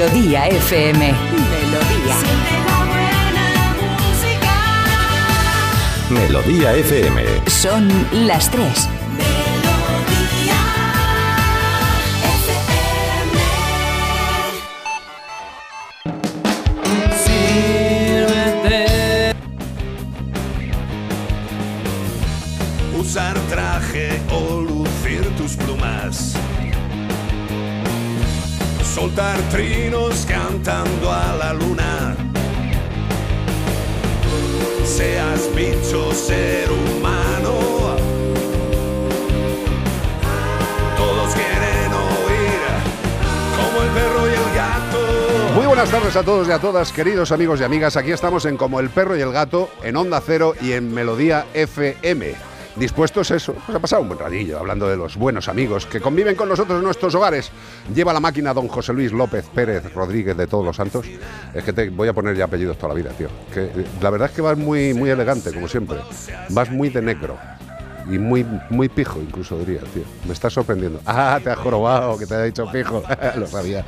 Melodía FM. Melodía. FM buena música. Melodía FM. Son las tres. Soltar trinos cantando a la luna. Seas bicho, ser humano. Todos quieren oír como el perro y el gato. Muy buenas tardes a todos y a todas, queridos amigos y amigas. Aquí estamos en Como el Perro y el Gato, en Onda Cero y en Melodía FM. Dispuestos eso, pues ha pasado un buen ratillo hablando de los buenos amigos que conviven con nosotros en nuestros hogares. Lleva la máquina don José Luis López Pérez Rodríguez de Todos los Santos. Es que te voy a poner ya apellidos toda la vida, tío. Que, eh, la verdad es que vas muy, muy elegante, como siempre. Vas muy de negro. Y muy, muy pijo, incluso diría, tío. Me estás sorprendiendo. Ah, te has jorobado, que te haya dicho pijo. Lo sabía.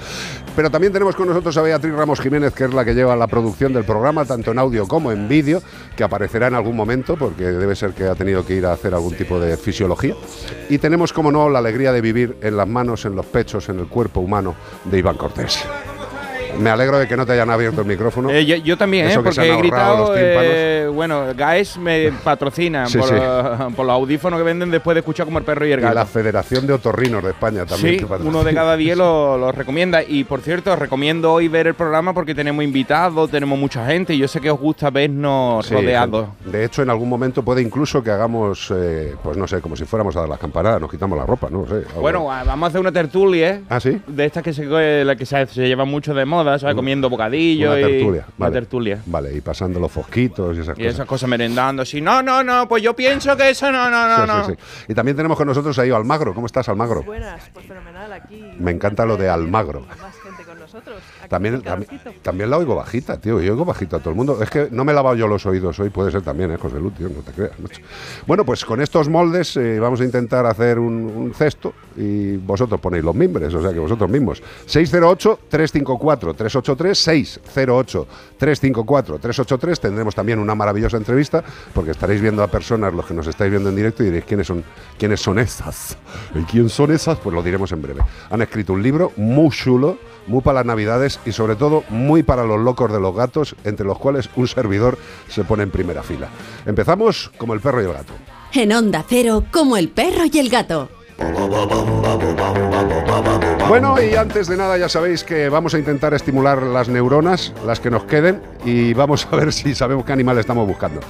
Pero también tenemos con nosotros a Beatriz Ramos Jiménez, que es la que lleva la producción del programa, tanto en audio como en vídeo, que aparecerá en algún momento, porque debe ser que ha tenido que ir a hacer algún tipo de fisiología. Y tenemos, como no, la alegría de vivir en las manos, en los pechos, en el cuerpo humano de Iván Cortés. Me alegro de que no te hayan abierto el micrófono. Eh, yo, yo también, Eso ¿eh? porque he gritado. los eh, bueno, Gaes me patrocina Sí, por, sí. los- por los audífonos que venden después de escuchar como el perro y el Y gato. la Federación de Otorrinos de España también. Sí, uno de cada diez lo, lo recomienda. Y por cierto, os recomiendo hoy ver el programa porque tenemos invitados, tenemos mucha gente y yo sé que os gusta vernos Sí, rodeados. De hecho, en algún momento puede incluso que hagamos, eh, pues no sé, como si fuéramos a dar las campanadas, nos quitamos la ropa, no sé. Bueno, vamos a hacer una tertulia, ¿eh? ¿Ah, sí? De estas que se, la que se, se llevan mucho de moda, ¿sabes? Comiendo bocadillo Una y. tertulia. Una Vale. tertulia. Vale, y pasando los fosquitos y esas Y cosas. esas cosas merendando así. No, no, no, pues yo pienso que eso no, no, no, Sí, no. sí, sí. Y también tenemos con nosotros ahí a Almagro. ¿Cómo estás, Almagro? Buenas, pues fenomenal aquí. Me encanta lo de Almagro. Más gente con nosotros. También, también, la oigo bajita, tío. Yo oigo bajita a todo el mundo. Es que no me he lavado yo los oídos hoy, puede ser también, ¿eh, José Lu, tío? No te creas. macho. Bueno, pues con estos moldes eh, vamos a intentar hacer un, un cesto y vosotros ponéis los mimbres, o sea que vosotros mismos. 608-354-383, 608-354-383. Tendremos también una maravillosa entrevista porque estaréis viendo a personas, los que nos estáis viendo en directo, y diréis quiénes son, quiénes son esas. ¿Y quién son esas? Pues lo diremos en breve. Han escrito un libro muy chulo, muy para las navidades y sobre todo muy para los locos de los gatos, entre los cuales un servidor se pone en primera fila. Empezamos como el perro y el gato. En Onda Cero, como el perro y el gato. Bueno, y antes de nada ya sabéis que vamos a intentar estimular las neuronas, las que nos queden, y vamos a ver si sabemos qué animal estamos buscando.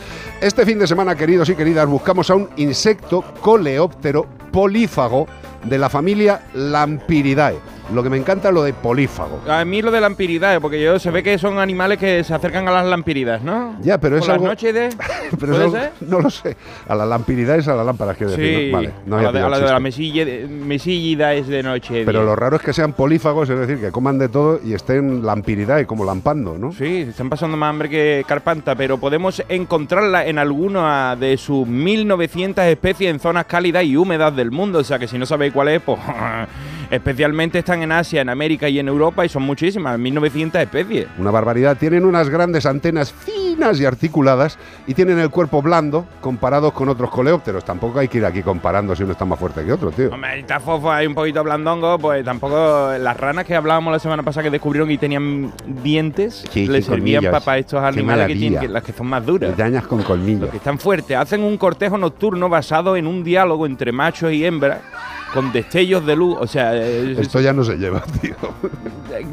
Este fin de semana, queridos y queridas, buscamos a un insecto coleóptero polífago de la familia Lampiridae. Lo que me encanta es lo de polífago. A mí lo de lampiridas, porque yo se ve que son animales que se acercan a las lampiridas, ¿no? Ya, pero es las algo- noches de. Pero ¿Puede es algo- ser? no lo sé. A la lampiridae es a la lámpara, quiero decir. Sí, ¿no? Vale, no a la de, a la de la mesillida es de noche. Pero día. lo raro es que sean polífagos, es decir, que coman de todo y estén lampiridae, como lampando, ¿no? Sí, están pasando más hambre que Carpanta, pero podemos encontrarla en alguna de sus 1900 especies en zonas cálidas y húmedas del mundo. O sea que si no sabéis cuál es, pues especialmente están en Asia, en América y en Europa y son muchísimas, 1900 especies. Una barbaridad. Tienen unas grandes antenas finas y articuladas y tienen el cuerpo blando comparados con otros coleópteros. Tampoco hay que ir aquí comparando si uno está más fuerte que otro, tío. Hombre, está fofo ahí un poquito blandongo, pues tampoco las ranas que hablábamos la semana pasada que descubrieron y tenían dientes, Sí, le sí, servían colmillos. para estos animales que tienen, que- las que son más duras. Dañas con colmillos. Los que están fuertes hacen un cortejo nocturno basado en un diálogo entre machos y hembras con destellos de luz. O sea, es- Esto ya no se lleva, tío.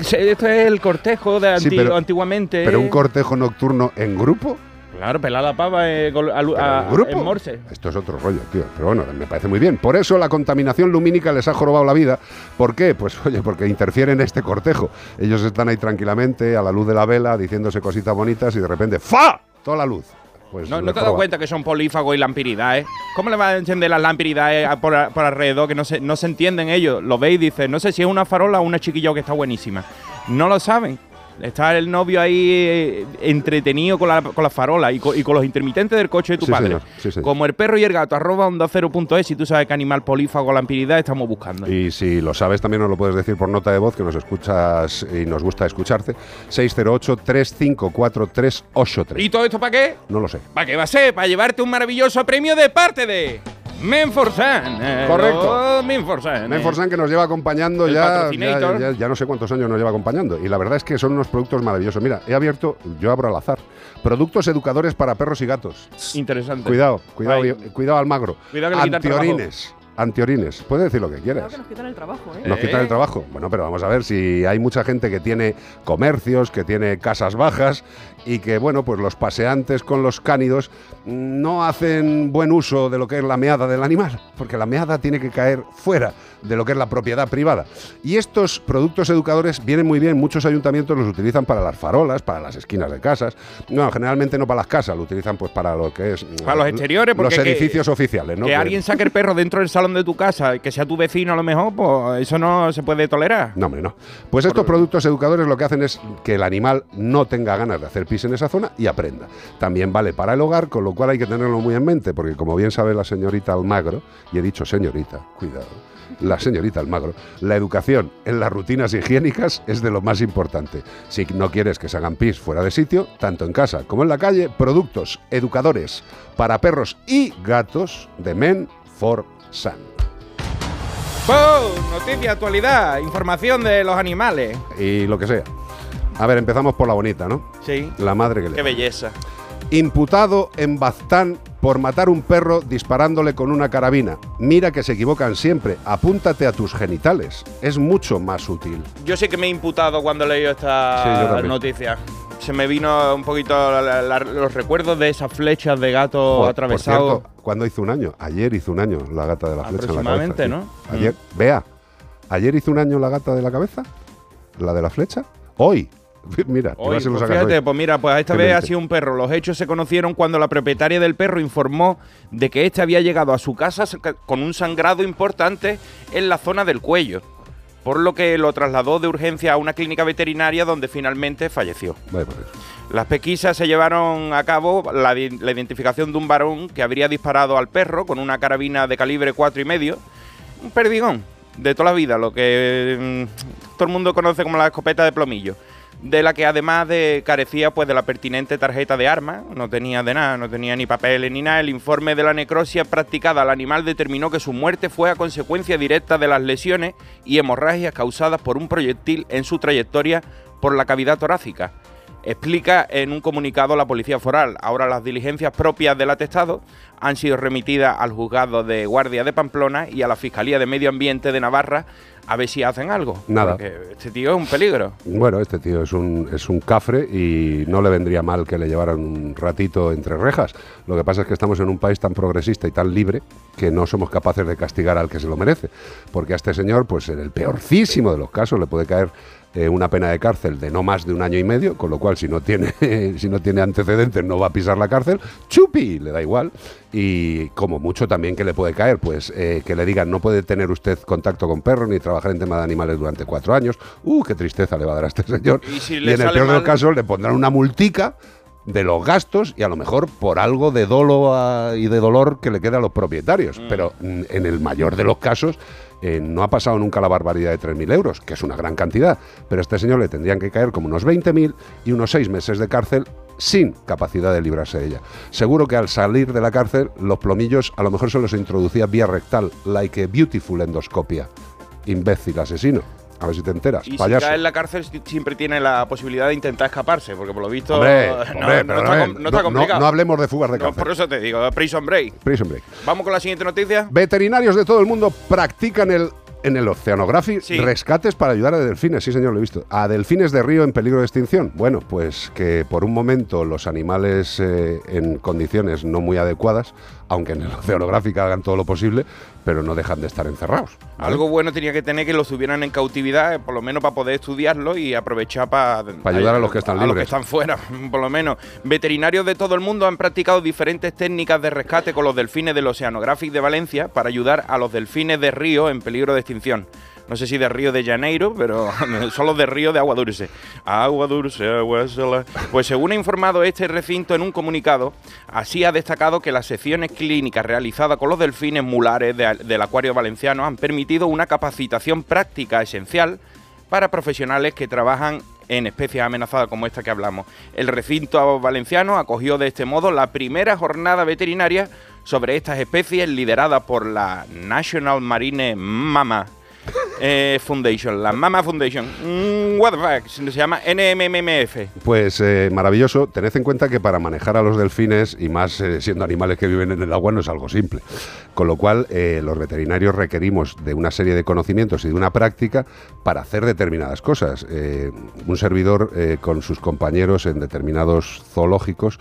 esto es el cortejo de Sí, anti- pero- antiguamente. Pero un cortejo nocturno en grupo. Claro, pelar la pava eh, a, lu- ¿Pero a- en grupo? en morse. Esto es otro rollo, tío. Pero bueno, me parece muy bien. Por eso la contaminación lumínica les ha jorobado la vida. ¿Por qué? Pues oye, porque interfiere en este cortejo. Ellos están ahí tranquilamente, a la luz de la vela, diciéndose cositas bonitas y de repente ¡fa! Toda la luz. Pues No, te has dado cuenta que son polífagos y lampiridaes. ¿Cómo le vas a encender las lampiridaes a- por, por alrededor que no se, no se entienden ellos? Lo veis y dicen, no sé si es una farola o una chiquilla que está buenísima. No lo saben. Está el novio ahí eh, entretenido con la, con la farola y co- y con, los intermitentes del coche de tu Sí, padre. señor, sí, señor. Como el perro y el gato, arroba onda cero punto es, si tú sabes qué animal polífago o lampiridad estamos buscando. Y si lo sabes, también nos lo puedes decir por nota de voz, que nos escuchas y nos gusta escucharte. 608-354-383. ¿Y todo esto para qué? No lo sé. ¿Para qué va a ser? Para llevarte un maravilloso premio de parte de Menforsan. Correcto. los Menforsan. Menforsan que nos lleva acompañando ya, ya, ya- ya no sé cuántos años nos lleva acompañando. Y la verdad es que son unos productos maravillosos. Mira, he abierto, yo abro al azar, productos educadores para perros y gatos. Interesante. Cuidado, cuidado, Ay. cuidado Almagro. Cuidado que le Antiorines, antiorines. Puedes decir lo que quieras. que nos quitan el trabajo, ¿eh? Nos Eh. quitan el trabajo. Bueno, pero vamos a ver si hay mucha gente que tiene comercios, que tiene casas bajas y que, bueno, pues los paseantes con los cánidos no hacen buen uso de lo que es la meada del animal, porque la meada tiene que caer fuera de lo que es la propiedad privada. Y estos productos educadores vienen muy bien, muchos ayuntamientos los utilizan para las farolas, para las esquinas de casas. No, generalmente no para las casas, lo utilizan pues para lo que es mm, Para los exteriores, porque los que- edificios oficiales, ¿no? Que Que- alguien saque el perro dentro del salón de tu casa, que sea tu vecino a lo mejor, pues eso no se puede tolerar. No, hombre, no. Pues estos productos educadores lo que hacen es que el animal no tenga ganas de hacer pis en esa zona y aprenda. También vale para el hogar, con lo cual hay que tenerlo muy en mente, porque como bien sabe la señorita Almagro, y he dicho señorita, cuidado, la señorita Almagro, la educación en las rutinas higiénicas es de lo más importante. Si no quieres que se hagan pis fuera de sitio, tanto en casa como en la calle, productos educadores para perros y gatos de Men for Sun. ¡Pum! Noticia, actualidad, información de los animales. Y lo que sea. A ver, empezamos por la bonita, ¿no? Sí. La madre que le Qué belleza. Imputado en Baztán por matar un perro disparándole con una carabina. Mira que se equivocan siempre. Apúntate a tus genitales. Es mucho más útil. Yo sé que me he imputado cuando he leído Sí, yo esta noticia. Se me vino un poquito la- la- los recuerdos de esas flechas de gato por atravesado. cierto, ¿Cuándo hizo un año? Ayer hizo un año la gata de la flecha en la cabeza. Aproximadamente. ¿no? Ayer, vea, ayer hizo un año la gata de la cabeza, la de la flecha. Hoy, mira, pues fíjate, pues mira, pues esta vez ha sido un perro. Los hechos se conocieron cuando la propietaria del perro informó de que este había llegado a su casa sa- con un sangrado importante en la zona del cuello, por lo que lo trasladó de urgencia a una clínica veterinaria donde finalmente falleció. Las pesquisas se llevaron a cabo la, identificación de un varón que habría disparado al perro con una carabina de calibre cuatro y medio, un perdigón de toda la vida, lo que mm, todo el mundo conoce como la escopeta de plomillo, de la que además de carecía pues de la pertinente tarjeta de arma, no tenía de nada, no tenía ni papeles ni nada. El informe de la necrosia practicada al animal determinó que su muerte fue a consecuencia directa de las lesiones y hemorragias causadas por un proyectil en su trayectoria por la cavidad torácica. Explica en un comunicado la Policía Foral. Ahora las diligencias propias del atestado han sido remitidas al juzgado de guardia de Pamplona y a la Fiscalía de Medio Ambiente de Navarra a ver si hacen algo. Nada. Porque este tío es un peligro. Bueno, este tío es un, es un cafre y no le vendría mal que le llevaran un ratito entre rejas. Lo que pasa es que estamos en un país tan progresista y tan libre que no somos capaces de castigar al que se lo merece. Porque a este señor, pues en el peorcísimo de los casos, le puede caer eh, una pena de cárcel de no más de un año y medio, con lo cual si no tiene, si no tiene antecedentes no va a pisar la cárcel, chupi, le da igual. Y como mucho también que le puede caer, pues eh, que le digan no puede tener usted contacto con perros ni trabajar en tema de animales durante cuatro años. Uh, qué tristeza le va a dar a este señor. Y si Y, le en el peor de los casos le pondrán una multica de los gastos y a lo mejor por algo de dolo a- y de dolor que le queda a los propietarios. Pero mm, en el mayor de los casos eh, no ha pasado nunca la barbaridad de 3.000 euros, que es una gran cantidad. Pero a este señor le tendrían que caer como unos 20.000 y unos seis meses de cárcel sin capacidad de librarse de ella. Seguro que al salir de la cárcel los plomillos a lo mejor se los introducía vía rectal, like a beautiful endoscopia. Imbécil asesino. A ver si te enteras. Y si cae en la cárcel si- siempre tiene la posibilidad de intentar escaparse, porque por lo visto Hombre, no, hombre, no está, no complicado. no hablemos de fugas de cárcel. por eso te digo, Prison Break. Prison Break. Vamos con la siguiente noticia. Veterinarios de todo el mundo practican el en el Oceanography Sí. rescates para ayudar a delfines, sí señor, lo he visto. A delfines de río en peligro de extinción. Bueno, pues que por un momento los animales eh, en condiciones no muy adecuadas, aunque en el Oceanography hagan todo lo posible, pero no dejan de estar encerrados. ¿vale? Algo bueno tenía que tener que los tuvieran en cautividad, eh, por lo menos para poder estudiarlo y aprovechar para Pa ayudar a los que están a los que libres. están fuera, por lo menos. Veterinarios de todo el mundo han practicado diferentes técnicas de rescate con los delfines del Oceanographic de Valencia para ayudar a los delfines de río en peligro de extinción. No sé si de Río de Janeiro, pero son los de Río de Agua Dulce. Agua Dulce, agua salada. Pues según ha informado este recinto en un comunicado, así ha destacado que las secciones clínicas realizadas con los delfines mulares de- del Acuario Valenciano han permitido una capacitación práctica esencial para profesionales que trabajan en especies amenazadas como esta que hablamos. El recinto valenciano acogió de este modo la primera jornada veterinaria sobre estas especies liderada por la National Marine Mama eh, Foundation, la Mama Foundation. Mm, what the fuck, se llama NMMF. Pues eh, maravilloso. Tened en cuenta que para manejar a los delfines, y más eh, siendo animales que viven en el agua, no es algo simple. Con lo cual, eh, los veterinarios requerimos de una serie de conocimientos y de una práctica para hacer determinadas cosas. Un servidor con sus compañeros en determinados zoológicos,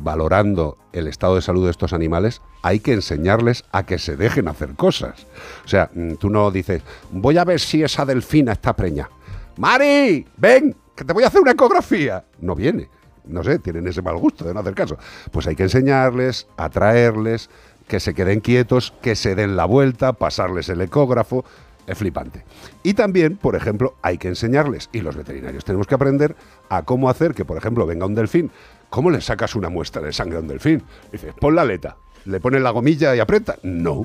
valorando el estado de salud de estos animales, hay que enseñarles a que se dejen hacer cosas. O sea, mm, tú no dices, voy a ver si esa delfina está preñada. Mari, ven, que te voy a hacer una ecografía. No viene. No sé, tienen ese mal gusto de no hacer caso. Pues hay que enseñarles, atraerles, que se queden quietos, que se den la vuelta, pasarles el ecógrafo. Es flipante. Y también, por ejemplo, hay que enseñarles, y los veterinarios tenemos que aprender a cómo hacer que, por ejemplo, venga un delfín. ¿Cómo le sacas una muestra de sangre a un delfín? Dices, pon la aleta, le pones la gomilla y aprieta. No,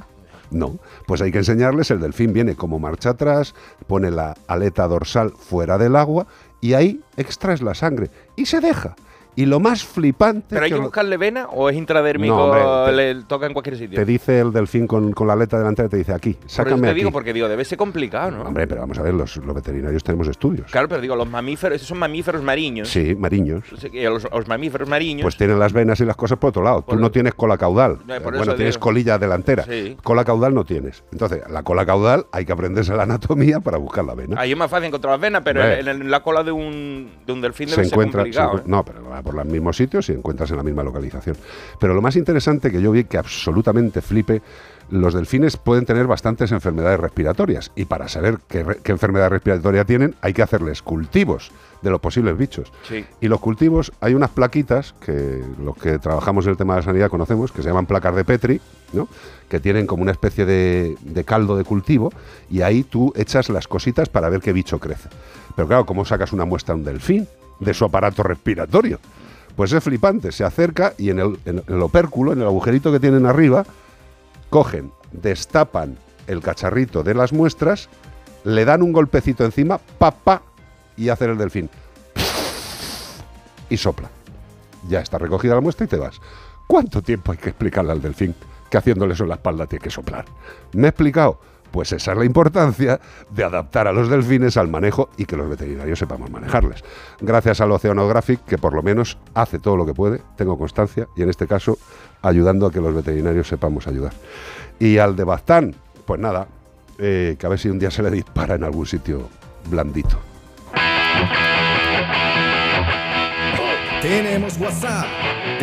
no, pues hay que enseñarles, el delfín viene como marcha atrás, pone la aleta dorsal fuera del agua y ahí extraes la sangre y se deja. Y lo más flipante ¿Pero hay que buscarle vena o es intradérmico? No, hombre, te- le toca en cualquier sitio. te dice el delfín con, con la aleta delantera, te dice aquí, sácame te aquí. digo, porque digo, debe ser complicado, ¿no? Hombre, pero vamos a ver, los, los veterinarios tenemos estudios. Claro, pero digo, los mamíferos, esos son mamíferos mariños. Sí, mariños. Los, los mamíferos mariños. Pues tienen las venas y las cosas por otro lado. Tú Por- no tienes cola caudal. No, Eh, bueno, tienes digo. colilla delantera. Sí. Cola caudal no tienes. Entonces, la cola caudal hay que aprenderse la anatomía para buscar la vena. Ahí es más fácil encontrar las venas, pero en, en la cola de un, de un delfín se debe ser encuentra, se complicado. encuentra- no, pero por los mismos sitios y encuentras en la misma localización. Pero lo más interesante que yo vi que absolutamente flipe, los delfines pueden tener bastantes enfermedades respiratorias y para saber qué, re- qué enfermedad respiratoria tienen hay que hacerles cultivos de los posibles bichos. Sí. Y los cultivos, hay unas plaquitas que los que trabajamos en el tema de la sanidad conocemos, que se llaman placas de Petri, ¿no? que tienen como una especie de, de caldo de cultivo, y ahí tú echas las cositas para ver qué bicho crece. Pero claro, ¿cómo sacas una muestra a un delfín de su aparato respiratorio? Pues es flipante, se acerca y en el, opérculo, en el agujerito que tienen arriba, cogen, destapan el cacharrito de las muestras, le dan un golpecito encima, papá, y hacen el delfín y sopla. Ya está recogida la muestra y te vas. ¿Cuánto tiempo hay que explicarle al delfín que haciéndole eso en la espalda tiene que soplar? ¿Me he explicado? Pues esa es la importancia de adaptar a los delfines al manejo y que los veterinarios sepamos manejarles. Gracias al Oceanographic, que por lo menos hace todo lo que puede, tengo constancia, y en este caso ayudando a que los veterinarios sepamos ayudar. Y al de Baztán, pues nada, eh, que a ver si un día se le dispara en algún sitio blandito. Tenemos WhatsApp,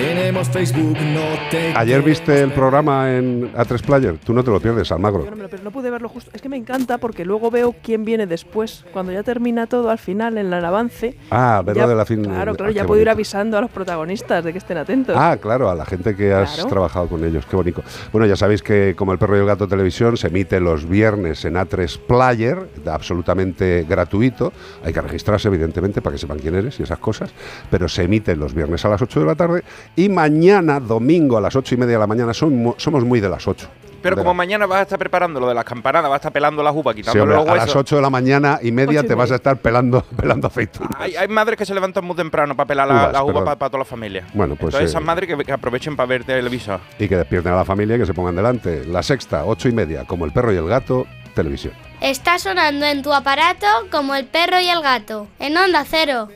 tenemos Facebook, no te Ayer viste el programa en A3 Player, tú no te lo pierdes, Almagro. Yo no, me lo- pero no pude verlo justo. Es que me encanta porque luego veo quién viene después. Cuando ya termina todo al final, en el avance. Ah, ya- de la fin. Claro, claro, ah, ya puedo ir avisando a los protagonistas de que estén atentos. Ah, claro, a la gente que has Claro. trabajado con ellos, qué bonito. Bueno, ya sabéis que como el perro y el gato televisión se emite los viernes en A3 Player, absolutamente gratuito. Hay que registrarse, evidentemente, para que sepan quién eres y esas cosas. Pero se emite los viernes a las 8 de la tarde y mañana, domingo, a las 8 y media de la mañana, son- somos muy de las 8. Pero como la- mañana vas a estar preparando lo de las campanadas, vas a estar pelando la uva, Sí, quitándole hombre, los a huesos. las 8 de la mañana y media Ocho te vas a estar pelando, pelando aceitunas. Hay, hay madres que se levantan muy temprano para pelar la, Uvas, la uva perdón. para, toda la familia. Bueno, pues, Entonces eh, esas madres que, que aprovechen para ver televisor. Y que despierten a la familia y que se pongan delante. La sexta, 8 y media, como el perro y el gato, televisión. Está sonando en tu aparato como el perro y el gato. En onda cero.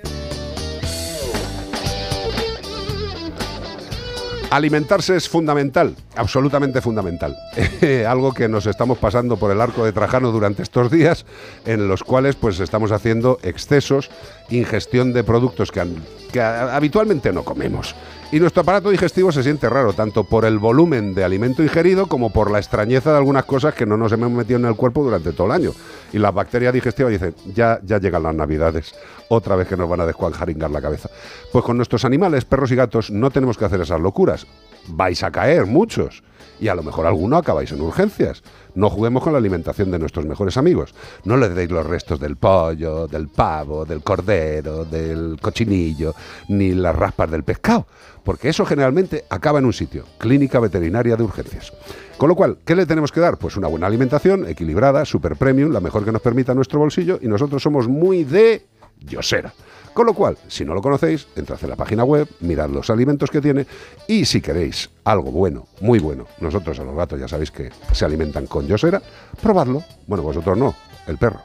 Alimentarse es fundamental, absolutamente fundamental. Algo que nos estamos pasando por el arco de Trajano durante estos días, en los cuales pues estamos haciendo excesos, ingestión de productos que, que habitualmente no comemos. Y nuestro aparato digestivo se siente raro, tanto por el volumen de alimento ingerido como por la extrañeza de algunas cosas que no nos hemos metido en el cuerpo durante todo el año. Y las bacterias digestivas dicen, ya, ya llegan las navidades, otra vez que nos van a descuanjaringar la cabeza. Pues con nuestros animales, perros y gatos, no tenemos que hacer esas locuras. vais a caer muchos. Y a lo mejor alguno acabáis en urgencias. No juguemos con la alimentación de nuestros mejores amigos. No les deis los restos del pollo, del pavo, del cordero, del cochinillo, ni las raspas del pescado. Porque eso generalmente acaba en un sitio, clínica veterinaria de urgencias. Con lo cual, ¿qué le tenemos que dar? Pues una buena alimentación, equilibrada, super premium, la mejor que nos permita nuestro bolsillo, y nosotros somos muy de Yosera. Con lo cual, si no lo conocéis, entrad en la página web, mirad los alimentos que tiene y si queréis algo bueno, muy bueno, nosotros a los gatos ya sabéis que se alimentan con Yosera, probadlo. Bueno, vosotros no, el perro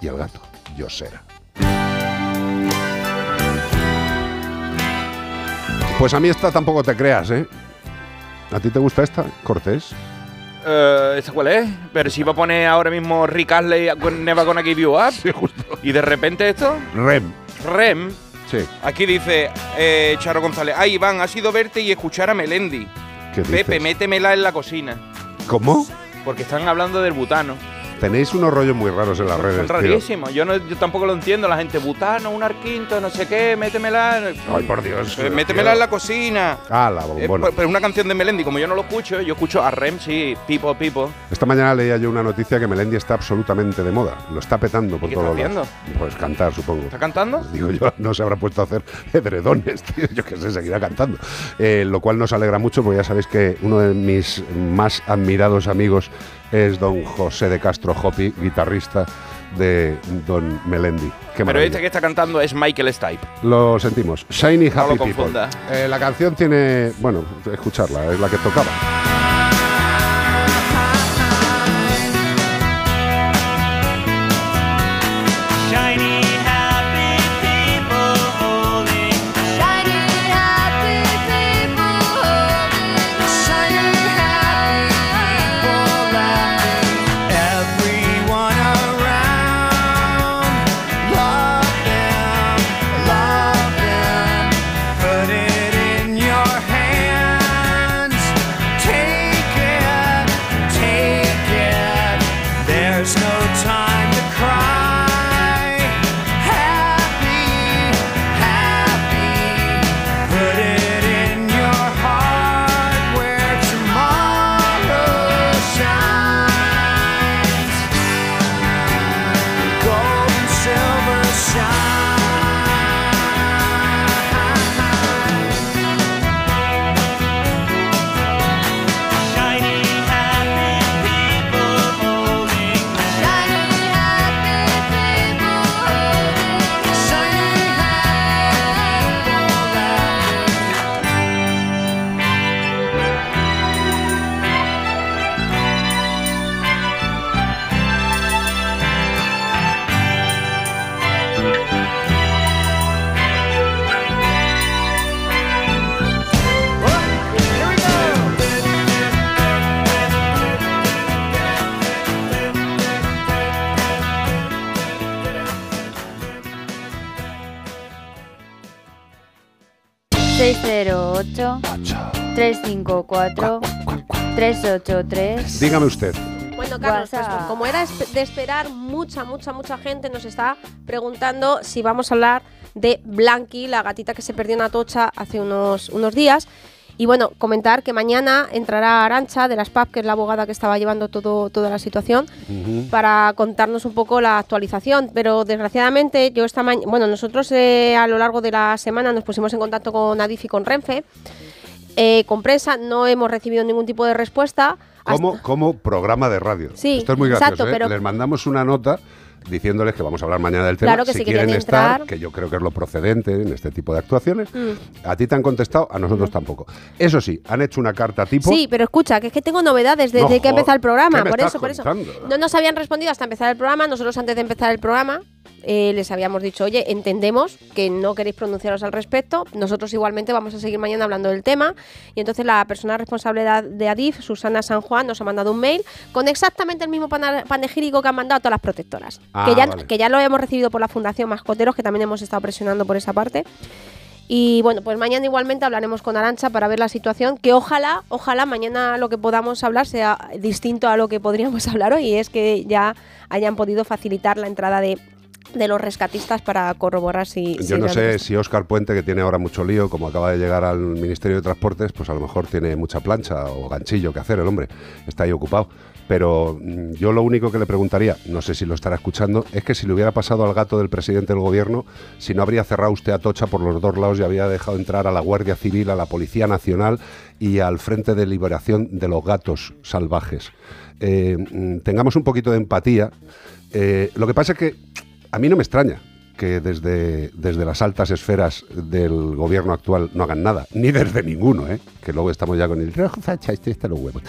y el gato, Yosera. Pues a mí esta tampoco te creas, ¿eh? ¿A ti te gusta esta, Cortés? Eh, ¿Esta cuál es? Pero si iba a poner ahora mismo Rick Astley con Never Gonna Give You Up. Sí, justo. Y de repente esto, Rem. Rem. Sí. Aquí dice eh, Charo González. Ay, Iván, ha sido verte y escuchar a Melendi. ¿Qué Pepe, dices? métemela en la cocina. ¿Cómo? Porque están hablando del butano. Tenéis unos rollos muy raros en las redes, Son rarísimos. Yo, no, yo tampoco lo entiendo. La gente, butano, un arquinto, no sé qué, métemela. Ay, por Dios. Eh, métemela en la cocina. Ah, la Eh, bombona. pero una canción de Melendi, como yo no lo escucho, yo escucho a Rem, sí, People, People. Esta mañana leía yo una noticia que Melendi está absolutamente de moda. Lo está petando por qué todos está lados. Pues cantar, supongo. ¿Está cantando? Digo yo, no se habrá puesto a hacer edredones, tío. Yo qué sé, seguirá cantando. Eh, lo cual nos alegra mucho, porque ya sabéis que uno de mis más admirados amigos es don José de Castro Hopi, guitarrista de don Melendi. Qué Pero este que está cantando es Michael Stipe. Lo sentimos. Shiny No Happy lo People. confunda. Eh, la canción tiene, bueno, escucharla, es la que tocaba. ...608... ...354... ...383... Dígame usted. Bueno, Carlos, pues, WhatsApp. como era de esperar, mucha, mucha, mucha gente nos está preguntando si vamos a hablar de Blanqui, la gatita que se perdió en Atocha hace unos, unos días. Y bueno, comentar que mañana entrará Arancha de las PAP, que es la abogada que estaba llevando todo, toda la situación, para contarnos un poco la actualización. Pero desgraciadamente, yo esta mañana, bueno, nosotros eh, a lo largo de la semana nos pusimos en contacto con Adif y con Renfe. Eh, con prensa no hemos recibido ningún tipo de respuesta. Como, como programa de radio. Sí, Esto es muy gracioso. exacto, ¿eh? pero- Les mandamos una nota diciéndoles que vamos a hablar mañana del tema. Claro que si si quieren quieren estar, entrar. que yo creo que es lo procedente en este tipo de actuaciones. Mm. A ti te han contestado, a nosotros tampoco. Eso sí, han hecho una carta tipo. Sí, pero escucha, que es que tengo novedades desde No, que empezó el programa. ¿qué me Por eso, por eso. No nos habían respondido hasta empezar el programa. Nosotros antes de empezar el programa eh, les habíamos dicho, oye, entendemos que no queréis pronunciaros al respecto. Nosotros igualmente vamos a seguir mañana hablando del tema. Y entonces la persona responsable de, Adif, Susana San Juan, nos ha mandado un mail con exactamente el mismo panegírico que han mandado a todas las protectoras. Ah, que, ya, vale. que ya lo hemos recibido por la Fundación Mascoteros, que también hemos estado presionando por esa parte. Y bueno, pues mañana igualmente hablaremos con Arancha para ver la situación, que ojalá, ojalá mañana lo que podamos hablar sea distinto a lo que podríamos hablar hoy, y es que ya hayan podido facilitar la entrada de de los rescatistas para corroborar si... si Yo no sé si Óscar Puente, que tiene ahora mucho lío, como acaba de llegar al Ministerio de Transportes, pues a lo mejor tiene mucha plancha o ganchillo que hacer el hombre, está ahí ocupado. Pero mm, yo lo único que le preguntaría, no sé si lo estará escuchando, es que si le hubiera pasado al gato del presidente del gobierno, si no habría cerrado usted Atocha por los dos lados y habría dejado entrar a la Guardia Civil, a la Policía Nacional y al Frente de Liberación de los Gatos Salvajes. Eh, mm, tengamos un poquito de empatía. Eh, lo que pasa es que a mí no me extraña que desde, desde las altas esferas del gobierno actual no hagan nada, ni desde ninguno, ¿eh? que luego estamos ya con el rojo facha, este los huevos.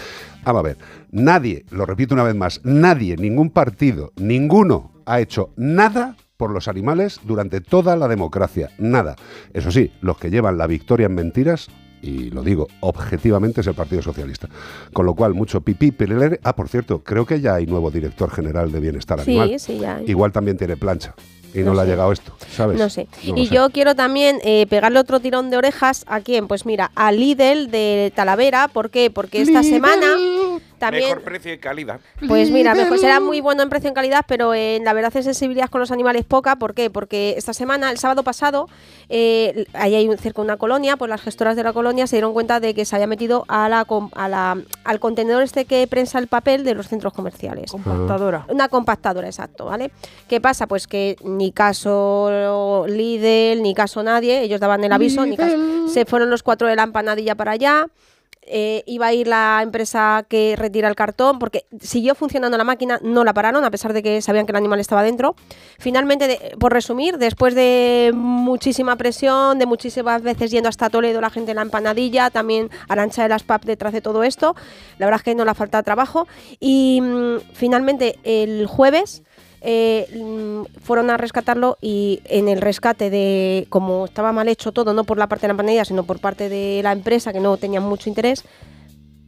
Vamos a ver, nadie, lo repito una vez más, nadie, ningún partido, ninguno ha hecho nada por los animales durante toda la democracia, nada. Eso sí, los que llevan la victoria en mentiras y lo digo objetivamente, es el Partido Socialista. Con lo cual, mucho pipí, pelelere. Ah, por cierto, creo que ya hay nuevo director general de Bienestar Sí, Animal. sí, ya hay. Igual también tiene plancha y no, No le ha llegado esto, ¿sabes? No sé. No y sé. yo quiero también eh, pegarle otro tirón de orejas a quién. Pues mira, a Lidl de Talavera. ¿Por qué? Porque esta semana también. Mejor precio y calidad. Pues mira, mejor será muy bueno en precio en calidad, pero en la verdad en sensibilidad con los animales poca. ¿Por qué? Porque esta semana, el sábado pasado, eh, ahí hay un- cerca de una colonia, pues las gestoras de la colonia se dieron cuenta de que se había metido a la, com- a la- al contenedor este que prensa el papel de los centros comerciales. Compactadora. Una compactadora, exacto, ¿vale? ¿Qué pasa? Pues que ni caso Lidl, ni caso nadie, ellos daban el aviso, ni caso. Se fueron los cuatro de la empanadilla para allá. Eh, iba a ir la empresa que retira el cartón porque siguió funcionando la máquina, no la pararon a pesar de que sabían que el animal estaba dentro. Finalmente, de- por resumir, después de muchísima presión, de muchísimas veces yendo hasta Toledo la gente en la empanadilla, también Arancha de las PAP detrás de todo esto, la verdad es que no le falta trabajo y mm, finalmente el jueves eh, mm, fueron a rescatarlo y en el rescate de, como estaba mal hecho todo, no por la parte de la empanadilla, sino por parte de la empresa que no tenía mucho interés,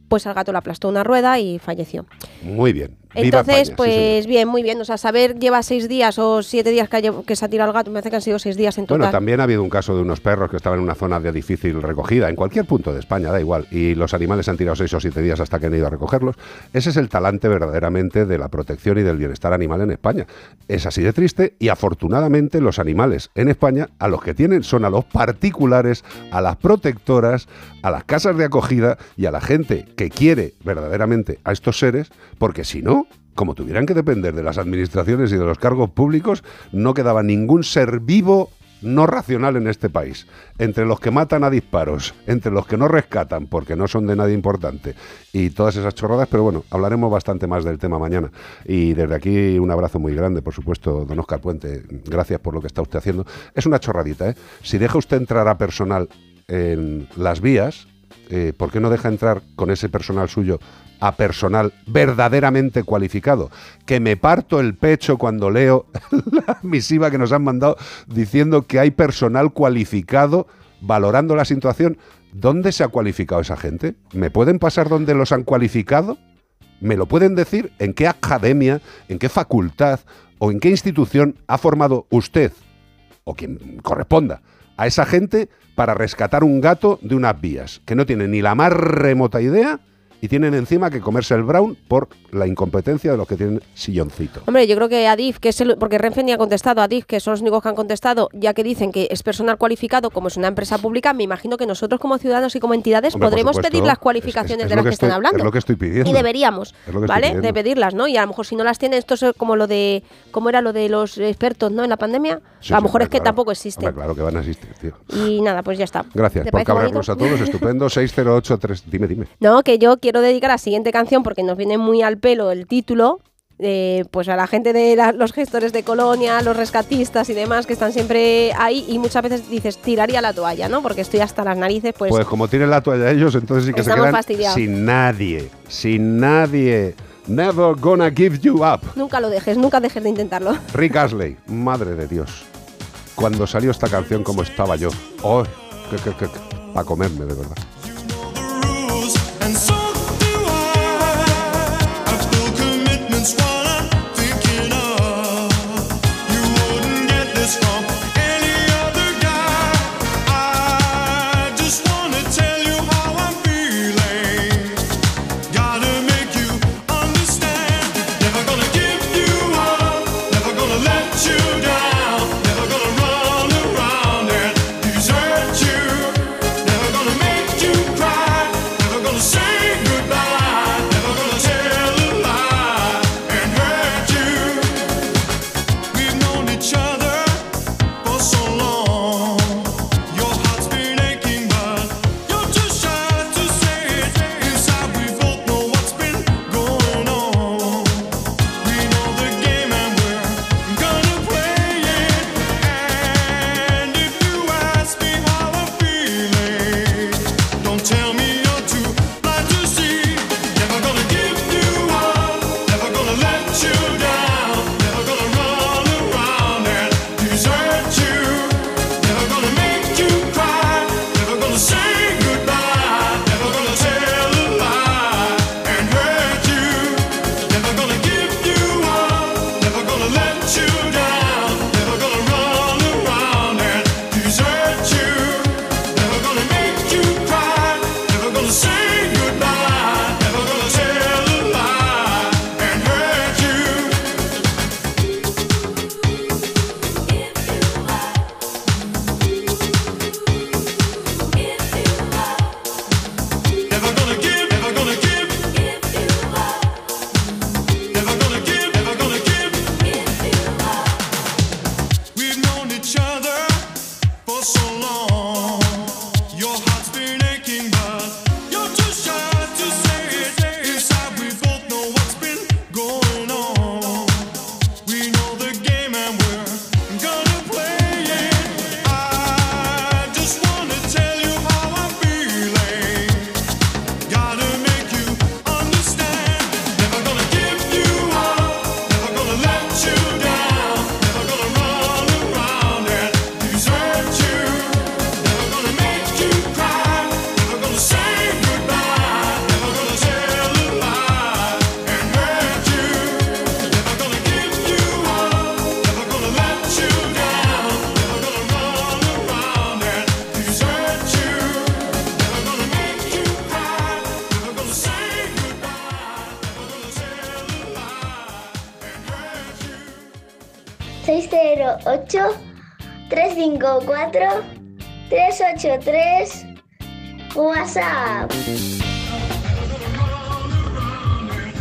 pues al gato le aplastó una rueda y falleció. Muy bien. Entonces, España, pues bien, muy bien. O sea, saber lleva seis días o siete días que, se ha tirado el gato, me parece que han sido seis días en total. Bueno, también ha habido un caso de unos perros que estaban en una zona de difícil recogida, en cualquier punto de España, da igual, y los animales han tirado seis o siete días hasta que han ido a recogerlos. Ese es el talante verdaderamente de la protección y del bienestar animal en España. Es así de triste y afortunadamente los animales en España a los que tienen son a los particulares, a las protectoras, a las casas de acogida y a la gente que quiere verdaderamente a estos seres, porque si no, como tuvieran que depender de las administraciones y de los cargos públicos, no quedaba ningún ser vivo no racional en este país. Entre los que matan a disparos, entre los que no rescatan porque no son de nadie importante y todas esas chorradas, pero bueno, hablaremos bastante más del tema mañana. Y desde aquí un abrazo muy grande, por supuesto, don Oscar Puente. Gracias por lo que está usted haciendo. Es una chorradita, ¿eh? Si deja usted entrar a personal en las vías, eh, ¿por qué no deja entrar con ese personal suyo a personal verdaderamente cualificado? Que me parto el pecho cuando leo la misiva que nos han mandado diciendo que hay personal cualificado valorando la situación. ¿Dónde se ha cualificado esa gente? ¿Me pueden pasar dónde los han cualificado? ¿Me lo pueden decir? ¿En qué academia, en qué facultad o en qué institución ha formado usted o quien corresponda a esa gente para rescatar un gato de unas vías que no tienen ni la más remota idea y tienen encima que comerse el brown por la incompetencia de los que tienen silloncito. Hombre, yo creo que Adif, que es el, porque Renfe ni ha contestado, Adif, que son los únicos que han contestado, ya que dicen que es personal cualificado, como es una empresa pública, me imagino que nosotros como ciudadanos y como entidades Hombre, podremos supuesto, pedir las es- cualificaciones es- es de las que están hablando. es lo que estoy pidiendo. Y deberíamos, Es lo que estoy ¿vale? pidiendo. De pedirlas, ¿no? Y a lo mejor si no las tienen, esto es como lo de, ¿cómo era lo de los expertos, ¿no? En la pandemia. Sí, a lo sí, mejor es que claro. tampoco existen. Hombre, claro que van a existir, tío. Y nada, pues ya está. Gracias ¿Te por cabrarnos a todos. Estupendo. 608-3. Dime, dime. No, que yo quiero dedicar la siguiente canción porque nos viene muy al pelo el título. eh, pues a la gente de la- los gestores de colonia, los rescatistas y demás que están siempre ahí y muchas veces dices tiraría la toalla, ¿no? Porque estoy hasta las narices, pues, Pues, como tienen la toalla ellos, entonces sí que se Estamos quedan fastidiados. sin nadie. Sin nadie. Never gonna give you up. nunca lo dejes, nunca dejes de intentarlo. Rick Astley, madre de Dios. Cuando salió esta canción, como estaba yo. Oh, que, que, que, para comerme, de verdad.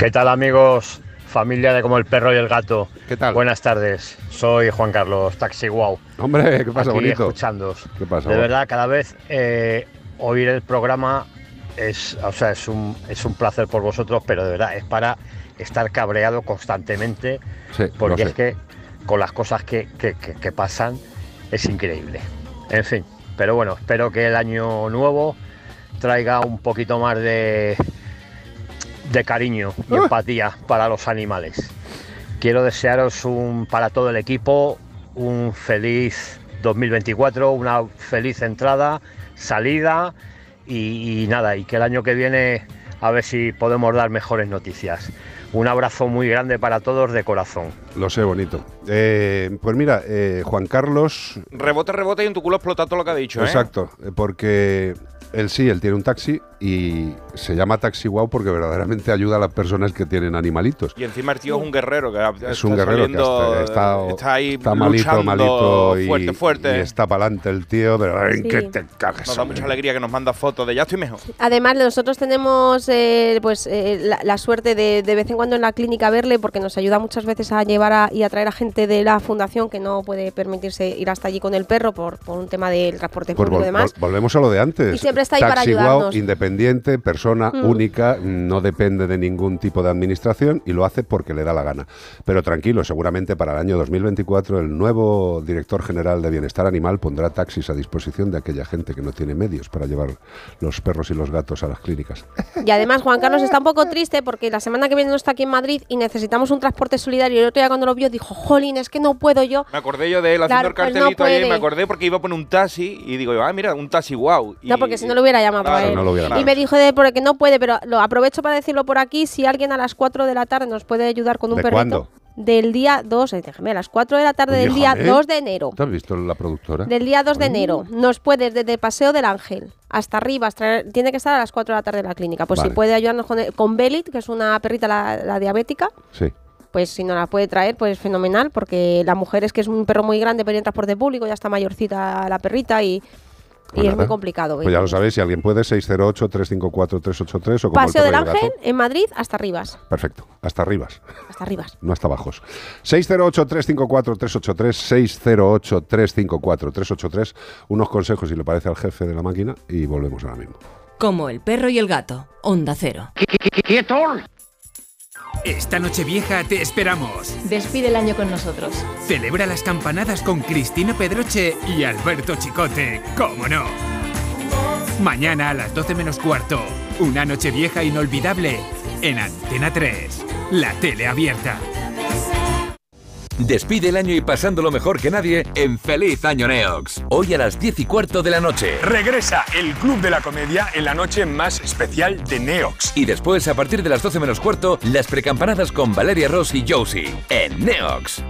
¿Qué tal amigos? Familia de Como el Perro y el Gato. ¿Qué tal? Buenas tardes. Soy Juan Carlos, Taxi Wow. Hombre, ¿qué pasa, Aquí bonito? escuchándoos. ¿Qué pasa? De verdad, cada vez eh, oír el programa es, o sea, es un, es un placer por vosotros, pero de verdad es para estar cabreado constantemente, Sí, porque es que con las cosas que, que- que- que pasan es increíble. En fin, pero bueno, espero que el año nuevo traiga un poquito más de, de cariño y empatía para los animales. Quiero desearos un, para todo el equipo un feliz 2024, una feliz entrada, salida y, y nada, y que el año que viene a ver si podemos dar mejores noticias. Un abrazo muy grande para todos de corazón. Lo sé, bonito. Eh, pues mira, eh, Juan Carlos. Rebote, rebote y en tu culo explota todo lo que ha dicho, ¿eh? Exacto, eh, porque él sí, él tiene un taxi y se llama Taxi Wow porque verdaderamente ayuda a las personas que tienen animalitos. Y encima el tío es un guerrero. Que Es está un guerrero que saliendo, hasta- está, está ahí está malito, malito y, fuerte, fuerte. y está para adelante el tío, pero ay, Sí. que te cagas. Nos da mucha alegría que nos manda fotos de ya estoy mejor. Además, nosotros tenemos eh, pues eh, la, la suerte de de vez en cuando en la clínica verle porque nos ayuda muchas veces a llevar a- y a traer a gente de la fundación que no puede permitirse ir hasta allí con el perro por, por un tema del transporte Pues público y demás. vol- volvemos a lo de antes. Y siempre está ahí para Taxi Wow, ayudarnos. Independiente, persona Mm. única, no depende de ningún tipo de administración y lo hace porque le da la gana. Pero tranquilo, seguramente para el año 2024 el nuevo director general de Bienestar Animal pondrá taxis a disposición de aquella gente que no tiene medios para llevar los perros y los gatos a las clínicas. Y además Juan Carlos está un poco triste porque la semana que viene no está aquí en Madrid y necesitamos un transporte solidario. Y el otro día cuando lo vio dijo, jolín, es que no puedo yo. Me acordé yo de él haciendo Claro, el pues no cartelito ahí, puede. me acordé porque iba a poner un taxi y digo, ah, mira, un taxi wow. Y- No, porque si no lo hubiera llamado Claro, a él. no lo hubiera y me dijo de porque no puede, pero lo aprovecho para decirlo por aquí, si alguien a las 4 de la tarde nos puede ayudar con un ¿De perrito. cuándo? Del día 2, eh, déjame, a las 4 de la tarde del día déjame. 2 de enero. ¿Tú has visto la productora? Del día 2 de enero. Nos puede desde Paseo del Ángel hasta arriba. hasta- tiene que estar a las 4 de la tarde en la clínica. Pues Vale. si puede ayudarnos con, con Belit, que es una perrita, la, la diabética, Sí. pues si nos la puede traer, pues fenomenal, porque la mujer es que es un perro muy grande, pero en transporte público, ya está mayorcita la perrita y, y Pues es nada. muy complicado. Pues ya lo sabéis, si alguien puede, 608-354-383 o como Paseo el del Ángel en Madrid hasta Rivas. Perfecto, hasta arriba. Hasta Rivas. No hasta bajos. 608-354-383, 608-354-383. Unos consejos, si le parece al jefe de la máquina, y volvemos ahora mismo. Como el perro y el gato. Onda Cero. Esta noche vieja te esperamos. Despide el año con nosotros. Celebra las campanadas con Cristina Pedroche y Alberto Chicote, ¿cómo no? Mañana a las 12 menos cuarto, una noche vieja inolvidable en Antena 3, la tele abierta. Despide el año y pasándolo mejor que nadie en Feliz Año Neox. Hoy a las 10 y cuarto de la noche. Regresa el Club de la Comedia en la noche más especial de Neox. Y después, a partir de las 12 menos cuarto, las precampanadas con Valeria Ross y Josie en Neox.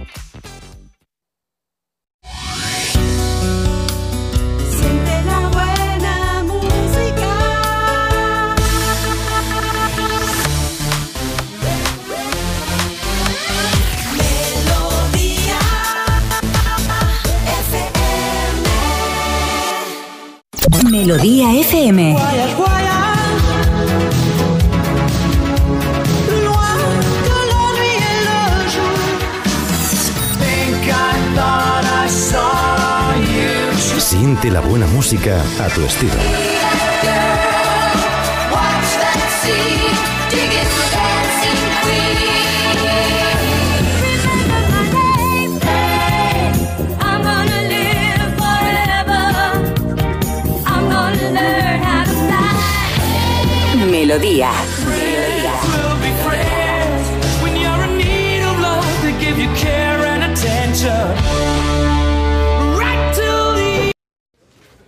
Saw you. Siente la buena música a tu estilo.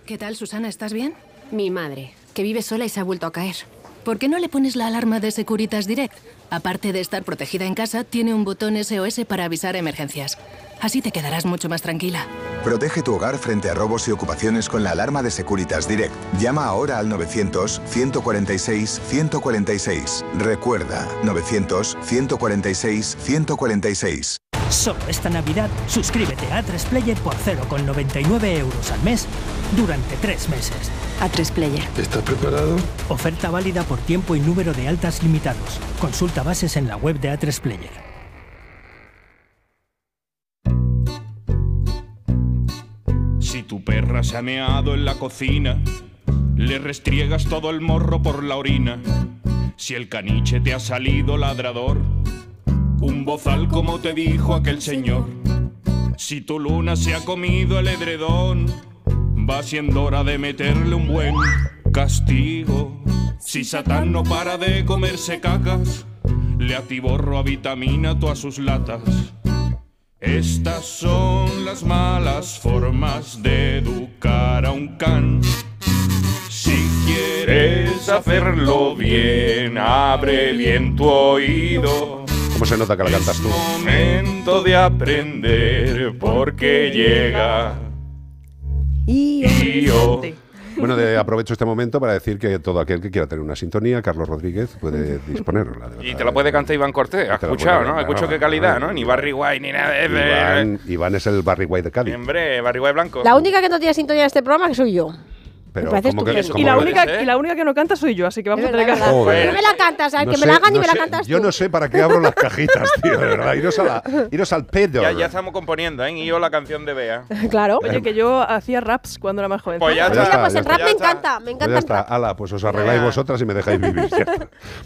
¿Qué tal, Susana? ¿Estás bien? Mi madre, que vive sola y se ha vuelto a caer. ¿Por qué no le pones la alarma de Securitas Direct? Aparte de estar protegida en casa, tiene un botón SOS para avisar emergencias. Así te quedarás mucho más tranquila. Protege tu hogar frente a robos y ocupaciones con la alarma de Securitas Direct. Llama ahora al 900-146-146. Recuerda, 900-146-146. Solo esta Navidad, suscríbete a A3 Player por 0,99 euros al mes durante tres meses. A3 Player. ¿Estás preparado? Oferta válida por tiempo y número de altas limitados. Consulta bases en la web de A3 tu perra se ha meado en la cocina, le restriegas todo el morro por la orina. Si el caniche te ha salido ladrador, un bozal como te dijo aquel señor. Si tu luna se ha comido el edredón, va siendo hora de meterle un buen castigo. Si Satán no para de comerse cacas, le atiborro a vitamina todas sus latas. Estas son las malas formas de educar a un can. Si quieres hacerlo bien, abre bien tu oído. ¿Cómo se nota que la cantas tú? Momento de aprender porque llega. Y yo. Bueno, de- aprovecho este momento para decir que todo aquel que quiera tener una sintonía, Carlos Rodríguez puede disponerla. de Y te la puede cantar Iván Cortés. ¿Has escuchado, no? cantar, Escucho qué calidad. ¿no? Ni Barry White ni nada de eso. Iván, Iván es el Barry White de Cádiz. Hombre, Barry White blanco. La única que no tiene sintonía de este programa que soy yo. Pero Me ¿cómo que- cómo Y la, que- única, y la única que no canta soy yo, así que vamos Es a tener que verdad. Joder. No me la cantas. No que sé- me la hagan y no me la sé- cantas Yo tú. no sé para qué abro las cajitas, tío, de verdad. Iros, a la, iros al pedo. Ya, ya estamos componiendo, ¿eh? Y yo la canción de Bea. Claro. Oye, que yo hacía raps cuando era más joven. Pues ya Pues ya está. Pues ya el rap Ya me encanta, me Pues encanta ya el está, ala, pues os arregláis vosotras y me dejáis vivir. ya.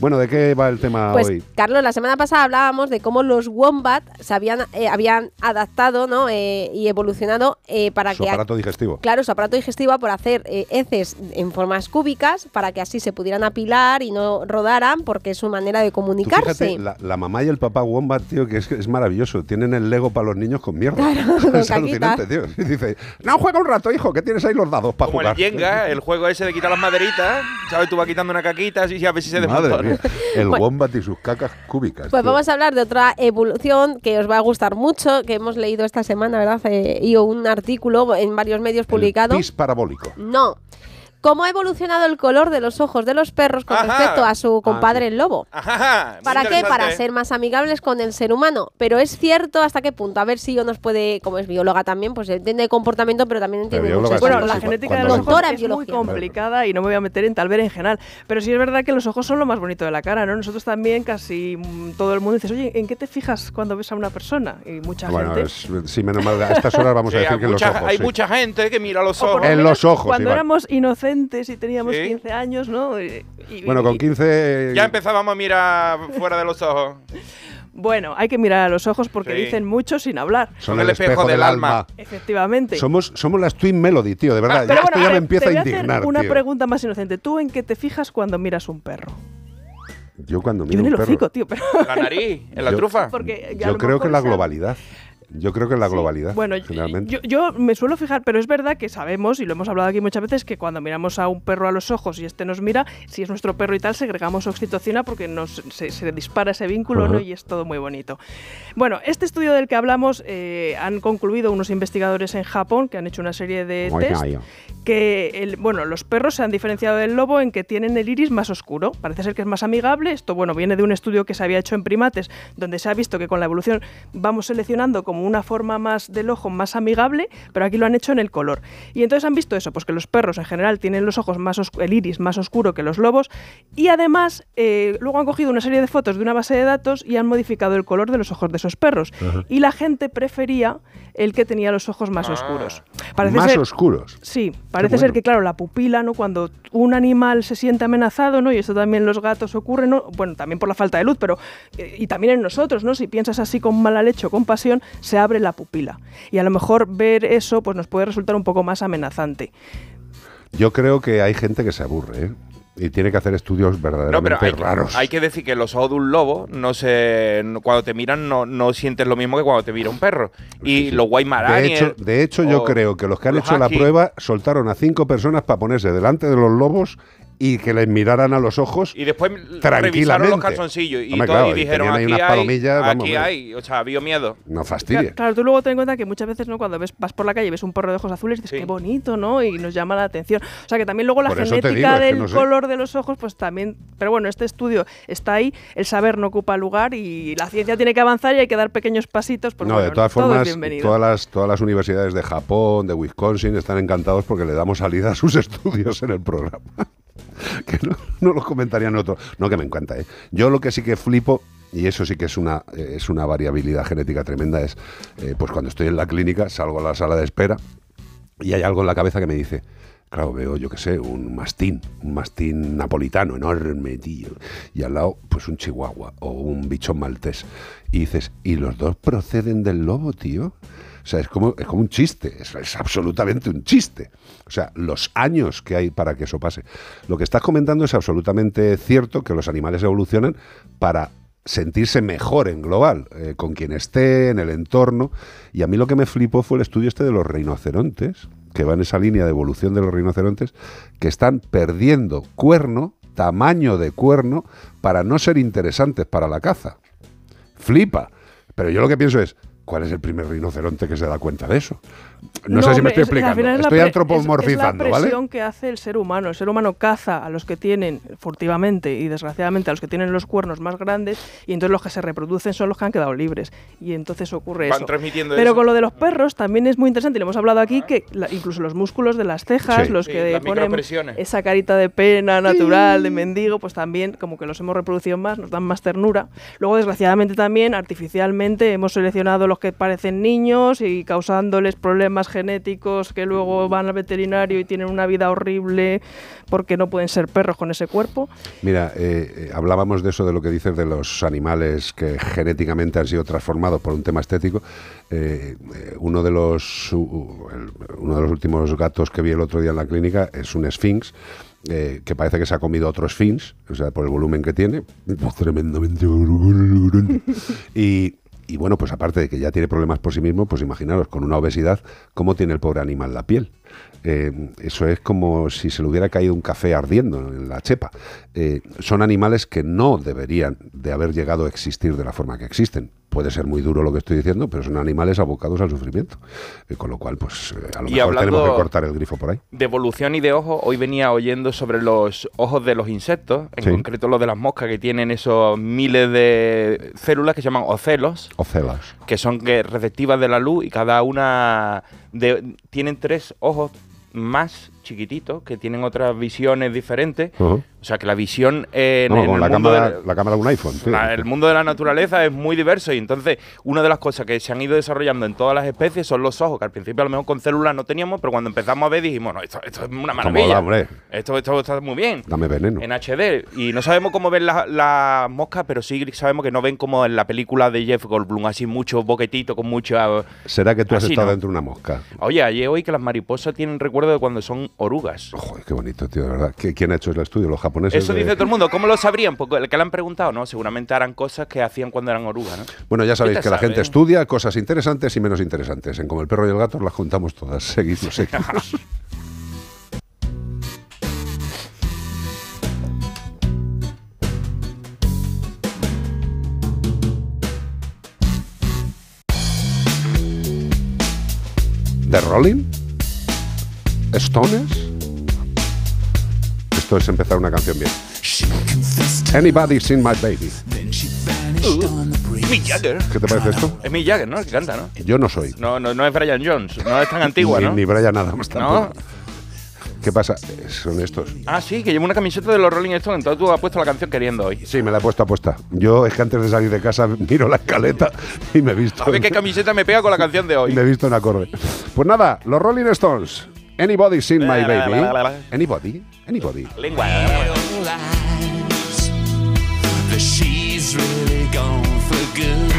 Bueno, ¿de qué va el tema Pues hoy? Carlos, la semana pasada hablábamos de cómo los wombat se habían, eh, habían adaptado ¿no? Eh, y evolucionado eh, para Su que aparato digestivo. Claro, su aparato digestivo por hacer eh, heces en formas cúbicas para que así se pudieran apilar y no rodaran porque es su manera de comunicarse. fíjate, la, la mamá y el papá Wombat, tío, que es, es maravilloso. Tienen el Lego para los niños con mierda. Claro, es alucinante, tío. Y dice, no, juega un rato, hijo, que tienes ahí los dados para Como el jugar. Jenga, el juego ese de quitar las maderitas. ¿Sabes? Tú vas quitando una caquita así a ver si se Madre mía, el Bueno. Wombat y sus cacas cúbicas. Pues tío. vamos a hablar de otra evolución que os va a gustar mucho, que hemos leído esta semana, ¿verdad? Eh, y un artículo en varios medios publicado. Pis parabólico. No. ¿Cómo ha evolucionado el color de los ojos de los perros con Ajá. respecto a su compadre el lobo? Ajá, ¿Para qué? Para ser más amigables con el ser humano. Pero es cierto hasta qué punto. A ver si yo nos puede, como es bióloga también, pues entiende de comportamiento, pero también entiende bióloga muchas sí, Bueno, la sí, genética de los ojos Doctora en es muy complicada y no me voy a meter en tal berenjenal. Pero sí es verdad que los ojos son lo más bonito de la cara, ¿no? Nosotros también casi mm, todo el mundo dices, oye, ¿en qué te fijas cuando ves a una persona? Y mucha Bueno, gente... es- sí, menos mal. A estas horas vamos a decir que en los mucha- ojos. hay sí. mucha gente que mira los ojos. En los ojos, Cuando Iván. éramos inocentes y teníamos Sí. 15 años, ¿no? Y- y- Bueno, con y- 15. Ya empezábamos a mirar fuera de los ojos. Bueno, hay que mirar a los ojos porque Sí. dicen mucho sin hablar. Son el espejo del alma. Efectivamente. Somos, somos las Twin Melody, tío, de verdad. Ah, Pero Ya esto ya me empieza te voy a hacer indignar, una tío. pregunta más inocente. ¿Tú en qué te fijas cuando miras un perro? Yo cuando Yo miro en un el perro. hocico, tío, pero... La nariz, en la Yo- trufa. Porque Yo creo que la globalidad. Yo creo que la globalidad. Bueno, generalmente. yo, yo me suelo fijar, pero es verdad que sabemos, y lo hemos hablado aquí muchas veces, que cuando miramos a un perro a los ojos y este nos mira, si es nuestro perro y tal, segregamos oxitocina porque nos, se, se dispara ese vínculo y es todo muy bonito. Bueno, este estudio del que hablamos eh, han concluido unos investigadores en Japón que han hecho una serie de Muy test gallo. que el- bueno, los perros se han diferenciado del lobo en que tienen el iris más oscuro. Parece ser que es más amigable. Esto bueno, viene de un estudio que se había hecho en primates, donde se ha visto que con la evolución vamos seleccionando como una forma más del ojo más amigable, pero aquí lo han hecho en el color. Y entonces han visto eso, pues que los perros en general tienen los ojos más el iris más oscuro que los lobos, y además eh, luego han cogido una serie de fotos de una base de datos y han modificado el color de los ojos de esos perros. Ajá. Y la gente prefería el que tenía los ojos más oscuros. Parece Más ser- oscuros. Sí, parece bueno. ser que, claro, la pupila, ¿no? Cuando un animal se siente amenazado, ¿no? Y esto también en los gatos ocurre, ¿no? Bueno, también por la falta de luz, pero. eh, y también en nosotros, ¿no? Si piensas así con mala leche o con pasión, se abre la pupila. Y a lo mejor ver eso, pues nos puede resultar un poco más amenazante. Yo creo que hay gente que se aburre, ¿eh? Y tiene que hacer estudios No, pero verdaderamente hay, raros. hay que decir que los ojos de un lobo no se cuando te miran no, no sientes lo mismo que cuando te mira un perro. Y los de guaymarani hecho, de hecho yo creo que los que han hecho la prueba soltaron a cinco personas para ponerse delante de los lobos y que les miraran a los ojos Y después revisaron tranquilamente. los calzoncillos y, Hombre, todo, claro, y y dijeron, ahí aquí unas hay, palomillas, vamos, aquí hay. O sea, había miedo. No Claro, fastidie. claro, tú luego ten en cuenta que muchas veces, ¿no? Cuando ves, vas por la calle y ves un perro de ojos azules, dices, qué bonito, ¿no? Y nos llama la atención. O sea, que también luego la Por genética digo, es que del no sé. color de los ojos, pues también... Pero bueno, este estudio está ahí, el saber no ocupa lugar y la ciencia tiene que avanzar y hay que dar pequeños pasitos. Pues no, bueno, de todas formas, todas las, todas las universidades de Japón, de Wisconsin, están encantados porque le damos salida a sus estudios en el programa. que no, no lo comentarían otros. No, que me encanta, ¿eh? Yo lo que sí que flipo, y eso sí que es una, es una variabilidad genética tremenda, es eh, pues cuando estoy en la clínica, salgo a la sala de espera y hay algo en la cabeza que me dice, claro, veo, yo qué sé, un mastín, un mastín napolitano enorme, tío, y al lado, pues un chihuahua o un bichón maltés. Y dices, ¿y los dos proceden del lobo, tío? O sea, es como, es como un chiste, es, es absolutamente un chiste. O sea, los años que hay para que eso pase. Lo que estás comentando es absolutamente cierto, que los animales evolucionan para sentirse mejor en global, eh, con quien esté, en el entorno. Y a mí lo que me flipó fue el estudio este de los rinocerontes, que va en esa línea de evolución de los rinocerontes, que están perdiendo cuerno, tamaño de cuerno, para no ser interesantes para la caza. Flipa. Pero yo lo que pienso es, ¿cuál es el primer rinoceronte que se da cuenta de eso? No, sé si me estoy explicando. es la Estoy antropomorfizando, es, es la ¿vale? presión que hace el ser humano. El ser humano caza a los que tienen furtivamente y desgraciadamente a los que tienen los cuernos más grandes y entonces los que se reproducen son los que han quedado libres. Y entonces ocurre Van eso. transmitiendo Pero eso. con lo de los perros también es muy interesante y lo hemos hablado aquí que la- incluso los músculos de las cejas, Sí. los Sí, que ponen esa carita de pena natural, de mendigo, pues también como que los hemos reproducido más, nos dan más ternura. Luego desgraciadamente también artificialmente hemos seleccionado los que parecen niños y causándoles problemas genéticos que luego van al veterinario y tienen una vida horrible porque no pueden ser perros con ese cuerpo. Mira, eh, eh, hablábamos de eso, de lo que dices de los animales que genéticamente han sido transformados por un tema estético. Eh, uno, de los, uno de los últimos gatos que vi el otro día en la clínica es un eh, que parece que se ha comido otro Sphinx, o sea, por el volumen que tiene, tremendamente. Y, y bueno, pues aparte de que ya tiene problemas por sí mismo, pues imaginaros, con una obesidad, ¿cómo tiene el pobre animal la piel? Eh, eso es como si se le hubiera caído un café ardiendo en la chepa. Eh, son animales que no deberían de haber llegado a existir de la forma que existen. Puede ser muy duro lo que estoy diciendo, pero son animales abocados al sufrimiento. Eh, con lo cual, pues eh, a lo Y mejor tenemos que cortar el grifo por ahí. De evolución y de ojos, hoy venía oyendo sobre los ojos de los insectos, en Sí. concreto los de las moscas que tienen esos miles de células que se llaman ocelos, Ocelas. que son que receptivas de la luz y cada una de- tienen tres ojos más chiquititos que tienen otras visiones diferentes. O sea que la visión en, el la mundo cámara, de- la cámara de un iPhone. la- el mundo de la naturaleza es muy diverso y entonces una de las cosas que se han ido desarrollando en todas las especies son los ojos, que al principio a lo mejor con células no teníamos, pero cuando empezamos a ver dijimos, no, esto, esto es una maravilla. mola. Esto, esto está muy bien. Dame veneno. En HD. Y no sabemos cómo ven las moscas, pero sí sabemos que no ven como en la película de Jeff Goldblum, así mucho boquetito, con mucha... ¿Será que tú has estado no. dentro de una mosca? Oye, ayer hoy que las mariposas tienen recuerdo de cuando son orugas. Joder, qué bonito, tío, de verdad. ¿Qui- ¿Quién ha hecho el estudio? ¿Los japoneses? Eso de- dice todo el mundo. ¿Cómo lo sabrían? Porque el que le han preguntado, ¿no? Seguramente harán cosas que hacían cuando eran orugas, ¿no? Bueno, ya sabéis que la gente estudia cosas interesantes y menos interesantes. En Como el perro y el gato las juntamos todas. Seguimos, seguimos. ¿The Rolling? ¿Stones? Esto es empezar una canción bien. Anybody seen my baby. Mick Jagger. ¿Qué te parece esto? Es Mick Jagger, ¿no? El que canta, ¿no? Yo no soy. No, no, no es Brian Jones, no es tan antigua, ni, ¿no? ni Brian Adams ¿No? tampoco. ¿Qué pasa? Son estos. Ah, sí, que lleva una camiseta de los Rolling Stones, entonces tú has puesto la canción queriendo hoy. Sí, me la he puesto a puesta. Yo es que antes de salir de casa miro la escaleta y me he visto. A ver qué camiseta me pega con la canción de hoy. me he visto en acorde. Pues nada, los Rolling Stones. Anybody seen my baby? Anybody? Anybody? Lengua. she's really gone for good.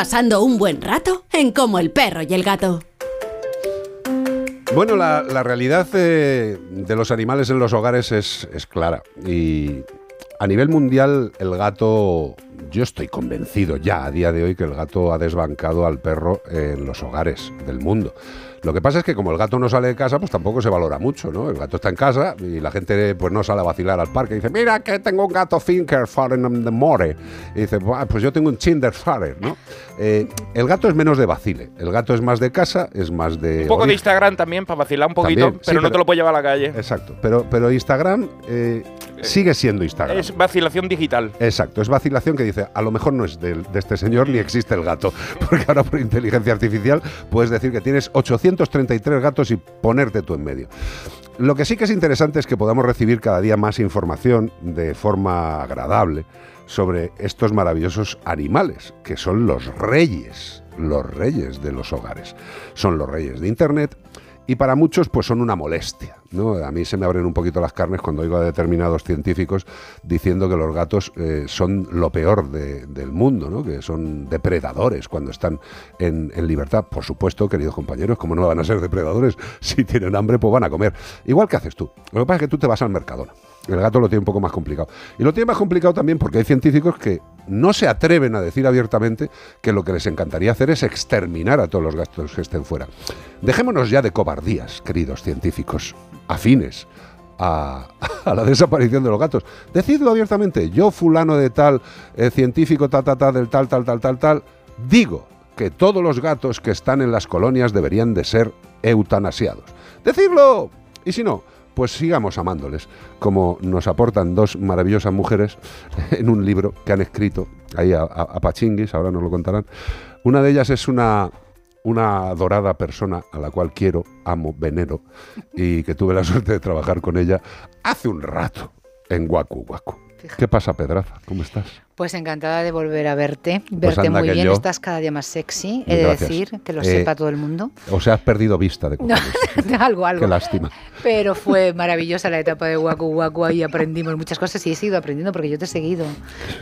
Pasando un buen rato en Como el perro y el gato. Bueno, la, realidad eh, de los animales en los hogares es, es clara. Y a nivel mundial, el gato, yo estoy convencido ya a día de hoy que el gato ha desbancado al perro en los hogares del mundo. Lo que pasa es que como el gato no sale de casa, pues tampoco se valora mucho, ¿no? El gato está en casa y la gente pues no sale a vacilar al parque. Y dice, mira que tengo un gato Finkerfahren in the more. Y dice, "Buah, pues yo tengo un Chinderfahren, ¿no? Eh, el gato es menos de vacile. El gato es más de casa, es más de... Un poco de. Instagram también para vacilar un poquito, También, sí, pero no te lo puedes llevar a la calle. Exacto. Pero, pero Instagram eh, sigue siendo Instagram. Es vacilación digital. Exacto, es vacilación que dice, a lo mejor no es de, este señor ni existe el gato, porque ahora por inteligencia artificial puedes decir que tienes 833 gatos y ponerte tú en medio. Lo que sí que es interesante es que podamos recibir cada día más información de forma agradable sobre estos maravillosos animales, que son los reyes, los reyes de los hogares. Son los reyes de Internet y para muchos pues son una molestia. ¿No? A mí se me abren un poquito las carnes cuando oigo a determinados científicos diciendo que los gatos eh, son lo peor de- del mundo, ¿no? que son depredadores cuando están en, en libertad. Por supuesto, queridos compañeros, como no van a ser depredadores? Si tienen hambre, pues van a comer. Igual que haces tú. Lo que pasa es que tú te vas al Mercadona. El gato lo tiene un poco más complicado. Y lo tiene más complicado también porque hay científicos que no se atreven a decir abiertamente que lo que les encantaría hacer es exterminar a todos los gatos que estén fuera. Dejémonos ya de cobardías, queridos científicos, afines a, a la desaparición de los gatos. Decidlo abiertamente. Yo, fulano de tal, eh, científico, ta, ta, ta, del tal, tal, tal, tal, tal, digo que todos los gatos que están en las colonias deberían de ser eutanasiados. ¡Decidlo! Y si no, pues sigamos amándoles, como nos aportan dos maravillosas mujeres en un libro que han escrito ahí a, a- a Pachinguis, ahora nos lo contarán. Una de ellas es una, una adorada persona a la cual quiero, amo, venero y que tuve la suerte de trabajar con ella hace un rato en Guacu Guacu. ¿Qué pasa, Pedraza? ¿Cómo estás? Pues encantada de volver a verte, Pues verte muy bien, yo. estás cada día más sexy, he de decir, que lo Eh, sepa todo el mundo. O sea, has perdido vista de No, algo, algo. Qué lástima. Pero fue maravillosa la etapa de Waku Waku, ahí aprendimos muchas cosas y he seguido aprendiendo porque yo te he seguido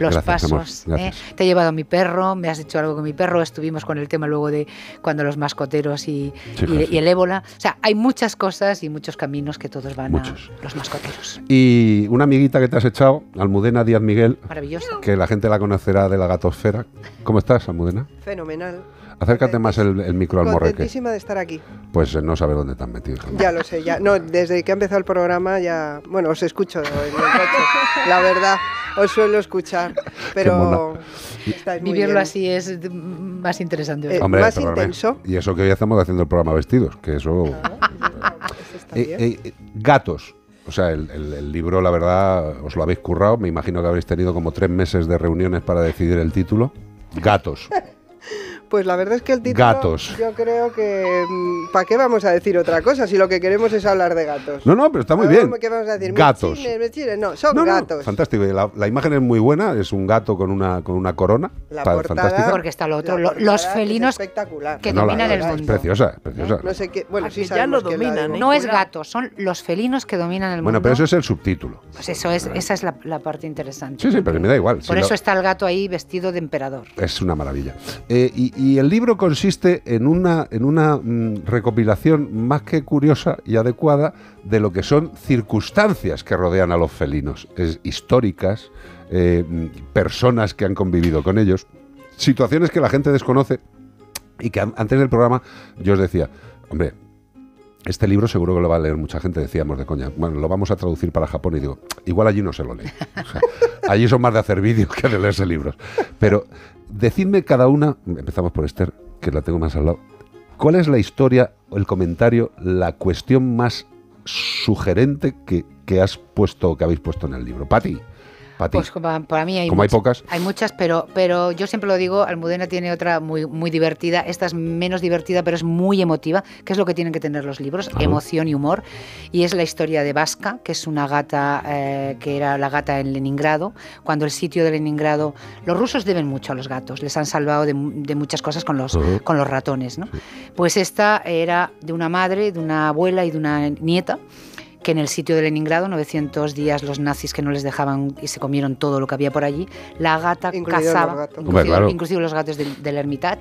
los Gracias, pasos. ¿eh? Te he llevado a mi perro, me has hecho algo con mi perro, estuvimos con el tema luego de cuando los mascoteros y, Sí, y- claro, sí. y el ébola. O sea, hay muchas cosas y muchos caminos que todos van Muchos. a los mascoteros. Y una amiguita que te has echado, Almudena Díaz Miguel, Maravilloso. que la gente la conocerá de la gatosfera. ¿Cómo estás, Almudena? Fenomenal. Acércate más el, el micro al morreque. Contentísima de estar aquí. Pues eh, no sabes dónde te has metido. hija. Ya lo sé, ya. No, desde que ha empezado el programa ya. Bueno, os escucho en el coche. La verdad, os suelo escuchar. Pero. Vivirlo bien. así es más interesante. Eh, Hombre, más perdóname. intenso. Y eso que hoy estamos haciendo el programa vestidos, que eso... Eh, eh, eh, gatos. O sea, el, el- el libro, la verdad, os lo habéis currado. Me imagino que habréis tenido como tres meses de reuniones para decidir el título. Gatos. Pues la verdad es que el título. Gatos. Yo creo que. ¿Para qué vamos a decir otra cosa si lo que queremos es hablar de gatos? No, no, pero está muy bien. ¿Qué vamos a decir? Gatos. Mechines, mechines. No, son No, no, gatos. fantástico. Y La, la imagen es muy buena. Es un gato con una, con una corona. La portada- fantástica. Porque está lo otro, los es felinos espectacular. que No, la- dominan el es mundo. preciosa, es preciosa. No sé qué. Bueno, sí ya lo dominan. ¿eh? No es Cuidado. gato, son los felinos que dominan el Bueno, mundo. pero eso es el subtítulo. Pues eso es, esa es la, la parte interesante. Sí, sí, pero me da igual. Por Si eso lo- está el gato ahí vestido de emperador. Es una maravilla. Eh, y, y el libro consiste en una, en una mm, recopilación más que curiosa y adecuada de lo que son circunstancias que rodean a los felinos, es, históricas, eh, mm, personas que han convivido con ellos, situaciones que la gente desconoce y que an- antes del programa yo os decía, hombre, este libro seguro que lo va a leer mucha gente, decíamos de coña. Bueno, lo vamos a traducir para Japón y digo, igual allí no se lo lee. Allí son más de hacer vídeos que de leerse libros. Pero decidme cada una, empezamos por Esther, que la tengo más al lado, ¿cuál es la historia, el comentario, la cuestión más sugerente que, que has puesto, que habéis puesto en el libro? Pati, Pati. Pues para, para mí hay Como hay muchas- pocas. Hay muchas, pero, pero yo siempre lo digo, Almudena tiene otra muy, muy divertida, esta es menos divertida, pero es muy emotiva, que es lo que tienen que tener los libros, emoción y humor. Y es la historia de Vasca, que es una gata, eh, que era la gata en Leningrado, cuando el sitio de Leningrado, los rusos deben mucho a los gatos, les han salvado de, de muchas cosas con los, con los ratones. ¿no? Pues esta era de una madre, de una abuela y de una nieta que en el sitio de Leningrado, 900 días los nazis que no les dejaban y se comieron todo lo que había por allí, la gata cazaba, los gatos. Inclusive, claro. inclusive los gatos del, del Hermitage,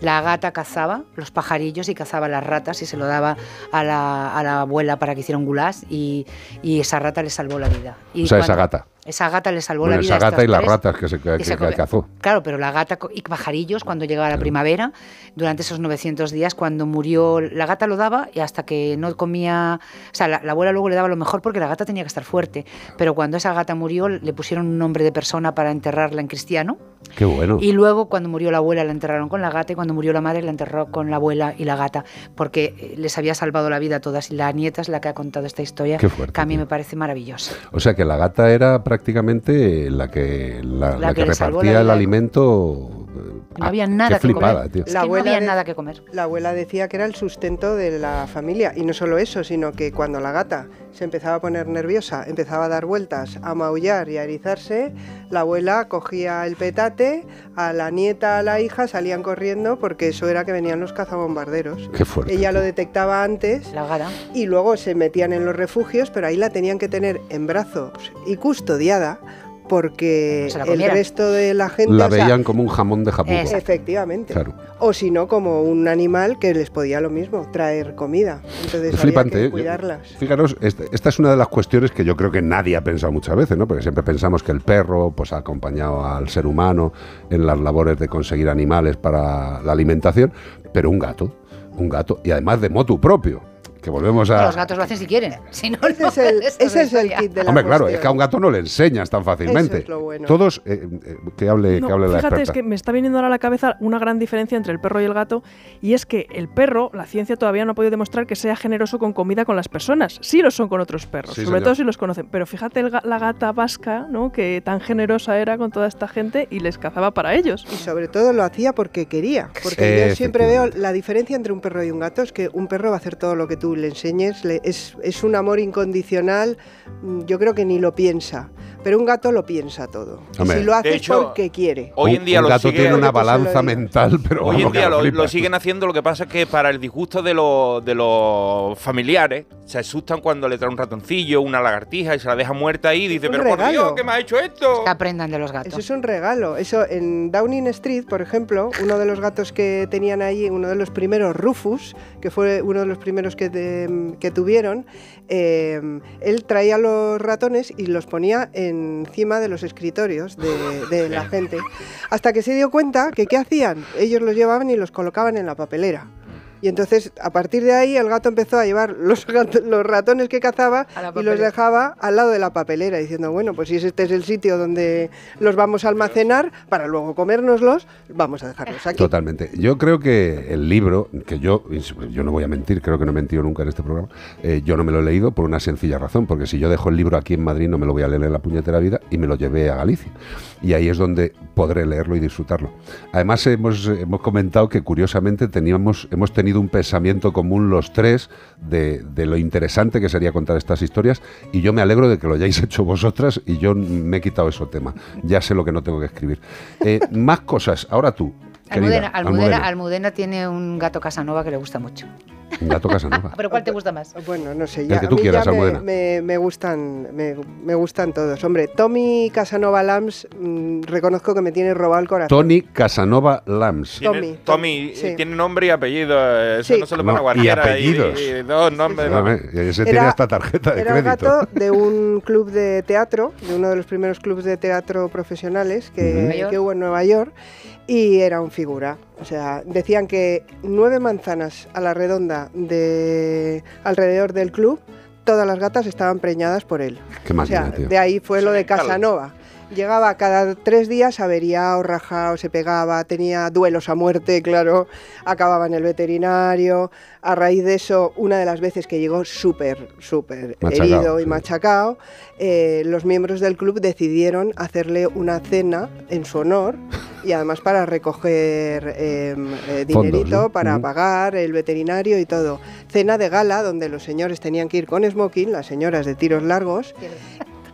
la gata cazaba los pajarillos y cazaba las ratas y se lo daba a la, a la abuela para que hiciera un goulash y, y esa rata le salvó la vida. Y O sea, esa gata. Esa gata le salvó Bueno, la vida. esa gata y las ratas que se que- Y que- se que come- cazó. Claro, pero la gata y pajarillos cuando llegaba la primavera, durante esos 900 días, cuando murió, la gata lo daba y hasta que no comía, o sea, la, la abuela luego le daba lo mejor porque la gata tenía que estar fuerte, pero cuando esa gata murió le pusieron un nombre de persona para enterrarla en cristiano Qué bueno. y luego cuando murió la abuela la enterraron con la gata y cuando murió la madre la enterró con la abuela y la gata porque eh, les había salvado la vida a todas y la nieta es la que ha contado esta historia Qué fuerte, que a mí me parece maravillosa. O sea que la gata era prácticamente la que, la, La la que repartía el alimento. No había nada qué que flipada, comer. tío. Es que no había de- nada que comer. La abuela decía que era el sustento de la familia. Y no solo eso, sino que cuando la gata se empezaba a poner nerviosa, empezaba a dar vueltas, a maullar y a erizarse, la abuela cogía el petate, a la nieta, a la hija salían corriendo porque eso era que venían los cazabombarderos. Qué fuerte. Ella lo detectaba antes La gata. y luego se metían en los refugios, pero ahí la tenían que tener en brazos y custodiada porque el resto de la gente... La o sea, veían como un jamón de jabugo. Efectivamente. Claro. O si no, como un animal que les podía lo mismo, traer comida. Entonces Es había flipante. que ¿eh? cuidarlas. Fijaros, este- esta es una de las cuestiones que yo creo que nadie ha pensado muchas veces, ¿no? Porque siempre pensamos que el perro pues, ha acompañado al ser humano en las labores de conseguir animales para la alimentación, pero un gato, un gato, y además de motu propio, que volvemos a... los gatos lo hacen si quieren. Si no, Ese no, es el, ese es el kit de la Hombre, claro, es que a un gato no le enseñas tan fácilmente. Eso es lo bueno. Todos, eh, eh, que hable, No, que hable la fíjate, experta. es que me está viniendo ahora a la cabeza una gran diferencia entre el perro y el gato, y es que el perro, la ciencia todavía no ha podido demostrar que sea generoso con comida con las personas. Sí lo son con otros perros, Sí, sobre señor. todo si los conocen. Pero fíjate el la gata vasca, ¿no? que tan generosa era con toda esta gente y les cazaba para ellos. Y sobre todo lo hacía porque quería. Porque yo siempre veo la diferencia entre un perro y un gato es que un perro va a hacer todo lo que tú le enseñes. es, es un amor incondicional. mm, Yo creo que ni lo piensa. Pero un gato lo piensa todo. Hombre. si lo hace hecho, porque quiere. Hoy en día un lo gato sigue- tiene una balanza mental, pero Hoy en día lo siguen haciendo, lo que pasa es que para el disgusto de, los- de los familiares, se asustan cuando le trae un ratoncillo, una lagartija y se la deja muerta ahí y dice, pero por. Dios, ¿qué me ha hecho esto? Que aprendan de los gatos. Eso es un regalo. Eso en Downing Street, por ejemplo, uno de los gatos que tenían allí, uno de los primeros, Rufus, que fue uno de los primeros que, que tuvieron, eh, él traía los ratones y los ponía encima de los escritorios de, de la gente. Hasta que se dio cuenta que qué hacían. Ellos los llevaban y los colocaban en la papelera. Y entonces, a partir de ahí, el gato empezó a llevar los, gato- los ratones que cazaba y los dejaba al lado de la papelera, diciendo, bueno, pues si este es el sitio donde los vamos a almacenar para luego comérnoslos, vamos a dejarlos aquí. Totalmente. Yo creo que el libro, que yo, yo no voy a mentir, creo que no he mentido nunca en este programa, eh, yo no me lo he leído por una sencilla razón, porque si yo dejo el libro aquí en Madrid no me lo voy a leer en la puñetera vida y me lo llevé a Galicia. Y ahí es donde podré leerlo y disfrutarlo. Además hemos, hemos comentado que curiosamente teníamos, hemos tenido un pensamiento común los tres de, de lo interesante que sería contar estas historias y yo me alegro de que lo hayáis hecho vosotras y yo me he quitado ese tema. Ya sé lo que no tengo que escribir. Eh, más cosas. Ahora tú. Almudena, querida, Almudena, Almudena tiene un gato Casanova que le gusta mucho. Un gato Casanova. ¿Pero cuál te gusta más? Bueno, no sé, El ya, que a tú mí quieras, ya me, Almudena. me- me gustan, me, me gustan todos. Hombre, Tommy Casanova Lams, mm, reconozco que me tiene robado el corazón. Tony Casanova Lams. Tiene- Tommy, Tommy, sí. eh, tiene nombre y apellido, eh, eso Sí. no se lo pone a No, y apellidos. Y, dos nombres. Ver, ese tiene Era- hasta tarjeta de Era un crédito. gato de un club de teatro, de uno de los primeros clubes de teatro profesionales que, que hubo en Nueva York, y era un figura. O sea, decían que nueve manzanas a la redonda de alrededor del club, todas las gatas estaban preñadas por él. Qué o sea, tío. de ahí fue lo de. Casanova. Llegaba cada tres días averiado, rajado, se pegaba, tenía duelos a muerte, claro, acababa en el veterinario. A raíz de eso, una de las veces que llegó súper, súper herido y sí. machacado, eh, los miembros del club decidieron hacerle una cena en su honor y además para recoger eh, eh, Fondos, dinerito ¿no? para pagar el veterinario y todo. Cena de gala donde los señores tenían que ir con smoking, las señoras de tiros largos.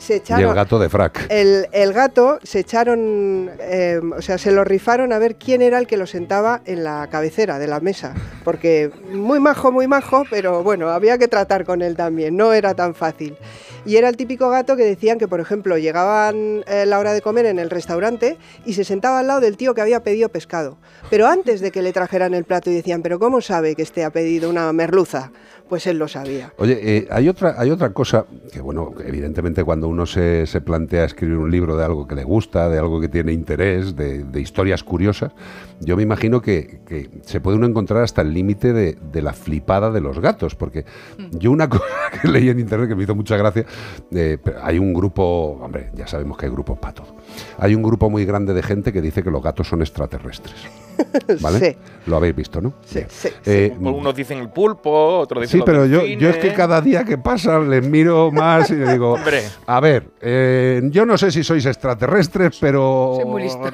Se Y el gato de frac. el, el gato se echaron, eh, o sea, se lo rifaron a ver quién era el que lo sentaba en la cabecera de la mesa. Porque muy majo, muy majo, pero bueno, había que tratar con él también, no era tan fácil. Y era el típico gato que decían que, por ejemplo, llegaban eh, la hora de comer en el restaurante y se sentaba al lado del tío que había pedido pescado. Pero antes de que le trajeran el plato y decían, ¿pero cómo sabe que este ha pedido una merluza? Pues él lo sabía. Oye, eh, hay, otra, hay otra cosa que, bueno, evidentemente cuando uno se, se plantea escribir un libro de algo que le gusta, de algo que tiene interés, de, de historias curiosas, yo me imagino que, que se puede uno encontrar hasta el límite de, de la flipada de los gatos, porque yo una cosa que leí en internet que me hizo mucha gracia, eh, hay un grupo, hombre, ya sabemos que hay grupos para todo, hay un grupo muy grande de gente que dice que los gatos son extraterrestres. ¿Vale? Sí. Lo habéis visto, ¿no? Sí, sí, Eh, Pues Unos dicen el pulpo, otros dicen Sí, pero yo, yo es que cada día que pasa les miro más y le digo, Hombre. a ver, eh, yo no sé si sois extraterrestres, pero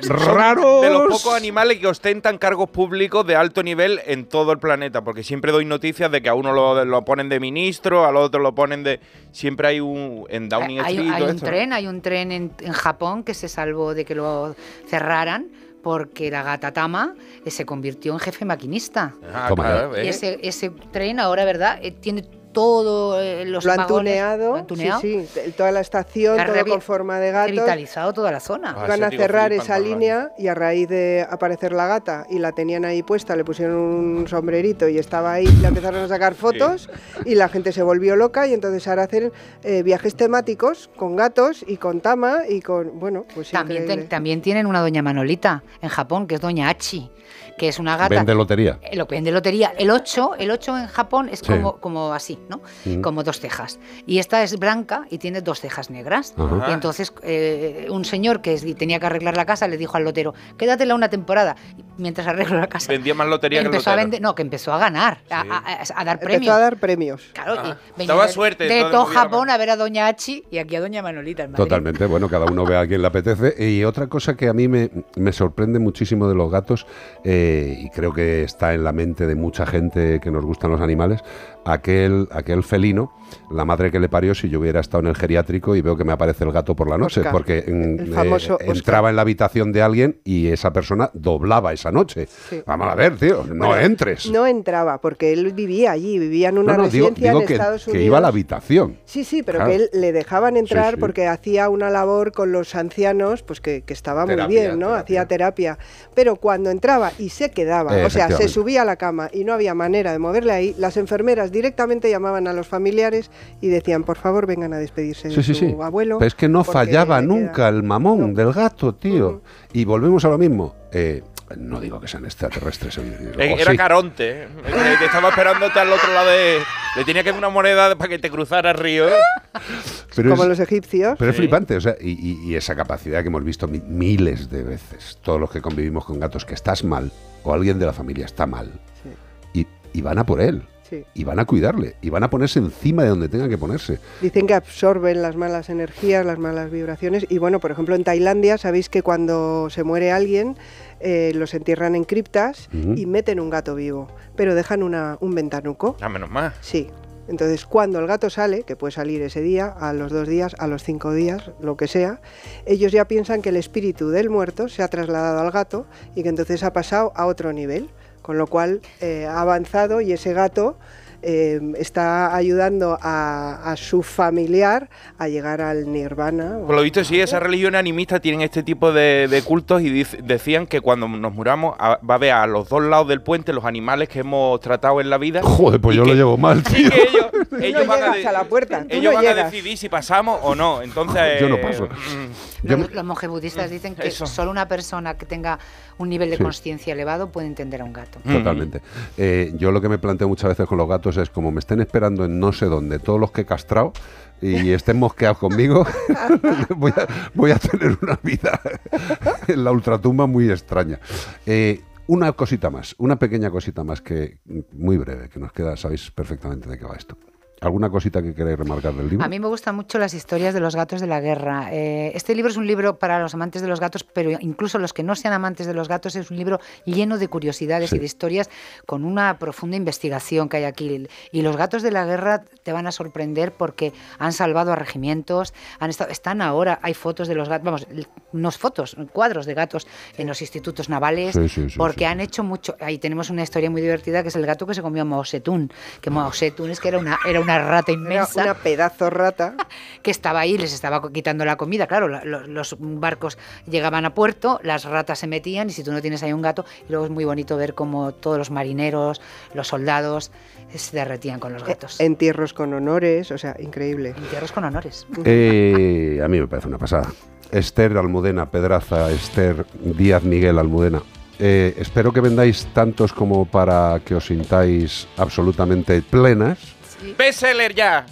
raros. De los pocos animales que ostentan cargos públicos de alto nivel en todo el planeta, porque siempre doy noticias de que a uno lo, lo ponen de ministro, al otro lo ponen de... Siempre hay un... En Downing Hay, Street... hay un tren, hay un tren en, en Japón que se salvó de que lo cerraran porque la gata Tama eh, se convirtió en jefe maquinista. Ah, claro, ¿eh? Y ese, ese tren ahora, ¿verdad? Eh, tiene todo eh, los Lo han vagones- tuneado, lo han tuneado. sí, toda la estación, La todo con forma de gatos. Revitalizado toda la zona. Ah, Iban a cerrar esa línea y a raíz de aparecer la gata y la tenían ahí puesta, le pusieron un sombrerito y estaba ahí, le empezaron a sacar fotos y la gente se volvió loca y entonces ahora hacen eh, viajes temáticos con gatos y con tama y con, bueno, pues También, ten- también tienen una doña Manolita en Japón, que es doña Achi, que es una gata. Vende lotería. Eh, Lo que vende lotería. El 8, el 8 en Japón es Sí. como, como así, ¿no? Mm. Como dos cejas. Y esta es blanca y tiene dos cejas negras. Ajá. Y entonces eh, un señor que tenía que arreglar la casa le dijo al lotero, quédatela una temporada. Mientras arreglo la casa. Vendía más lotería que el empezó a vender, no, que empezó a ganar, a, a- a dar Empezó premios. a dar premios. Claro, Ah, y venía daba de- suerte, De todo Japón a ver a Doña Achi y aquí a Doña Manolita en Madrid. Totalmente, bueno, cada uno ve a quien le apetece. Y otra cosa que a mí me, me sorprende muchísimo de los gatos, eh, y creo que está en la mente de mucha gente que nos gustan los animales, aquel, aquel felino la madre que le parió si yo hubiera estado en el geriátrico y veo que me aparece el gato por la noche, Oscar, porque mm, Oscar. entraba en la habitación de alguien y esa persona doblaba esa noche. Sí. Vamos a ver, tío, no Bueno, entres. No entraba, porque él vivía allí, vivía en una No, no, residencia digo en que, Estados que Unidos. iba a la habitación. Sí, sí, pero Claro. que él le dejaban entrar sí. porque hacía una labor con los ancianos, pues que, que estaba muy bien, ¿no? Hacía terapia. Pero cuando entraba y se quedaba, o sea, se subía a la cama y no había manera de moverle ahí, las enfermeras directamente llamaban a los familiares y decían, por favor, vengan a despedirse de Sí, su sí. abuelo. Pero es que no fallaba nunca el mamón del gato, tío. Y volvemos a lo mismo. Eh, no digo que sean extraterrestres. eh, Eh, Era sí. Caronte. eh. Eh, Te estaba esperándote al otro lado de. Le tenía que dar una moneda para que te cruzara el río. Pero Como es- los egipcios. Pero es flipante, o sea, y, y- y esa capacidad que hemos visto mi- miles de veces, todos los que convivimos con gatos, que estás mal, o alguien de la familia está mal, y, y van a por él, Sí. y van a cuidarle, y van a ponerse encima de donde tengan que ponerse. Dicen que absorben las malas energías, las malas vibraciones. Y bueno, por ejemplo, en Tailandia sabéis que cuando se muere alguien, eh, los entierran en criptas y meten un gato vivo, pero dejan una- un ventanuco. Ah, menos más. Sí. Entonces, cuando el gato sale, que puede salir ese día, a los dos días, a los cinco días, lo que sea, ellos ya piensan que el espíritu del muerto se ha trasladado al gato y que entonces ha pasado a otro nivel, con lo cual eh, ha avanzado y ese gato eh, está ayudando a, a su familiar a llegar al nirvana. Por lo visto, sí, esas religiones animistas tienen este tipo de, de cultos y decían que cuando nos muramos a- va a haber a los dos lados del puente los animales que hemos tratado en la vida. Joder, pues yo que- lo llevo mal, Sí, tío. que ellos, Tú ellos no van a, de- a la puerta, tú ellos no van a llegas. decidir si pasamos o no. Entonces, Yo no paso. mm, Yo Los, los monjes budistas dicen que Eso. solo una persona que tenga un nivel de Sí. conciencia elevado puede entender a un gato. Totalmente. Eh, yo lo que me planteo muchas veces con los gatos es como me estén esperando en no sé dónde todos los que he castrado y estén mosqueados conmigo, voy, a, voy a tener una vida en la ultratumba muy extraña. Eh, una cosita más, una pequeña cosita más que muy breve, que nos queda, sabéis perfectamente de qué va esto. ¿Alguna cosita que queráis remarcar del libro? A mí me gustan mucho las historias de los gatos de la guerra. Eh, este libro es un libro para los amantes de los gatos, pero incluso los que no sean amantes de los gatos es un libro lleno de curiosidades Sí. y de historias con una profunda investigación que hay aquí. Y los gatos de la guerra te van a sorprender porque han salvado a regimientos, han estado, están ahora, hay fotos de los gatos, vamos, unos fotos, cuadros de gatos en los institutos navales, sí, sí, porque han hecho mucho. Ahí tenemos una historia muy divertida que es el gato que se comió a Mao Zedong, que Mao Zedong es que era una, era una rata Era inmensa una pedazo rata. que estaba ahí, les estaba quitando la comida. Claro, la- lo- los barcos llegaban a puerto, las ratas se metían y si tú no tienes ahí un gato, y luego es muy bonito ver cómo todos los marineros, los soldados se derretían con los gatos. Entierros con honores, o sea, increíble. Entierros con honores. Eh, a mí me parece una pasada. Esther Almudena Pedraza, Esther Díaz Miguel Almudena. Eh, espero que vendáis tantos como para que os sintáis absolutamente plenas. Bestseller ya.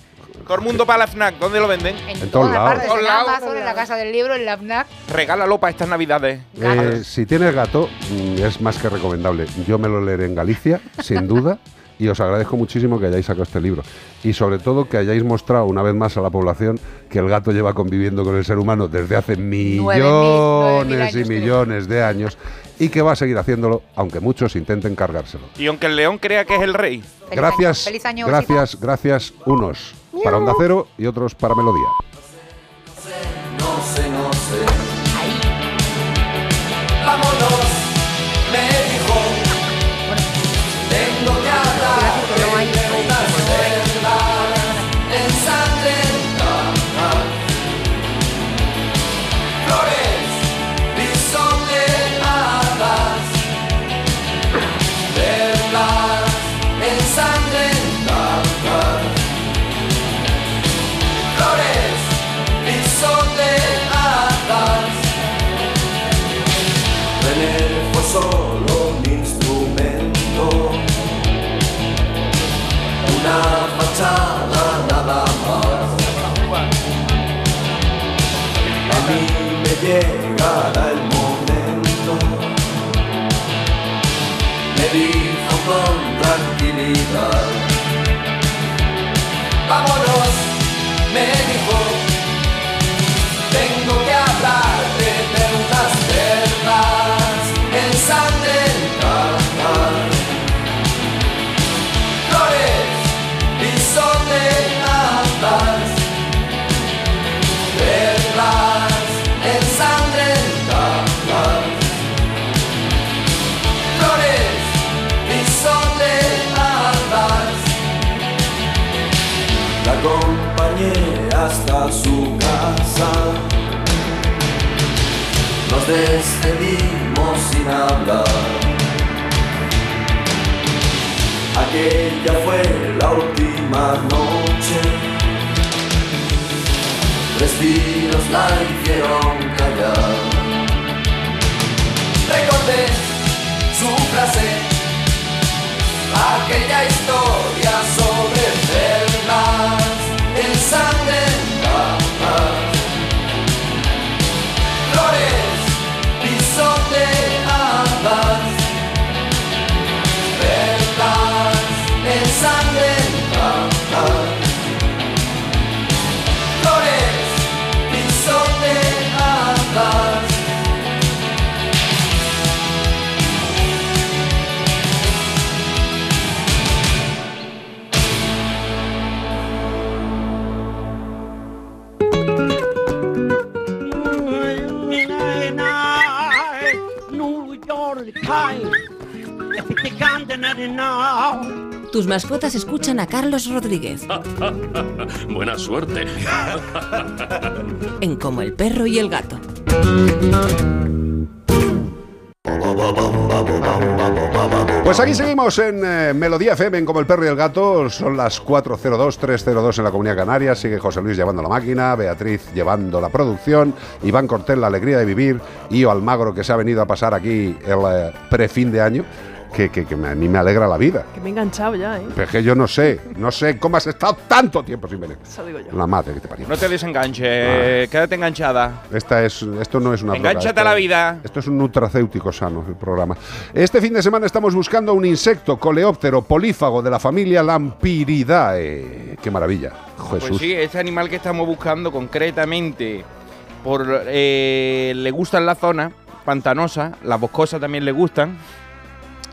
Cormundo para la FNAC. ¿Dónde lo venden? En, todos todas lados. partes, En en todos lados. Amazon, en la Casa del Libro, en la FNAC. Regálalo para estas navidades. Eh, si tienes gato, mm, es más que recomendable. Yo me lo leeré en Galicia, sin duda, y os agradezco muchísimo que hayáis sacado este libro. Y sobre todo que hayáis mostrado una vez más a la población que el gato lleva conviviendo con el ser humano desde hace millones y millones de años y que va a seguir haciéndolo, aunque muchos intenten cargárselo. Y aunque el león crea que es el rey. Gracias, Feliz año, gracias, gracias, unos para Onda Cero y otros para Melodía. Nos despedimos sin hablar. Aquella fue la última noche. Respiros la hicieron callar. Recordé su frase, aquella historia sobre celdas ensangrentadas. Tus mascotas escuchan a Carlos Rodríguez Buena suerte. en Como el perro y el gato. Pues aquí seguimos en eh, Melodía FM, en como el perro y el gato. Son las 4.02, 3.02 en la Comunidad Canaria. Sigue José Luis llevando la máquina, Beatriz llevando la producción, Iván Cortés la alegría de vivir, Io Almagro que se ha venido a pasar aquí el eh, prefin de año, que, que- que me- a mí me alegra la vida. Que me he enganchado ya, ¿eh? Pero es que yo no sé, no sé cómo has estado tanto tiempo sin venir. Eso digo yo. La madre que te parió. No te desenganches, quédate enganchada. Esta es, esto no es una droga, Engánchate esto- a la vida. Esto es un nutracéutico sano, el programa. Este fin de semana estamos buscando un insecto coleóptero polífago de la familia Lampiridae. ¡Qué maravilla! Jesús. Pues sí, este animal que estamos buscando concretamente, por eh, le gustan la zona pantanosa, las boscosas también le gustan,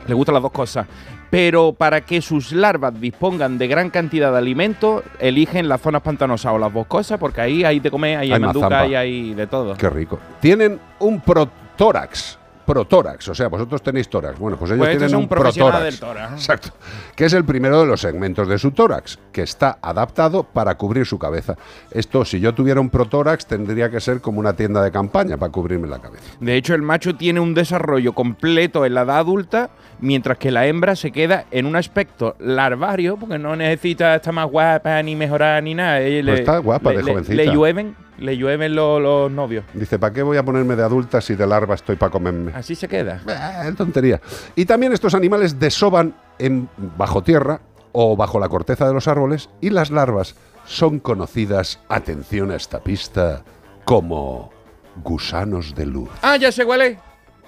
le gustan las dos cosas. Pero para que sus larvas dispongan de gran cantidad de alimento, eligen las zonas pantanosas o las boscosas, porque ahí hay de comer, ahí hay, Hay manduca, ahí hay de todo. Qué rico. Tienen un protórax. Protórax, o sea, vosotros tenéis tórax. Bueno, pues ellos Pues tienen son un protórax. del tórax. Exacto. Que es el primero de los segmentos de su tórax, que está adaptado para cubrir su cabeza. Esto, si yo tuviera un protórax, tendría que ser como una tienda de campaña para cubrirme la cabeza. De hecho, el macho tiene un desarrollo completo en la edad adulta, mientras que la hembra se queda en un aspecto larvario, porque no necesita estar más guapa, ni mejorar, ni nada. Está guapa le- de jovencita. Le llueven, le llueven los, los novios. Dice, ¿para qué voy a ponerme de adulta si de larva estoy para comerme? Así se queda. Eh, tontería. Y también estos animales desoban en, bajo tierra o bajo la corteza de los árboles y las larvas son conocidas, atención a esta pista, como gusanos de luz. Ah, ya sé cuál es.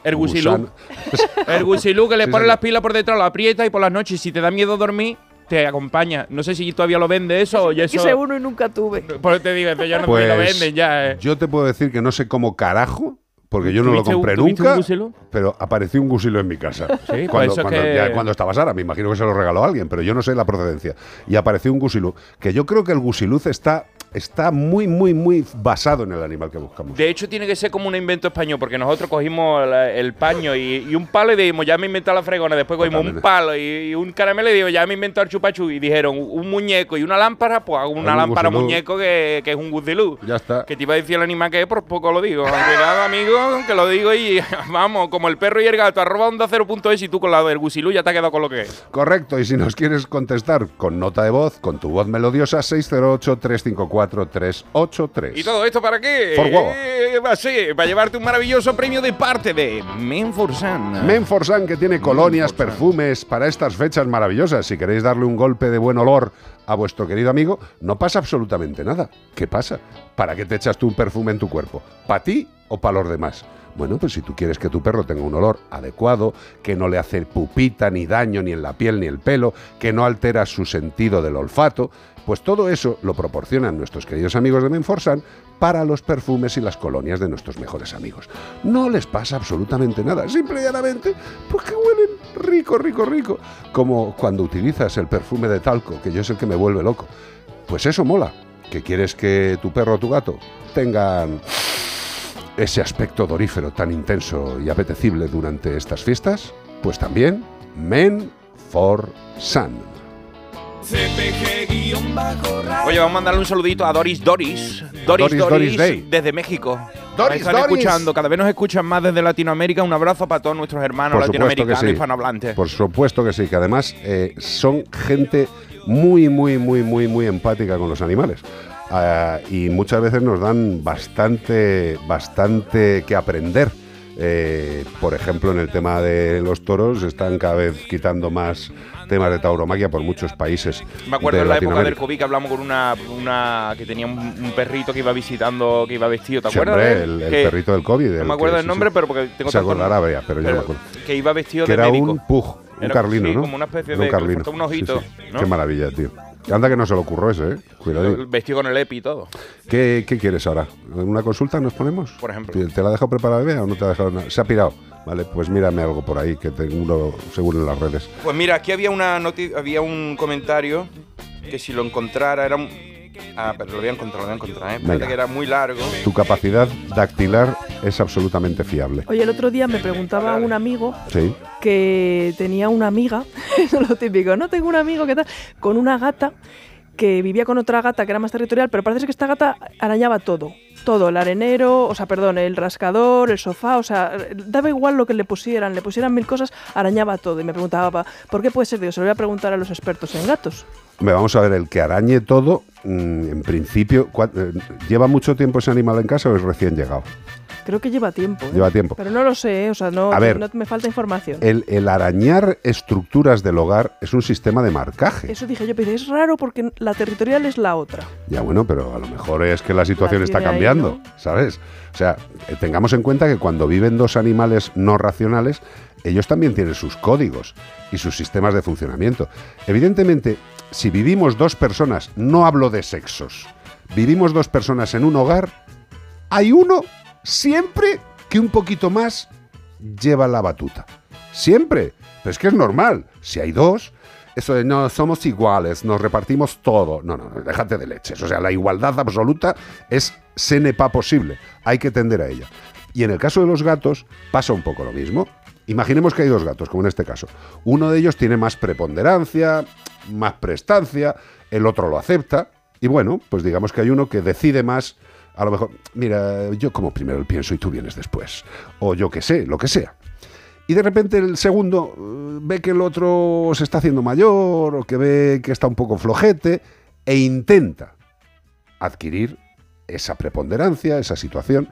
El gusilú. El gusilú que le Sí, pone las pilas por detrás, lo aprieta y por las noches, si te da miedo dormir, te acompaña. No sé si todavía lo vende eso o ya eso. Quise uno y nunca tuve. Por eso te digo, ya no Pues lo venden ya. eh. yo te puedo decir que no sé cómo carajo, porque yo no lo ¿Tuviste un- compré un nunca, gusilo? pero apareció un gusilo en mi casa. Sí, pues cuando, cuando- que- ya cuando estaba Sara, me imagino que se lo regaló alguien, pero yo no sé la procedencia. Y apareció un gusilú, que yo creo que el gusiluz está, está muy, muy, muy basado en el animal que buscamos. De hecho, tiene que ser como un invento español, porque nosotros cogimos la- el paño y, y un palo y dijimos, ya me he inventado la fregona. Después cogimos un Totalmente. palo y, y un caramelo y dijimos, ya me he inventado el chupachú. Y dijeron, un muñeco y una lámpara, pues hago una Un lámpara muñeco que, que es un guzilú. Ya está. Que te iba a decir el animal que es, por poco lo digo. Cuidado, amigo, que lo digo y vamos, como el perro y el gato, arroba onda 0.es y tú con la del gusilú ya te has quedado con lo que es. Correcto, y si nos quieres contestar con nota de voz, con tu voz melodiosa, 608-354-383. ¿Y todo esto para qué? For huevo. Eh, va a ser para llevarte un maravilloso premio de parte de Menforsan. Menforsan que tiene colonias, perfumes para estas fechas maravillosas. Si queréis darle un golpe de buen olor a vuestro querido amigo, no pasa absolutamente nada. ¿Qué pasa? ¿Para qué te echas tú un perfume en tu cuerpo? ¿Para ti o para los demás? Bueno, pues si tú quieres que tu perro tenga un olor adecuado, que no le hace pupita ni daño ni en la piel ni el pelo, que no altera su sentido del olfato, pues todo eso lo proporcionan nuestros queridos amigos de Menforsan para los perfumes y las colonias de nuestros mejores amigos. No les pasa absolutamente nada, simple y llanamente, pues que huelen rico, rico, rico. Como cuando utilizas el perfume de talco, que yo es el que me vuelve loco. Pues eso mola. ¿Que quieres que tu perro o tu gato tengan ese aspecto dorífero tan intenso y apetecible durante estas fiestas? Pues también Men for Sun. Oye, vamos a mandarle un saludito a Doris Doris. Doris Doris, Doris, Doris Day. desde México. Doris, están Doris. escuchando, cada vez nos escuchan más desde Latinoamérica. Un abrazo para todos nuestros hermanos Por latinoamericanos sí. hispanohablantes. Por supuesto que sí, que además eh, son gente muy, muy, muy, muy, muy empática con los animales. Ah, y muchas veces nos dan bastante, bastante que aprender. Eh, por ejemplo, en el tema de los toros, están cada vez quitando más temas de tauromaquia por muchos países. Me acuerdo de en la época del. COVID que hablamos con una, una que tenía un, un perrito que iba visitando, que iba vestido, ¿te acuerdas? él? el, el perrito del COVID. No el me acuerdo que- sí, nombre, sí. pero porque tengo Se acordará, vea, pero yo me acuerdo. Que iba vestido Que de era médico. un pug, un Era- carlino, sí, ¿no? como una especie de- un carlino. un ojito, sí. ¿no? Qué maravilla, tío. Anda que no se lo ocurrió ese, ¿eh? Cuidado. Vestido con el EPI y todo. ¿Qué, qué quieres ahora? ¿Una consulta nos ponemos? Por ejemplo. ¿Te, la ha dejado preparada Bea o no te ha dejado nada? Se ha pirado. Vale, pues mírame algo por ahí que tengo seguro en las redes. Pues mira, aquí había una había un comentario que si lo encontrara era un... Ah, pero lo voy a encontrar, lo voy a encontrar, ¿eh? Espérate Venga. que era muy largo. Tu capacidad dactilar es absolutamente fiable. Oye, el otro día me preguntaba un amigo Sí. Que tenía una amiga, lo típico, no tengo un amigo que tal, con una gata que vivía con otra gata que era más territorial, pero parece que esta gata arañaba todo. Todo, el arenero, o sea, perdón, el rascador, el sofá, o sea, daba igual lo que le pusieran, le pusieran mil cosas, arañaba todo. Y me preguntaba, ¿por qué puede ser? Digo, se lo voy a preguntar a los expertos en gatos. Vamos a ver, el que arañe todo, mm, en principio, ¿cuá- eh, ¿lleva mucho tiempo ese animal en casa o es recién llegado? Creo que lleva tiempo. ¿eh? Lleva tiempo. Pero no lo sé, ¿eh? o sea, no, A ver. no me falta información. El, el arañar estructuras del hogar es un sistema de marcaje. Eso dije yo, pero es raro porque la territorial es la otra. Ya bueno, pero a lo mejor es que la situación La está ahí, cambiando, ¿sabes? O sea, eh, tengamos en cuenta que cuando viven dos animales no racionales, ellos también tienen sus códigos y sus sistemas de funcionamiento. Evidentemente, si vivimos dos personas, no hablo de sexos, vivimos dos personas en un hogar, hay uno siempre que un poquito más lleva la batuta. Siempre. Pero es que es normal. Si hay dos, eso de no somos iguales, nos repartimos todo. No, no, déjate de leches. O sea, la igualdad absoluta es se ne pas posible. Hay que tender a ella. Y en el caso de los gatos pasa un poco lo mismo. Imaginemos que hay dos gatos, como en este caso. Uno de ellos tiene más preponderancia, más prestancia, el otro lo acepta. Y bueno, pues digamos que hay uno que decide más, a lo mejor, mira, yo como primero pienso y tú vienes después. O yo qué sé, lo que sea. Y de repente el segundo eh, ve que el otro se está haciendo mayor o que ve que está un poco flojete e intenta adquirir esa preponderancia, esa situación.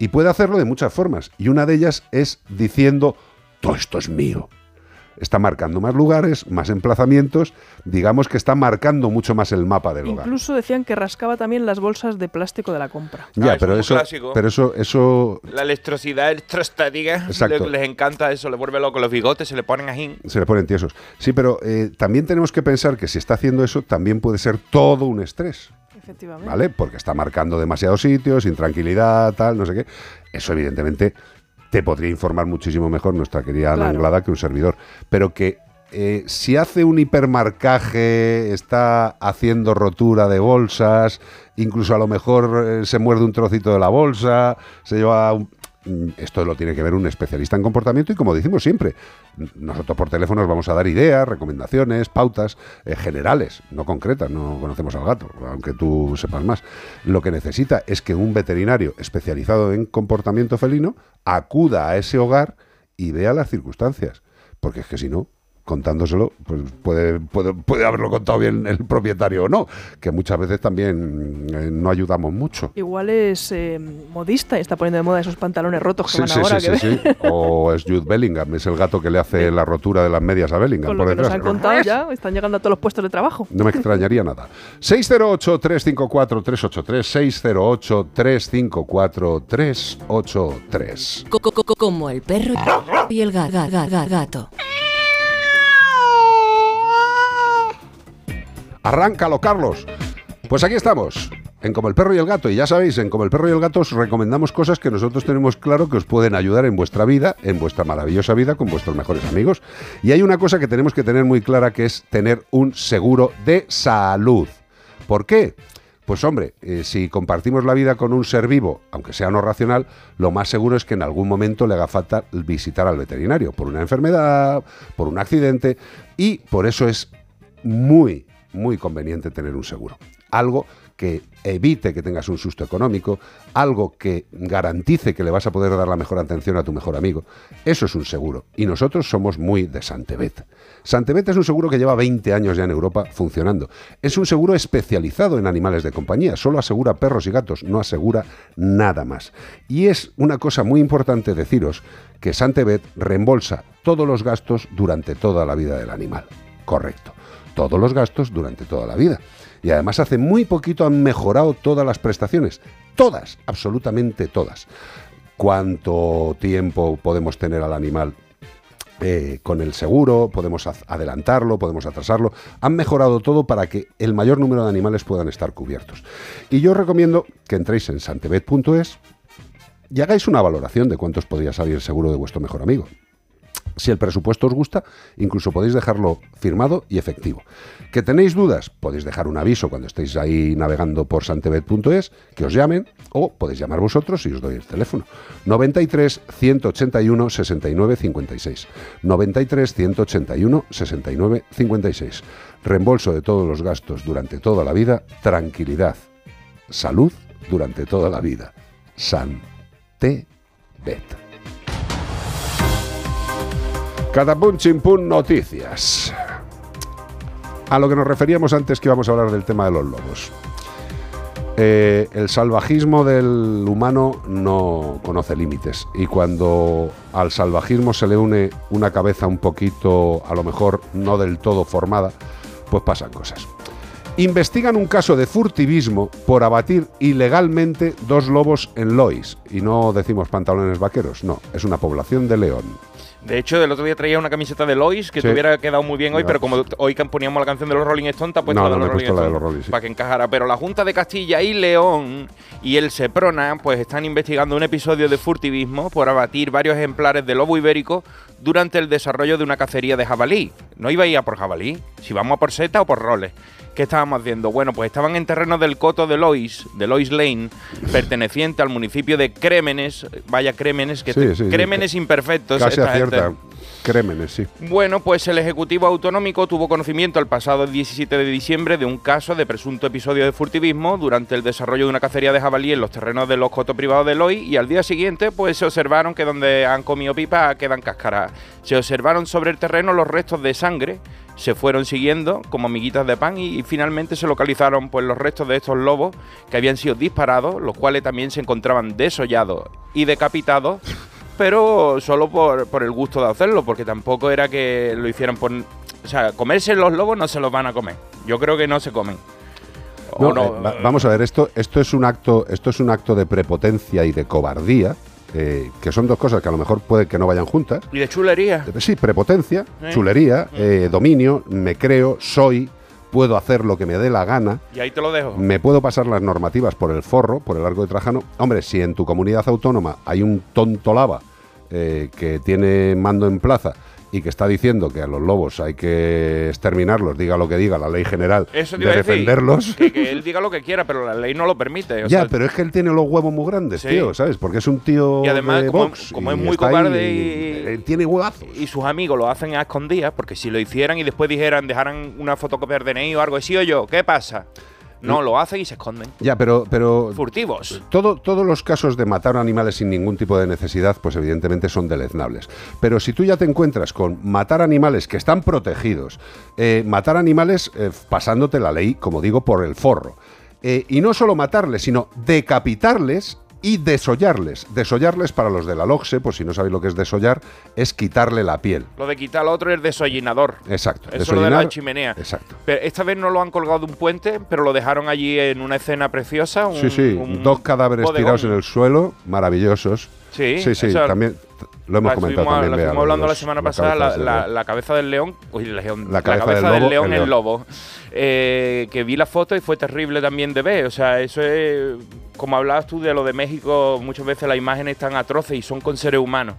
Y puede hacerlo de muchas formas. Y una de ellas es diciendo, todo esto es mío. Está marcando más lugares, más emplazamientos. Digamos que está marcando mucho más el mapa del hogar. Incluso decían que rascaba también las bolsas de plástico de la compra. Ya, Ah, pero es eso, clásico. pero eso, eso La electricidad electrostática. Exacto. le- Les encanta eso, le vuelve loco los bigotes, se le ponen ají. se le ponen tiesos. Sí, pero eh, también tenemos que pensar que si está haciendo eso, también puede ser todo un estrés. Efectivamente. ¿Vale? Porque está marcando demasiados sitios, intranquilidad, tal, no sé qué. Eso, evidentemente, te podría informar muchísimo mejor nuestra querida Ana Claro. Anglada que un servidor. Pero que eh, si hace un hipermarcaje, está haciendo rotura de bolsas, incluso a lo mejor eh, se muerde un trocito de la bolsa, se lleva un- Esto lo tiene que ver un especialista en comportamiento y como decimos siempre, nosotros por teléfono os vamos a dar ideas, recomendaciones, pautas eh, generales, no concretas, no conocemos al gato, aunque tú sepas más. Lo que necesita es que un veterinario especializado en comportamiento felino acuda a ese hogar y vea las circunstancias, porque es que si no, contándoselo, pues puede, puede, puede haberlo contado bien el propietario o no, que muchas veces también eh, no ayudamos mucho. Igual es eh, modista y está poniendo de moda esos pantalones rotos que Sí, van sí, ahora. sí, que sí, sí. O es Jude Bellingham, es el gato que le hace la rotura de las medias a Bellingham Con lo por que nos detrás. han contado ya, están llegando a todos los puestos de trabajo. No me extrañaría nada. 608-354-383, 608-354-383. Co- co- co- Como el perro y el ga- ga- ga- ga- gato. Arráncalo, Carlos. Pues aquí estamos, en Como el Perro y el Gato. Y ya sabéis, en Como el Perro y el Gato os recomendamos cosas que nosotros tenemos claro que os pueden ayudar en vuestra vida, en vuestra maravillosa vida con vuestros mejores amigos. Y hay una cosa que tenemos que tener muy clara que es tener un seguro de salud. ¿Por qué? Pues hombre, eh, si compartimos la vida con un ser vivo, aunque sea no racional, lo más seguro es que en algún momento le haga falta visitar al veterinario por una enfermedad, por un accidente, y por eso es muy, muy conveniente tener un seguro. Algo que evite que tengas un susto económico, algo que garantice que le vas a poder dar la mejor atención a tu mejor amigo. Eso es un seguro. Y nosotros somos muy de Santebet. Santebet es un seguro que lleva 20 años ya en Europa funcionando. Es un seguro especializado en animales de compañía. Solo asegura perros y gatos, no asegura nada más. Y es una cosa muy importante deciros que Santebet reembolsa todos los gastos durante toda la vida del animal. Correcto. Todos los gastos durante toda la vida. Y además hace muy poquito han mejorado todas las prestaciones. Todas, absolutamente todas. ¿Cuánto tiempo podemos tener al animal eh, con el seguro, podemos adelantarlo, podemos atrasarlo. Han mejorado todo para que el mayor número de animales puedan estar cubiertos. Y yo os recomiendo que entréis en santebet.es y hagáis una valoración de cuántos podría salir el seguro de vuestro mejor amigo. Si el presupuesto os gusta, incluso podéis dejarlo firmado y efectivo. ¿Que tenéis dudas? Podéis dejar un aviso cuando estéis ahí navegando por santebet.es, que os llamen, o podéis llamar vosotros y os doy el teléfono. 93 181 69 56. 93 181 69 56. Reembolso de todos los gastos durante toda la vida, tranquilidad, salud durante toda la vida. Santebet. Catapum chimpún noticias. A lo que nos referíamos antes que íbamos a hablar del tema de los lobos. Eh, el salvajismo del humano no conoce límites y cuando al salvajismo se le une una cabeza un poquito, a lo mejor no del todo formada, pues pasan cosas. Investigan un caso de furtivismo por abatir ilegalmente dos lobos en Lois. Y no decimos pantalones vaqueros, no, es una población de León. De hecho, el otro día traía una camiseta de Lois que Sí. te hubiera quedado muy bien hoy, pero como hoy poníamos la canción de los Rolling Stones, te ha puesto No, la de los Rolling Stones Rolling, sí. para que encajara. Pero la Junta de Castilla y León y el Seprona pues están investigando un episodio de furtivismo por abatir varios ejemplares de lobo ibérico durante el desarrollo de una cacería de jabalí. No iba a ir a por jabalí, si vamos a por seta o por roles. ¿Qué estábamos haciendo? Bueno, pues estaban en terreno del Coto de Lois, de Lois Lane, perteneciente al municipio de Crémenes. Vaya Crémenes, que Sí, te- sí, sí. Crémenes imperfectos. Casi gente. Crémenes, sí. Bueno, pues el Ejecutivo Autonómico tuvo conocimiento el pasado 17 de diciembre de un caso de presunto episodio de furtivismo durante el desarrollo de una cacería de jabalí en los terrenos de los cotos privados de Loy y al día siguiente pues se observaron que donde han comido pipa quedan cáscaras. Se observaron sobre el terreno los restos de sangre, se fueron siguiendo como amiguitas de pan y, y finalmente se localizaron pues los restos de estos lobos que habían sido disparados, los cuales también se encontraban desollados y decapitados pero solo por, por el gusto de hacerlo, porque tampoco era que lo hicieran por... O sea, comerse los lobos no se los van a comer. Yo creo que no se comen. No, no, eh, va- vamos a ver, esto, esto, es un acto, esto es un acto de prepotencia y de cobardía, eh, que son dos cosas que a lo mejor puede que no vayan juntas. Y de chulería. Sí, prepotencia, Sí. chulería, eh, dominio, me creo, soy, puedo hacer lo que me dé la gana. Y ahí te lo dejo. Me puedo pasar las normativas por el forro, por el arco de Trajano. Hombre, si en tu comunidad autónoma hay un tonto lava eh, que tiene mando en plaza y que está diciendo que a los lobos hay que exterminarlos, diga lo que diga la ley general Eso de defenderlos. Que, que él diga lo que quiera, pero la ley no lo permite. o ya, sea, pero es que él tiene los huevos muy grandes, Sí. tío, ¿sabes? Porque es un tío Y además, de como, box como y es muy cobarde y- y, eh, tiene huevazos. y sus amigos lo hacen a escondidas, porque si lo hicieran y después dijeran, dejaran una fotocopia del DNI o algo así, o yo, ¿qué pasa? No, lo hacen y se esconden. Ya, pero, pero Furtivos. todo- todos los casos de matar animales sin ningún tipo de necesidad, pues evidentemente son deleznables. Pero si tú ya te encuentras con matar animales que están protegidos, eh, matar animales eh, pasándote la ley, como digo, por el forro, eh, y no solo matarles, sino decapitarles y desollarles. Desollarles para los de la LOGSE, pues si no sabéis lo que es desollar, es quitarle la piel. Lo de quitar al otro es desollinador. Exacto. Eso es lo de la chimenea. Exacto. Pero esta vez no lo han colgado de un puente, pero lo dejaron allí en una escena preciosa. un- Sí, sí, un dos cadáveres bodegón. tirados en el suelo, maravillosos. Sí, sí, sí, también lo hemos La comentado también. la estuvimos hablando la semana pasada, la, cabeza del león. Uy, el león. La cabeza del león, el lobo. Eh, que vi la foto y fue terrible también de ver. O sea, eso es. Como hablabas tú de lo de México, muchas veces las imágenes están atroces y son con seres humanos.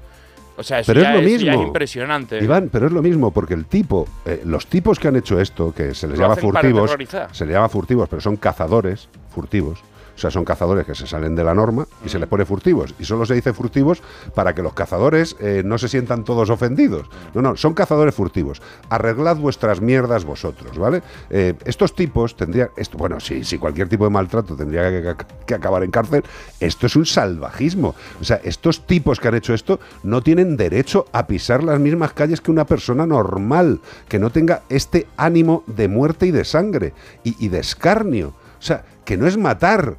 O sea, eso, Pero ya, es lo mismo. ya es impresionante. Iván, pero es lo mismo, porque el tipo, eh, los tipos que han hecho esto, que se les Lo llama furtivos, se les llama furtivos, pero son cazadores furtivos, O sea, son cazadores que se salen de la norma y se les pone furtivos. Y solo se dice furtivos para que los cazadores eh, no se sientan todos ofendidos. No, no, son cazadores furtivos. Arreglad vuestras mierdas vosotros, ¿vale? Eh, estos tipos tendrían, bueno, sí, sí, cualquier tipo de maltrato tendría que, acabar en cárcel. Esto es un salvajismo. O sea, estos tipos que han hecho esto no tienen derecho a pisar las mismas calles que una persona normal, que no tenga este ánimo de muerte y de sangre y de escarnio. O sea, que no es matar,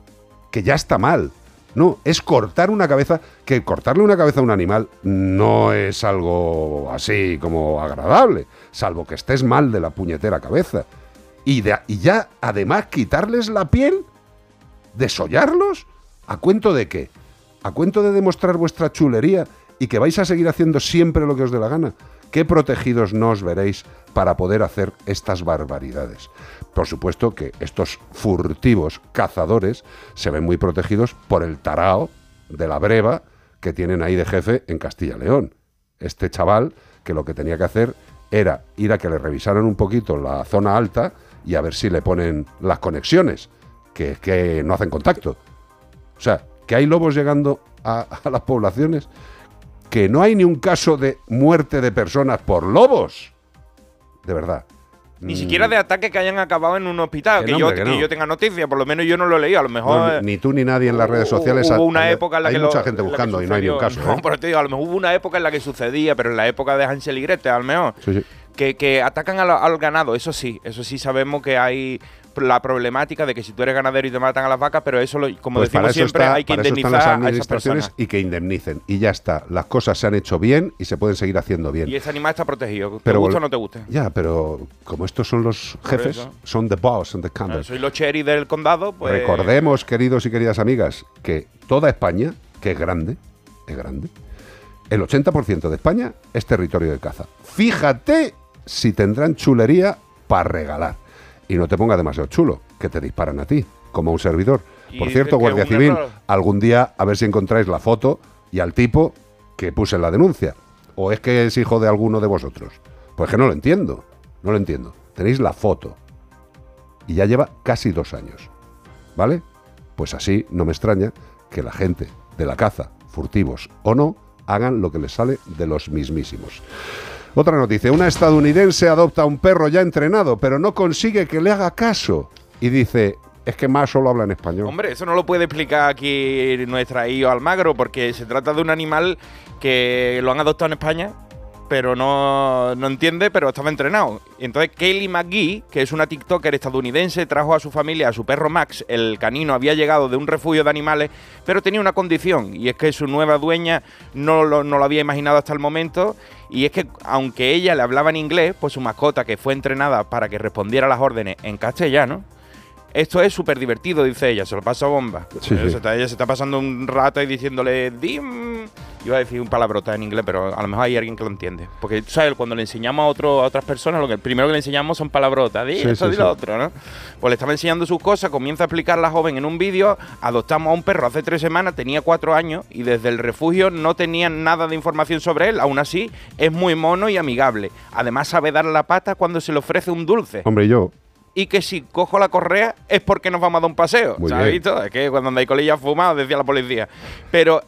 que ya está mal. No, es cortar una cabeza, que cortarle una cabeza a un animal no es algo así como agradable, salvo que estés mal de la puñetera cabeza. Y, y ya, además, quitarles la piel, desollarlos, ¿a cuento de qué? ¿A cuento de demostrar vuestra chulería y que vais a seguir haciendo siempre lo que os dé la gana? ¿Qué protegidos no os veréis para poder hacer estas barbaridades? Por supuesto que estos furtivos cazadores se ven muy protegidos por el tarao de la breva que tienen ahí de jefe en Castilla León. Este chaval que lo que tenía que hacer era ir a que le revisaran un poquito la zona alta y a ver si le ponen las conexiones, que, que no hacen contacto. O sea, que hay lobos llegando a las poblaciones, que no hay ni un caso de muerte de personas por lobos. De verdad. Ni Mm, siquiera de ataques que hayan acabado en un hospital, Que yo, hombre, que que no. yo tenga noticia, por lo menos yo no lo he leído, a lo mejor... no, ni tú ni nadie en las redes sociales. Hubo una hay- época en la hay que mucha lo- gente buscando y no hay ni un caso. No, ¿eh? pero te digo, a lo mejor hubo una época en la que sucedía, pero en la época de Hansel y Gretel, a lo mejor, Sí, sí. que, que atacan al ganado, eso sí, eso sí sabemos que hay la problemática de que si tú eres ganadero y te matan a las vacas, pero eso, lo, como Pues decimos siempre, está- hay que indemnizar las a esas administraciones personas. y que indemnicen. Y ya está. Las cosas se han hecho bien y se pueden seguir haciendo bien. Y ese animal está protegido, te Pero gusta o no te guste. Ya, pero como estos son los jefes, son the boss and the Campbell. Soy los cherry del condado, pues... Recordemos, queridos y queridas amigas, que toda España, que es grande, es grande, el 80% de España es territorio de caza. Fíjate si tendrán chulería para regalar. Y no te pongas demasiado chulo, que te disparan a ti, como a un servidor. Por cierto, Guardia Civil, error. algún día a ver si encontráis la foto y al tipo que puse en la denuncia. ¿O es que es hijo de alguno de vosotros? Pues que no lo entiendo, no lo entiendo. Tenéis la foto y ya lleva casi dos años. ¿Vale? Pues así no me extraña que la gente de la caza, furtivos o no, hagan lo que les sale de los mismísimos. Otra noticia, una estadounidense adopta a un perro ya entrenado, pero no consigue que le haga caso. Y dice, es que más solo habla en español. Hombre, eso no lo puede explicar aquí nuestra IO Almagro, porque se trata de un animal que lo han adoptado en España, pero no, no entiende, pero estaba entrenado. Entonces Kaylee McGee, que es una TikToker estadounidense, trajo a su familia a su perro Max. El canino había llegado de un refugio de animales, pero tenía una condición, y es que su nueva dueña no no lo había imaginado hasta el momento. Y es que, aunque ella le hablaba en inglés, pues su mascota, que fue entrenada para que respondiera a las órdenes en castellano, esto es súper divertido, dice ella, se lo pasa bomba. Sí, sí. se está- ella se está pasando un rato ahí diciéndole, dim. Iba a decir un palabrota en inglés, pero a lo mejor hay alguien que lo entiende. Porque, ¿sabes? Cuando le enseñamos a, otro, a otras personas, lo que primero que le enseñamos son palabrotas. Di Sí, esto, di lo otro, ¿no? Pues le estaba enseñando sus cosas, comienza a explicar la joven en un vídeo. Adoptamos a un perro hace tres semanas, tenía cuatro años y desde el refugio no tenían nada de información sobre él. Aún así, es muy mono y amigable. Además, sabe dar la pata cuando se le ofrece un dulce Hombre, y yo, y que si cojo la correa es porque nos vamos a dar un paseo. Muy ¿Sabes bien. visto? Es que cuando andáis colillas fumados, decía la policía. Pero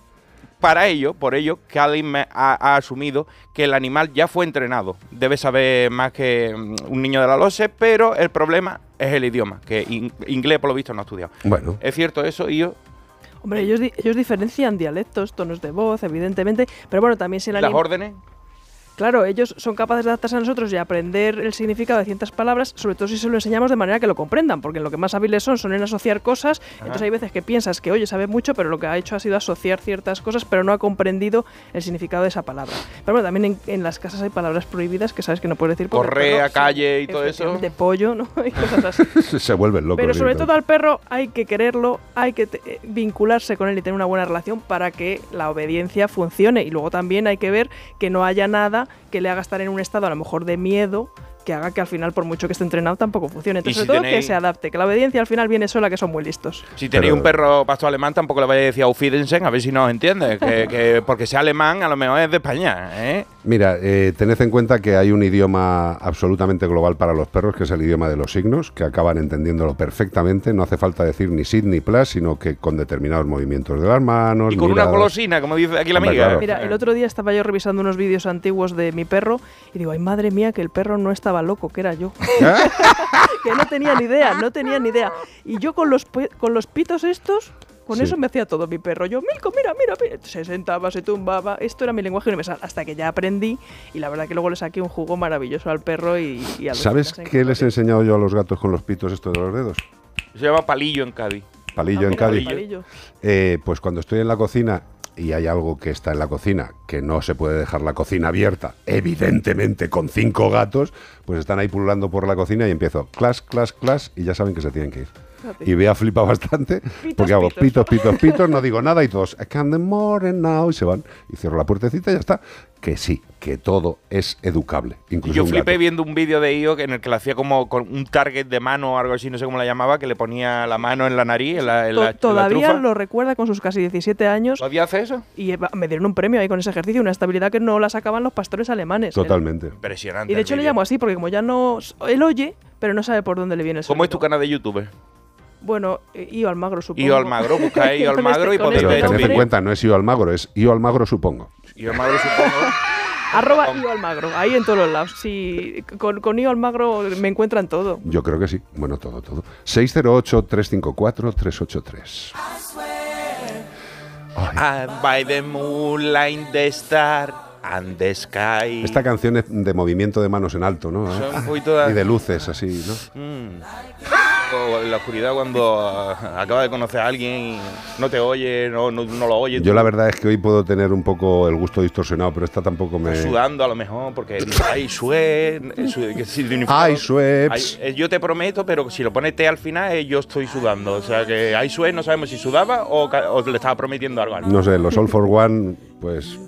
para ello, por ello, Calvin me ha, ha asumido que el animal ya fue entrenado. Debe saber más que mm, un niño de la LOSE, pero el problema es el idioma, que in- inglés por lo visto no ha estudiado. bueno, ¿Es cierto eso? Y yo, Hombre, ellos, di- ellos diferencian dialectos, tonos de voz, evidentemente, pero bueno, también si el las órdenes. Claro, ellos son capaces de adaptarse a nosotros y aprender el significado de ciertas palabras, sobre todo si se lo enseñamos de manera que lo comprendan, porque en lo que más hábiles son son en asociar cosas. Entonces hay veces que piensas que, oye, sabe mucho, pero lo que ha hecho ha sido asociar ciertas cosas, pero no ha comprendido el significado de esa palabra. Pero bueno, también en, en las casas hay palabras prohibidas que sabes que no puedes decir. Correa, perro- calle y todo eso. efectivamente, pollo, ¿no? y cosas así. se vuelven locos. Pero sobre todo al perro hay que quererlo, hay que te- eh, vincularse con él y tener una buena relación para que la obediencia funcione. Y luego también hay que ver que no haya nada que le haga estar en un estado a lo mejor de miedo que haga que al final, por mucho que esté entrenado, tampoco funcione. Entonces, si sobre todo que se adapte, que la obediencia al final viene sola, que son muy listos. Si tenéis Pero- un perro pastor alemán, tampoco le vayáis a decir Auf a ver si nos entiende. que, que porque sea alemán, a lo mejor es de España, ¿eh? Mira, eh, tened en cuenta que hay un idioma absolutamente global para los perros, que es el idioma de los signos, que acaban entendiéndolo perfectamente. No hace falta decir ni sit ni plus, sino que con determinados movimientos de las manos. Y con una golosina, como dice aquí la amiga. claro. Mira, el otro día estaba yo revisando unos vídeos antiguos de mi perro y digo, ay madre mía, que el perro no estaba loco, que era yo. que no tenía ni idea, no tenía ni idea. Y yo con los, con los pitos estos, con Sí. eso me hacía todo mi perro. Yo, Milko, mira, mira, mira. Se sentaba, se tumbaba. Esto era mi lenguaje universal. Hasta que ya aprendí y la verdad que luego le saqué un jugo maravilloso al perro y, y a los ¿Sabes qué les he enseñado yo a los gatos con los pitos estos de los dedos? Se llama palillo en Cádiz. Palillo Ah, en Cádiz. palillo. Eh, pues cuando estoy en la cocina y hay algo que está en la cocina, que no se puede dejar la cocina abierta, evidentemente con cinco gatos, pues están ahí pululando por la cocina y empiezo clas, clas, clas y ya saben que se tienen que ir. Y Bea flipa bastante porque hago pitos, pitos, pitos, no digo nada y todos, I can the morning now, y se van. Y cierro la puertecita y ya está. Que sí, que todo es educable. Incluso Yo flipé gato. viendo un vídeo de IO en el que le hacía como con un target de mano o algo así, no sé cómo la llamaba, que le ponía la mano en la nariz, en la, en la Todavía trufa. lo recuerda con sus casi 17 años. ¿Todavía hace eso? Y me dieron un premio ahí con ese ejercicio, una estabilidad que no la sacaban los pastores alemanes. Totalmente. Impresionante. Y de hecho le llamo así porque como ya no... Él oye, pero no sabe por dónde le viene el ¿Cómo es tu canal de YouTube? Bueno, eh, Io Almagro, supongo. Io Almagro, busca Io Almagro y podéis Pero ver este tened en cuenta, no es Io Almagro, es Io Almagro, supongo. Io Almagro supongo. Arroba Io Almagro, ahí en todos los lados. Sí, con, con Io Almagro me encuentran todo. Yo creo que sí. Bueno, todo, todo. 608-354-383. And by the moonlight, the star and the sky. Esta canción es de movimiento de manos en alto, ¿no? Son un poquito de- Y de luces, así, ¿no? Mm. En la oscuridad cuando ah, acabas de conocer a alguien y no te oye, no, no, no lo oye. Yo la verdad es que hoy puedo tener un poco el gusto distorsionado, pero esta tampoco me... Sudando a lo mejor porque dice, ay, sue, eh, su- que significa- Ay, sueps. Eh, yo te prometo, pero si lo pones T al final, eh, yo estoy sudando. O sea que hay sue, no sabemos si sudaba o, o le estaba prometiendo algo. No sé, los All for One, pues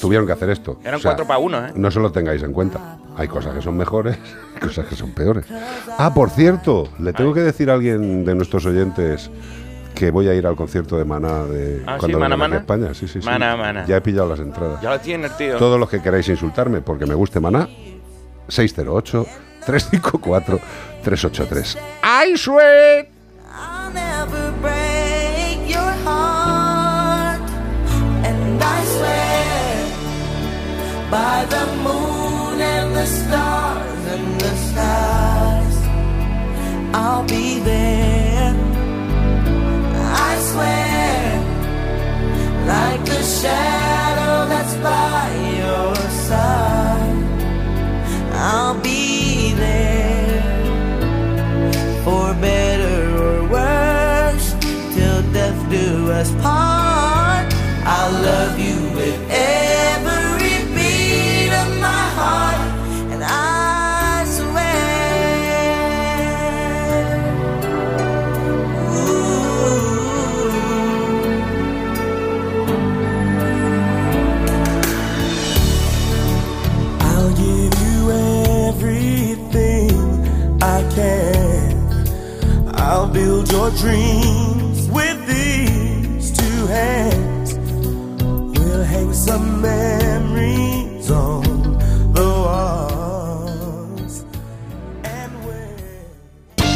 tuvieron que hacer esto. Eran cuatro pa' uno, ¿eh? No se lo tengáis en cuenta. Hay cosas que son mejores y cosas que son peores. Ah, por cierto, le tengo que decir a alguien de nuestros oyentes que voy a ir al concierto de Maná de Ah, sí, cuando Maná, a Maná. España. Sí, sí, sí. Maná, Maná. Ya he pillado las entradas. Ya lo tiene el tío. Todos los que queráis insultarme porque me guste Maná, 608 354 383. ¡Ay, sweet! break your heart. By the moon and the stars and the skies, I'll be there. I swear, like the shadow that's by your side, I'll be there for better or worse, till death do us part. Your dreams with these two hands. We'll hang some memories on the walls.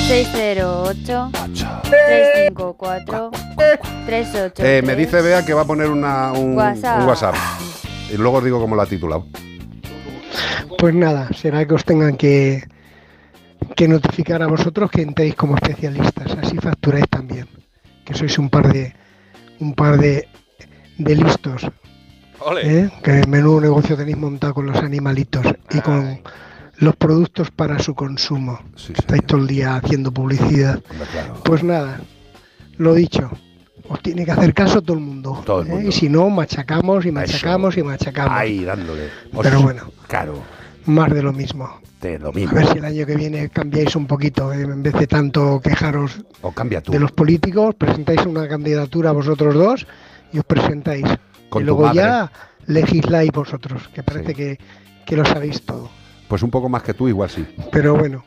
608 354 383 Eh, me dice Bea que va a poner una, un, WhatsApp. un WhatsApp. Y luego os digo cómo lo ha titulado. Pues nada, será que os tengan que, que notificar a vosotros que entréis como especialistas, así facturáis también, que sois un par de un par de, de listos. ¿eh? que menudo negocio tenéis montado con los animalitos y con los productos para su consumo. Estáis todo el día haciendo publicidad. Pues nada, lo dicho, os tiene que hacer caso todo el mundo. Todo el ¿eh? Y si no, machacamos y machacamos y machacamos. Ahí, dándole. Pero bueno. Claro, Más de lo mismo. de lo A mismo. ver si el año que viene cambiáis un poquito, eh, en vez de tanto quejaros O cambia tú. de los políticos, presentáis una candidatura vosotros dos y os presentáis. Con y luego ya legisláis vosotros, que parece que, que lo sabéis todo. Pues un poco más que tú, igual sí. Pero bueno,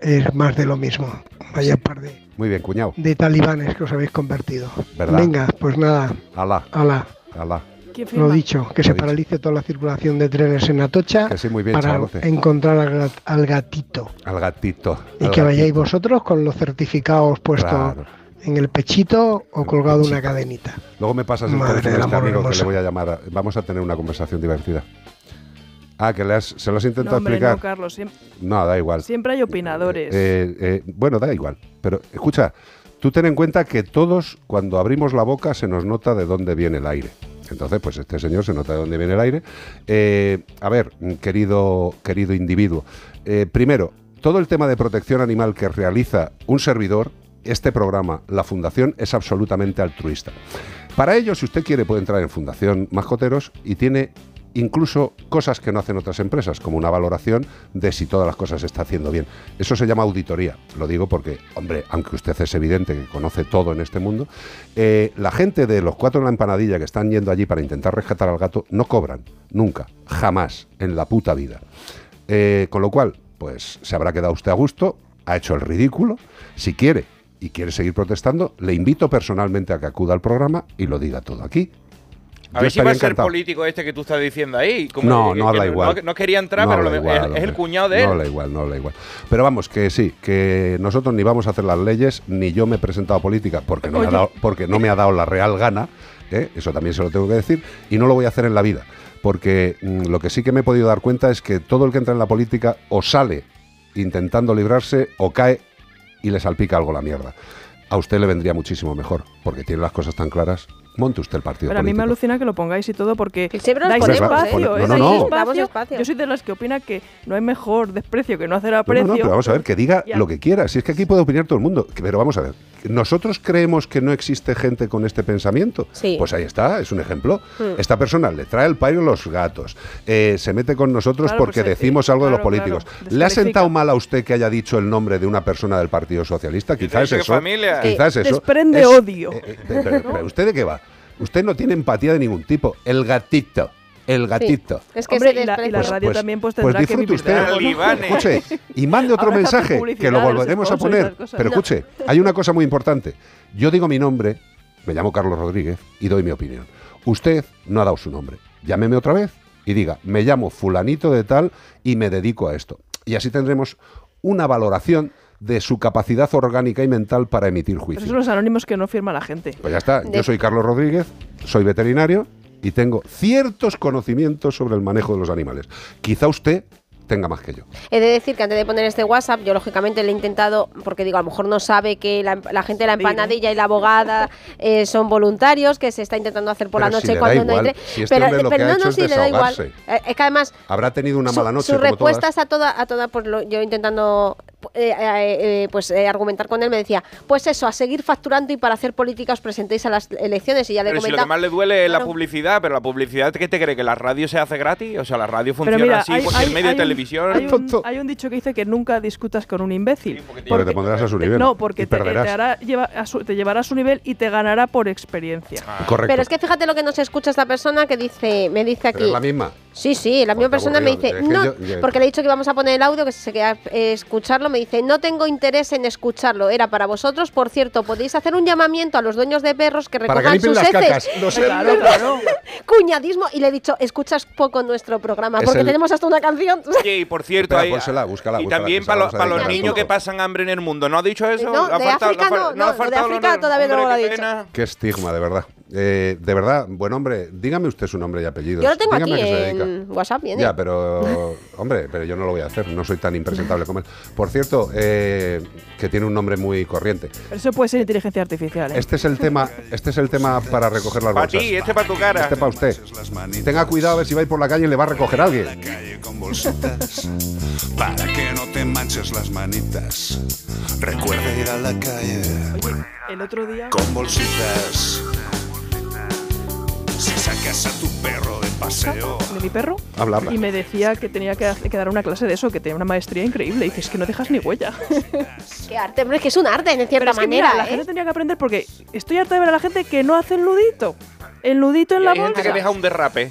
es más de lo mismo. Vaya par de, Muy bien, cuñado. de talibanes que os habéis convertido. ¿Verdad? Venga, pues nada, Alá. ala. Alá. ¿Quién Lo dicho, que se paralice toda la circulación de trenes en Atocha Que sí, muy bien, para encontrar al, gat- al gatito. Al gatito. Y al que vayáis vosotros con los certificados puestos Claro. en el pechito o colgado una cadenita. Luego me pasas el teléfono de este amigo que le voy a llamar. a- Vamos a tener una conversación divertida. Ah, que le has- se lo has intentado No, hombre, explicar. no, Carlos. No, da igual. Siempre hay opinadores. Eh, eh, bueno, da igual. Pero escucha, tú ten en cuenta que todos, cuando abrimos la boca, se nos nota de dónde viene el aire. Entonces, pues este señor se nota de dónde viene el aire. Eh, a ver, querido, querido individuo, eh, primero, todo el tema de protección animal que realiza un servidor, este programa, la Fundación, es absolutamente altruista. Para ello, si usted quiere, puede entrar en Fundación Mascoteros y tiene incluso cosas que no hacen otras empresas, como una valoración de si todas las cosas se está haciendo bien. Eso se llama auditoría. Lo digo porque, hombre, aunque usted es evidente que conoce todo en este mundo, eh, la gente de los cuatro en la empanadilla que están yendo allí para intentar rescatar al gato no cobran, nunca, jamás, en la puta vida. Eh, con lo cual, pues se habrá quedado usted a gusto, ha hecho el ridículo. Si quiere y quiere seguir protestando, le invito personalmente a que acuda al programa y lo diga todo aquí. A Yo ver si va a ser encantado. político este que tú estás diciendo ahí. como No, que- no que habla igual. No, no quería entrar, No pero habla lo- igual, es, es el cuñado de él. No habla igual, no habla igual. Pero vamos, que sí, que nosotros ni vamos a hacer las leyes, ni yo me he presentado a política porque no, me ha, dado, porque no me ha dado la real gana, ¿eh? eso también se lo tengo que decir, y no lo voy a hacer en la vida. Porque mm, lo que sí que me he podido dar cuenta es que todo el que entra en la política o sale intentando librarse o cae y le salpica algo la mierda. A usted le vendría muchísimo mejor, porque tiene las cosas tan claras. Monte usted el partido Pero a mí me alucina que lo pongáis y todo porque siempre nos dais ponemos, espacio, ¿eh? ¿eh? No, Dais no, no. espacio. Yo soy de las que opina que no hay mejor desprecio que no hacer No, no, aprecio. no, pero vamos a ver, que diga Ya. lo que quiera. Si es que aquí puede opinar todo el mundo. Pero vamos a ver, ¿nosotros creemos que no existe gente con este pensamiento? Sí. Pues ahí está, es un ejemplo. Hmm. Esta persona le trae el pairo a los gatos, eh, se mete con nosotros Claro, porque pues, eh, decimos algo de los políticos. claro, ¿Le ha sentado mal a usted que haya dicho el nombre de una persona del Partido Socialista? Quizás eso. familia. Quizás Eh, eso. desprende es- odio. eh, eh, pero, pero ¿usted de qué va? Usted no tiene empatía de ningún tipo. El gatito. El gatito. Es que Hombre, se y la, y la desprecia. radio también pues tendrá que disfrute vivir usted. Escuche, y mande otro Ahora que mensaje, que lo volveremos a poner. Pero No. escuche, hay una cosa muy importante. Yo digo mi nombre, me llamo Carlos Rodríguez y doy mi opinión. Usted no ha dado su nombre. Llámeme otra vez y diga, me llamo fulanito de tal y me dedico a esto. Y así tendremos una valoración de su capacidad orgánica y mental para emitir Pero juicio. esos son los anónimos que no firma la gente. Pues ya está, De- yo soy Carlos Rodríguez, soy veterinario y tengo ciertos conocimientos sobre el manejo de los animales. Quizá usted tenga más que yo. He de decir que antes de poner este WhatsApp, yo lógicamente le he intentado, porque digo, a lo mejor no sabe que la, la gente de la empanadilla y la abogada eh, son voluntarios, que se está intentando hacer por Pero la si noche da cuando no igual, entre. si este pero pero que ha no, hecho no, es sí, le da igual. Eh, es que además Habrá tenido una su, mala noche sus todas. respuestas a toda, a toda pues lo- yo intentando eh, eh, eh, pues eh, argumentar con él me decía, pues eso, a seguir facturando y para hacer política os presentéis a las elecciones y ya le Pero si lo que más le duele es la publicidad, pero la publicidad, ¿qué te cree? ¿Que la radio se hace gratis? O sea, la radio funciona mira, así hay, porque hay- el medio hay de un- televisión. hay un, hay un dicho que dice que nunca discutas con un imbécil. Porque te pondrás a su nivel No, porque y te, te perderás. hará lleva a su- te llevará a su nivel y te ganará por experiencia. Correcto. Pero es que fíjate lo que nos escucha esta persona que dice, me dice Pero aquí. es la misma. Sí, sí, la misma persona me dice, no, yo- yo- porque le he dicho que íbamos a poner el audio, que se queda eh, escucharlo, me dice, no tengo interés en escucharlo, era para vosotros, por cierto, podéis hacer un llamamiento a los dueños de perros que Para recojan que sus las heces. No sé. Claro, claro. Cuñadismo, y le he dicho, escuchas poco nuestro programa, Es porque el- tenemos hasta una canción. Oye, y por cierto, hay- pónsela, búscala, y búscala, también para vamos a para los niños que pasan hambre en el mundo. ¿No ha dicho eso? No, ¿Le ha de faltado- África no, no, ha lo de África no- todavía no lo ha dicho. Qué estigma, de verdad. Eh, de verdad, buen hombre, dígame usted su nombre y apellido. Yo lo tengo Dígame aquí dedica. en WhatsApp, viene. Ya, pero, hombre, pero yo no lo voy a hacer, no soy tan impresentable como él. Por cierto, eh, que tiene un nombre muy corriente. Pero eso puede ser inteligencia artificial. ¿eh? Este es el tema, este es el tema para recoger las Para bolsas. ti, este para tu cara. Este para usted. Tenga cuidado a ver si va a ir por la calle y le va a recoger a alguien. con bolsitas para que no te manches las manitas. Recuerda ir a la calle El otro día. con bolsitas. Sacas a tu perro de paseo. de mi perro Habla, habla. y me decía que tenía que, que dar una clase de eso, que tenía una maestría increíble. Y dices que no dejas ni huella. Qué arte, hombre, es que es un arte, en cierta Pero es que manera. mira, la ¿eh? gente tenía que aprender porque estoy harta de ver a la gente que no hace el nudito. El nudito en Y la hay gente bolsa. que deja un derrape.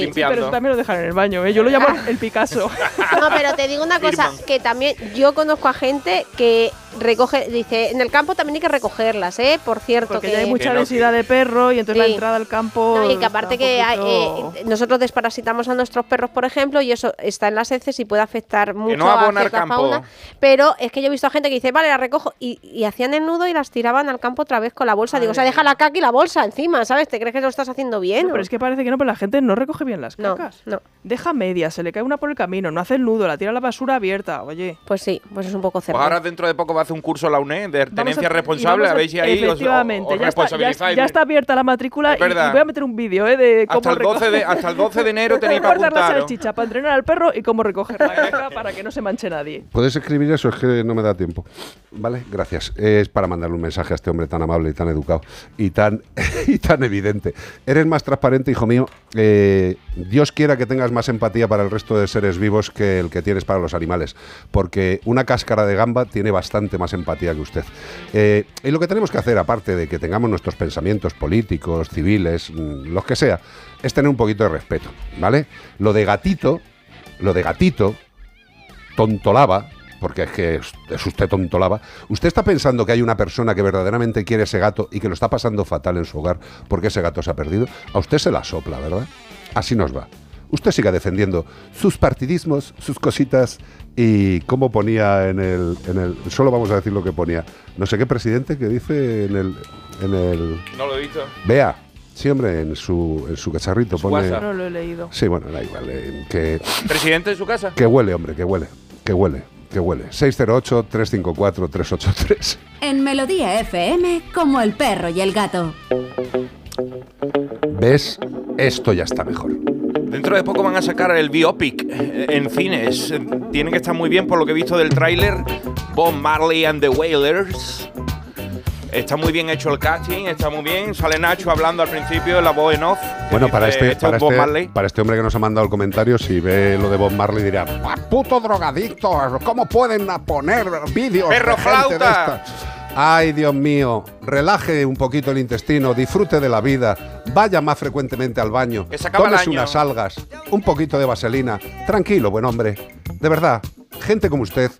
Sí. Pero eso también lo dejan en el baño, ¿eh? Yo lo llamo el Picasso. No, pero te digo una cosa, que también yo conozco a gente que recoge, dice, en el campo también hay que recogerlas, ¿eh? Por cierto. Porque que ya hay mucha densidad de perro y entonces Sí. la entrada al campo. No, y que aparte que hay, eh, nosotros desparasitamos a nuestros perros, por ejemplo, y eso está en las heces y puede afectar mucho no a campo. fauna. Pero es que yo he visto a gente que dice, vale, la recojo, y, y hacían el nudo y las tiraban al campo otra vez con la bolsa. Digo, o sea, deja la caca y la bolsa encima, ¿sabes? ¿Te crees que lo estás haciendo bien? No, pero es que parece que no, pero la gente no recoge bien las No, cacas. no. Deja media, se le cae una por el camino, no hace el nudo, la tira a la basura abierta, oye. Pues sí, pues es un poco Pues ahora dentro de poco va a hacer un curso la UNED de tenencia responsable, a ver si ahí os, os, Efectivamente, ya, está, ya, responsabilizáis. ya está abierta la matrícula y, voy a meter un vídeo ¿eh? de cómo hasta, el 12 de, hasta el 12 de enero tenéis para guardar la apuntaros. salchicha para entrenar al perro y cómo recoger la caca para que no se manche nadie. ¿Puedes escribir eso? Es que no me da tiempo. Vale, gracias. Es para mandarle un mensaje a este hombre tan amable y tan educado y tan, y tan evidente. Eres más transparente, hijo mío. Eh, Dios quiera que tengas más empatía para el resto de seres vivos que el que tienes para los animales, porque una cáscara de gamba tiene bastante más empatía que usted. Eh, y lo que tenemos que hacer, aparte de que tengamos nuestros pensamientos políticos, civiles, mm, los que sea, es tener un poquito de respeto, ¿vale? Lo de gatito, lo de gatito, tontolaba, porque es que es, es usted tontolaba, ¿usted está pensando que hay una persona que verdaderamente quiere ese gato y que lo está pasando fatal en su hogar porque ese gato se ha perdido? A usted se la sopla, ¿verdad? Así nos va. Usted siga defendiendo sus partidismos, sus cositas y cómo ponía en el, en el... Solo vamos a decir lo que ponía. No sé qué presidente que dice en el... En el No lo he visto. Vea, sí, hombre, en su, en su cacharrito su pone... WhatsApp. No lo he leído. Sí, bueno, da igual. eh, que, ¿Presidente de su casa? que huele, hombre, que huele. Que huele, que huele. 608-354-383. En Melodía FM, como el perro y el gato. ¿Ves? Esto ya está mejor. Dentro de poco van a sacar el biopic eh, en cines. Eh, Tiene que estar muy bien por lo que he visto del tráiler. Bob Marley and the Wailers. Está muy bien hecho el casting, está muy bien. Sale Nacho hablando al principio, la voz en off. Bueno, para este, "Esto para, es Bob este, para este hombre que nos ha mandado el comentario, si ve lo de Bob Marley dirá, "¡Ah, puto drogadicto! ¿Cómo pueden poner vídeos ¡Perro de gente de flauta! estas?". Ay, Dios mío, relaje un poquito el intestino, disfrute de la vida, vaya más frecuentemente al baño, Que se acaba el tómese año. unas algas, un poquito de vaselina. Tranquilo, buen hombre. De verdad, gente como usted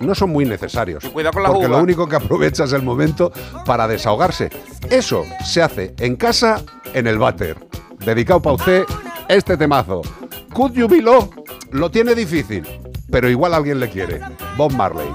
no son muy necesarios. cuidado con la porque uva. lo único que aprovecha es el momento para desahogarse. Eso se hace en casa, en el váter. Dedicado para usted este temazo. Could you be? Lo tiene difícil, pero igual alguien le quiere. Bob Marley.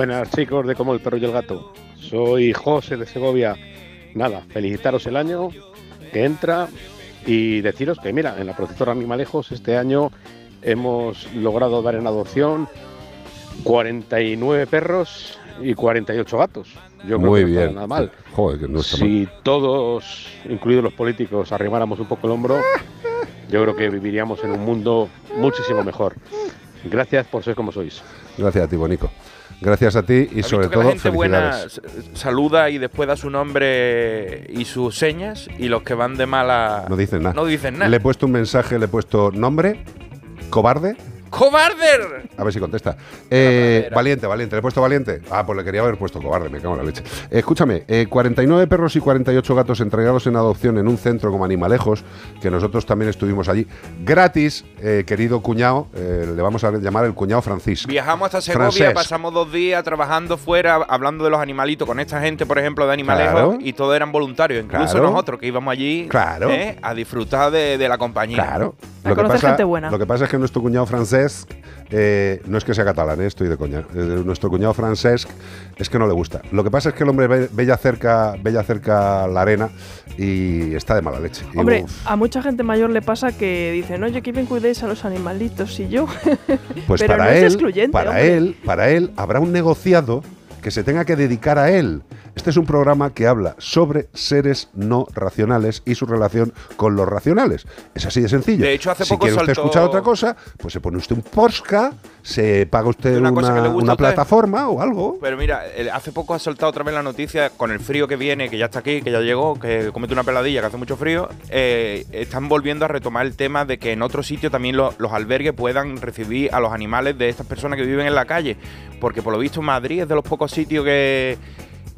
Buenas chicos de Como el Perro y el Gato. Soy José de Segovia. Nada, felicitaros el año que entra y deciros que mira, en la protectora Animalejos este año hemos logrado dar en adopción 49 perros y 48 gatos. Yo creo Muy que no está bien. nada mal. Joder, que no está mal. Si todos, incluidos los políticos, arrimáramos un poco el hombro, yo creo que viviríamos en un mundo muchísimo mejor. Gracias por ser como sois. Gracias a ti, Bonico. Gracias a ti y ¿Has sobre visto que la todo gente buena felicidades. saluda y después da su nombre y sus señas y los que van de mala No dicen nada. no dicen nada. Le he puesto un mensaje, le he puesto nombre, cobarde. ¡Cobarder! A ver si contesta. Eh, valiente, valiente. ¿Le he puesto valiente? Ah, pues le quería haber puesto cobarde, me cago en la leche. Eh, escúchame, eh, 49 perros y 48 gatos entregados en adopción en un centro como Animalejos, que nosotros también estuvimos allí, gratis, eh, querido cuñado, eh, le vamos a llamar el cuñado Francisco. Viajamos hasta Segovia, Francesc. pasamos dos días trabajando fuera, hablando de los animalitos con esta gente, por ejemplo, de Animalejos, Claro. y todos eran voluntarios, incluso Claro. nosotros que íbamos allí Claro. ¿eh? a disfrutar de, de la compañía. Claro. Lo que, pasa, lo que pasa es que nuestro cuñado Francesc, eh, no es que sea catalán, eh, estoy de coña. eh, nuestro cuñado Francesc es que no le gusta. Lo que pasa es que el hombre ve, ya cerca, ya cerca la arena y está de mala leche. Hombre, uf, a mucha gente mayor le pasa que dicen, oye, que bien cuidéis a los animalitos y yo. pues Pero para no es él, excluyente, para hombre. él, para él habrá un negociado que se tenga que dedicar a él. Este es un programa que habla sobre seres no racionales y su relación con los racionales. Es así de sencillo. De hecho, hace si poco quiere usted saltó- escuchar otra cosa, pues se pone usted un Porsche, se paga usted Una usted. plataforma o algo. Pero mira, hace poco ha soltado otra vez la noticia con el frío que viene, que ya está aquí, que ya llegó, que comete una peladilla, que hace mucho frío. eh, están volviendo a retomar el tema de que en otro sitio también lo- los albergues puedan recibir a los animales de estas personas que viven en la calle. Porque por lo visto Madrid es de los pocos sitios que,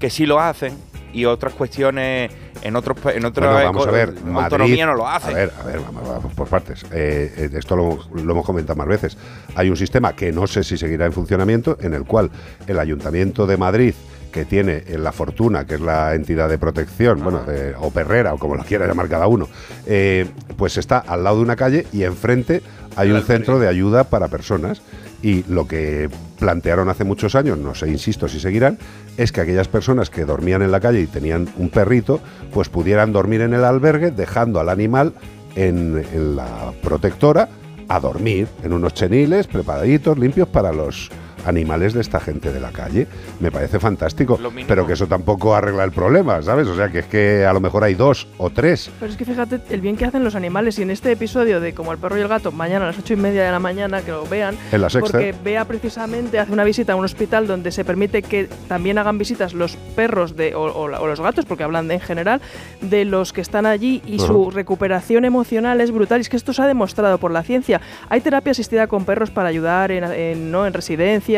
que sí lo hacen y otras cuestiones en otros en otras Bueno, vamos a ver, autonomía no lo hacen. A ver, a ver, vamos, por partes. Eh, eh, esto lo, lo hemos comentado más veces. Hay un sistema que no sé si seguirá en funcionamiento, en el cual el Ayuntamiento de Madrid que tiene en la Fortuna, que es la entidad de protección, bueno, de- o perrera, o como lo quiera llamar cada uno, eh, pues está al lado de una calle y enfrente hay un centro de ayuda para personas. Y lo que plantearon hace muchos años, no sé, insisto si seguirán, es que aquellas personas que dormían en la calle y tenían un perrito, pues pudieran dormir en el albergue dejando al animal en, la protectora a dormir en unos cheniles preparaditos, limpios para los animales de esta gente de la calle. Me parece fantástico, pero que eso tampoco arregla el problema, ¿sabes? O sea, que es que a lo mejor hay dos o tres. Pero es que fíjate el bien que hacen los animales y en este episodio de Como el perro y el gato, mañana a las ocho y media de la mañana, que lo vean. En la sexta. Porque Bea precisamente hace una visita a un hospital donde se permite que también hagan visitas los perros de, o, o la- o los gatos, porque hablan de, en general, de los que están allí y su recuperación emocional es brutal. Y es que esto se ha demostrado por la ciencia. Hay terapia asistida con perros para ayudar en, en, ¿no? en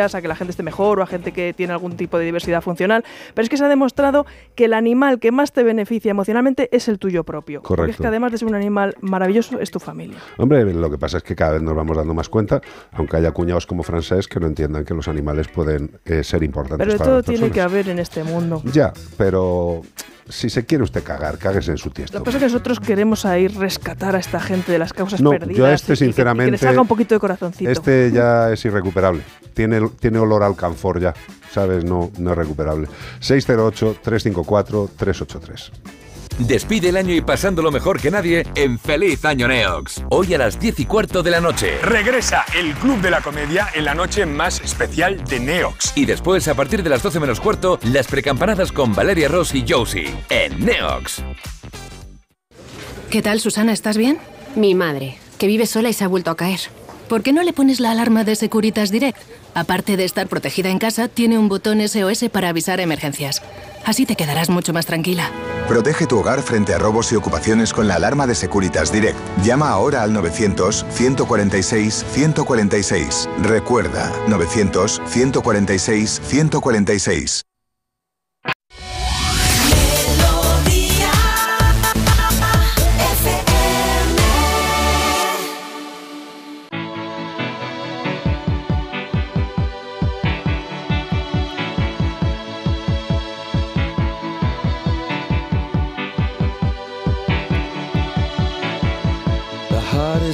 a que la gente esté mejor o a gente que tiene algún tipo de diversidad funcional. Pero es que se ha demostrado que el animal que más te beneficia emocionalmente es el tuyo propio. Porque es Correcto. que además de ser un animal maravilloso, es tu familia. Hombre, lo que pasa es que cada vez nos vamos dando más cuenta, aunque haya cuñados como Francés que no entiendan que los animales pueden eh, ser importantes Pero de para todo las tiene que haber en este mundo. Ya, pero si se quiere usted cagar, cáguese en su tiesto. Lo que pasa es que nosotros queremos ahí rescatar a esta gente de las causas No, perdidas. yo a este y que- que, sinceramente... le salga un poquito de corazoncito. Este ya es irrecuperable. Tiene, tiene olor al canfor ya, ¿sabes? No, no es recuperable. 608-354-383. Despide el año y pasándolo mejor que nadie en Feliz Año Neox. Hoy a las 10 y cuarto de la noche. Regresa el Club de la Comedia en la noche más especial de Neox. Y después, a partir de las 12 menos cuarto, las precampanadas con Valeria Ross y Josie en Neox. ¿Qué tal, Susana? ¿Estás bien? Mi madre, que vive sola y se ha vuelto a caer. ¿Por qué no le pones la alarma de Securitas Direct? Aparte de estar protegida en casa, tiene un botón SOS para avisar emergencias. Así te quedarás mucho más tranquila. Protege tu hogar frente a robos y ocupaciones con la alarma de Securitas Direct. Llama ahora al 900-146-146. Recuerda, 900-146-146.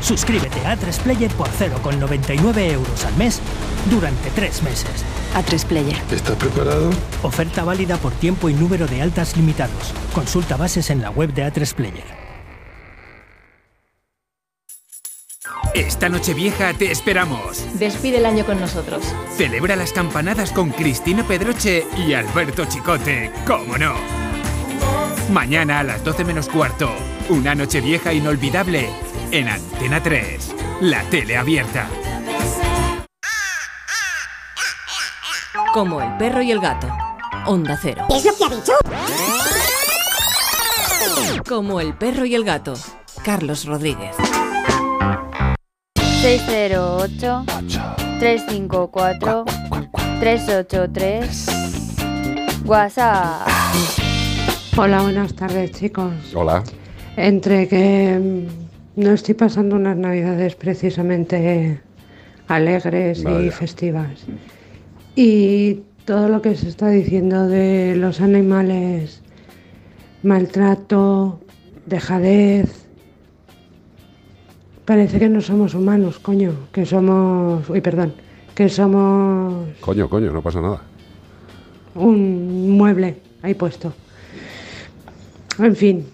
suscríbete a Player por 0,99 euros al mes durante tres meses. Player. ¿Estás preparado? Oferta válida por tiempo y número de altas limitados. Consulta bases en la web de A3Player. Esta noche vieja te esperamos. Despide el año con nosotros. Celebra las campanadas con Cristina Pedroche y Alberto Chicote, ¿cómo no? Mañana a las 12 menos cuarto, una noche vieja inolvidable en Antena 3, la tele abierta. Como el perro y el gato. Onda cero. ¿Qué es lo que ha dicho? Como el perro y el gato. Carlos Rodríguez. 608 354 383 WhatsApp. Hola, buenas tardes chicos. Hola. Entre que no estoy pasando unas navidades precisamente alegres y festivas y todo lo que se está diciendo de los animales, maltrato, dejadez, parece que no somos humanos, coño, que somos, uy, perdón, que somos Coño, coño, no pasa nada. un mueble ahí puesto. En fin,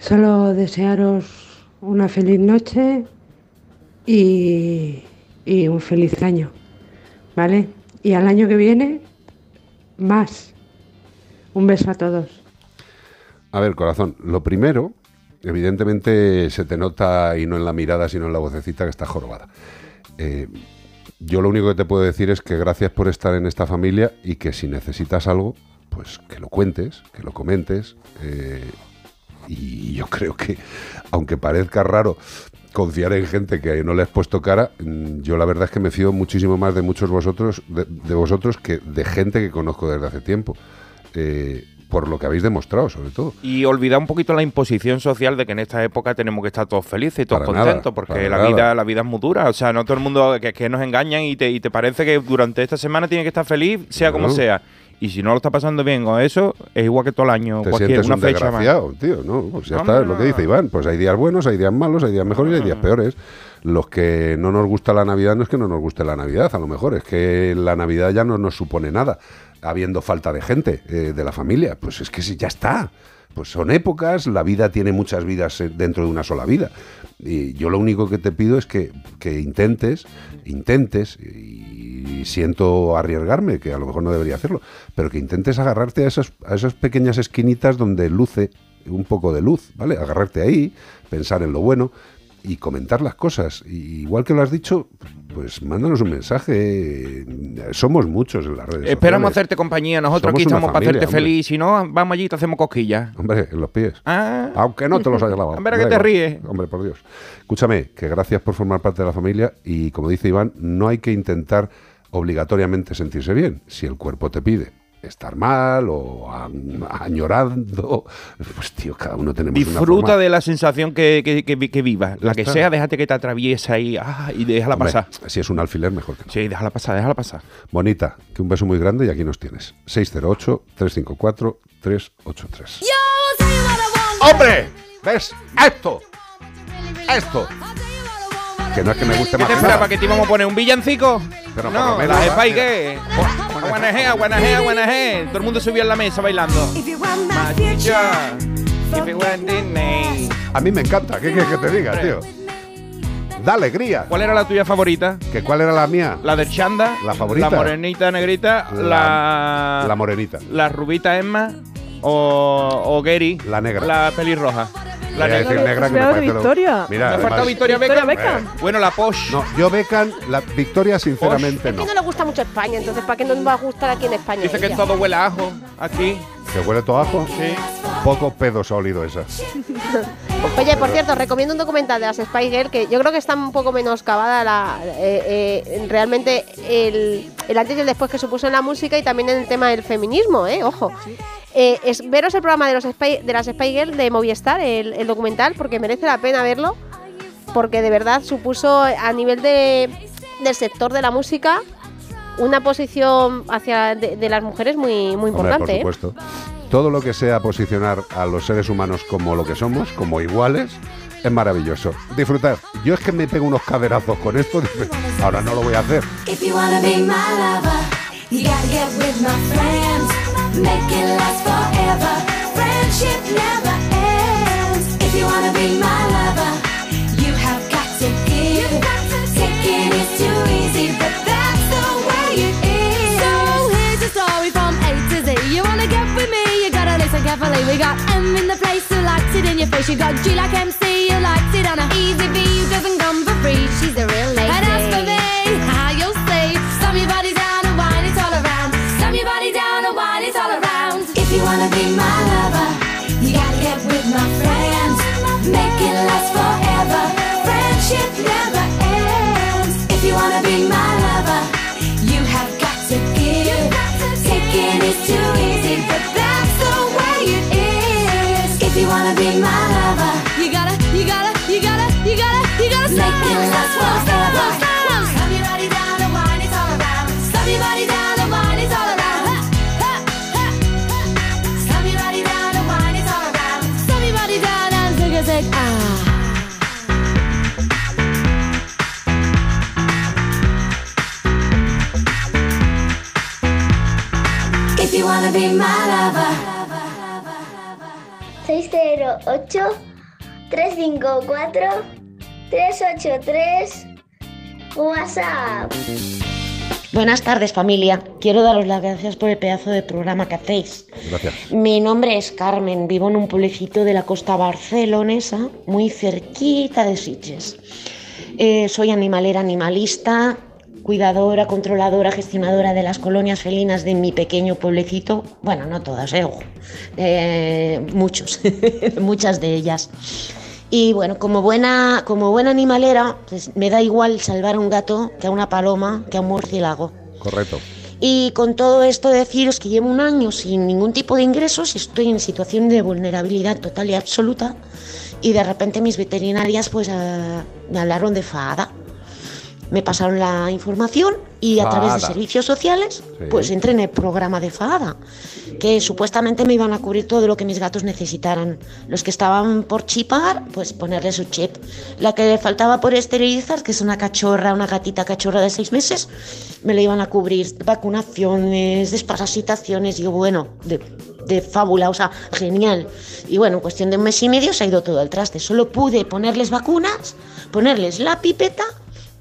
solo desearos una feliz noche y, y un feliz año, ¿vale? Y al año que viene, más. Un beso a todos. A ver, corazón, lo primero, evidentemente se te nota y no en la mirada, sino en la vocecita que está jorobada. Eh, yo lo único que te puedo decir es que gracias por estar en esta familia y que si necesitas algo, pues que lo cuentes, que lo comentes. eh, y yo creo que, aunque parezca raro confiar en gente que no le has puesto cara, mm, yo la verdad es que me fío muchísimo más de muchos vosotros, de, de vosotros que de gente que conozco desde hace tiempo. Eh, por lo que habéis demostrado, sobre todo. Y olvidar un poquito la imposición social de que en esta época tenemos que estar todos felices y todos Para nada, contentos, porque la nada. vida, la vida es muy dura. O sea, no todo el mundo que, que nos engañan y te, y te parece que durante esta semana tiene que estar feliz, sea como sea. Y si no lo está pasando bien con eso, es igual que todo el año, Te cualquier sientes una un fecha más. desgraciado, tío, ¿no? Pues ya está, es lo que dice Iván. Pues hay días buenos, hay días malos, hay días mejores y hay días peores. Los que no nos gusta la Navidad no es que no nos guste la Navidad, a lo mejor es que la Navidad ya no nos supone nada, habiendo falta de gente, eh, de la familia. Pues es que sí, ya está. Pues son épocas, la vida tiene muchas vidas eh, dentro de una sola vida. Y yo lo único que te pido es que, que intentes, intentes, y siento arriesgarme, que a lo mejor no debería hacerlo, pero que intentes agarrarte a esas, a esas pequeñas esquinitas donde luce un poco de luz, ¿vale? Agarrarte ahí, pensar en lo bueno y comentar las cosas. Y igual que lo has dicho, pues mándanos un mensaje. Somos muchos en las redes Esperamos sociales. hacerte compañía. Nosotros Somos aquí estamos para hacerte hombre. feliz. Si no, vamos allí y te hacemos cosquillas. Hombre, en los pies. Ah. Aunque no te los hayas lavado. Hombre, que te ríes. Hombre, por Dios. Escúchame, que gracias por formar parte de la familia y como dice Iván, no hay que intentar obligatoriamente sentirse bien. Si el cuerpo te pide estar mal o a- añorando, pues tío, cada uno tenemos una Disfruta forma. de la sensación que, que, que, que vivas. La que está. sea, déjate que te atraviesa ahí ah, y déjala Hombre, pasar. Si es un alfiler, mejor que no. Sí, déjala pasar, déjala pasar. Bonita, que un beso muy grande y aquí nos tienes. 608-354-383. ¡Hombre! ¿Ves? ¡Esto! ¡Esto! Que no es que me guste ¿Qué más te que esperaba? nada. ¿Que te íbamos a poner un villancico? Pero por no, lo menos, las Girls. Guanajea, guanajea, guanajea. Todo el mundo subió en la mesa bailando. My future, if you want Disney. A mí me encanta. ¿Qué quieres que te diga, tío? Da alegría. ¿Cuál era la tuya favorita? ¿Que ¿Cuál era la mía? La del Chanda. La favorita. La morenita negrita. La. La morenita. La rubita Emma. O, o Gary. La negra. La pelirroja. La Voy a decir negra. negra que me parece lo- Mira, ¿Me faltado Victoria Victoria Beckham? Beckham. Bueno, la Posh. No, yo Beckham, la Victoria sinceramente Es no. que no le gusta mucho España, entonces ¿para qué nos va a gustar aquí en España? Dice que todo huele a ajo aquí. ¿Que huele todo a ajo? Sí. Poco pedo sólido esa. Oye, por cierto, recomiendo un documental de las Girls que yo creo que está un poco menos cavada la, eh, eh, realmente el, el antes y el después que supuso en la música y también en el tema del feminismo, ¿eh? Ojo. Eh, es, veros el programa de, los Spy- de las Spy Girls de Movistar, el, el documental, porque merece la pena verlo, porque de verdad supuso a nivel de, del sector de la música una posición hacia de, de las mujeres muy, muy Hombre, por importante. ¿eh? supuesto. Todo lo que sea posicionar a los seres humanos como lo que somos, como iguales, es maravilloso. Disfrutar. Yo es que me pego unos caderazos con esto. Ahora no lo voy a hacer. If you wanna be my lover, you gotta get with my friends. Make it last forever. Friendship never ends. If you wanna be my lover, you have got to give. Taking is too easy, but that's the way it is. So here's your story from A to Z. You wanna get with me? You gotta listen carefully. We got M in the place who likes it in your face. You got G like MC who likes it on a easy V who doesn't come for free. She's a real be my lover. You gotta, you gotta, you gotta, you gotta, you gotta stop. Make it last forever. Ah. If you wanna be my lover 608 354 383 WhatsApp. Buenas tardes familia, quiero daros las gracias por el pedazo de programa que hacéis. Gracias. Mi nombre es Carmen, vivo en un pueblecito de la costa barcelonesa, muy cerquita de Sitges. Eh, soy animalera animalista, cuidadora, controladora, gestionadora de las colonias felinas de mi pequeño pueblecito. Bueno, no todas, eh, ojo. Eh, muchos, muchas de ellas. Y bueno, como buena, como buena animalera, pues me da igual salvar a un gato que a una paloma, que a un murciélago. Correcto. Y con todo esto deciros que llevo un año sin ningún tipo de ingresos estoy en situación de vulnerabilidad total y absoluta. Y de repente mis veterinarias pues ah, me hablaron de FADA. Me pasaron la información y a través de servicios sociales Sí. pues entré en el programa de FADA, que supuestamente me iban a cubrir todo lo que mis gatos necesitaran. Los que estaban por chipar, pues ponerle su chip. La que le faltaba por esterilizar, que es una cachorra, una gatita cachorra de seis meses, me la iban a cubrir vacunaciones, desparasitaciones, y yo, bueno, de, de fábula, o sea, genial. Y bueno, en cuestión de un mes y medio se ha ido todo al traste. Solo pude ponerles vacunas, ponerles la pipeta,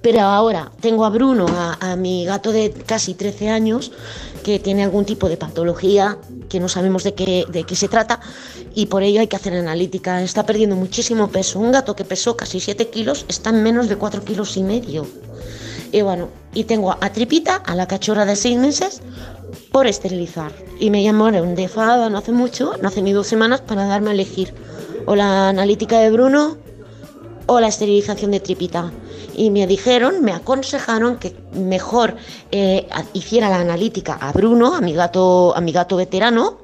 Pero ahora tengo a Bruno, a, mi gato de casi 13 años, que tiene algún tipo de patología que no sabemos de qué, de qué se trata y por ello hay que hacer analítica. Está perdiendo muchísimo peso. Un gato que pesó casi 7 kilos está en menos de 4 kilos y medio. Y bueno, y tengo a Tripita, a la cachorra de 6 meses, por esterilizar. Y me llamaron de FADA no hace mucho, no hace ni dos semanas, para darme a elegir o la analítica de Bruno o la esterilización de Tripita. Y me dijeron, me aconsejaron que mejor eh, hiciera la analítica a Bruno, a mi gato, a mi gato veterano,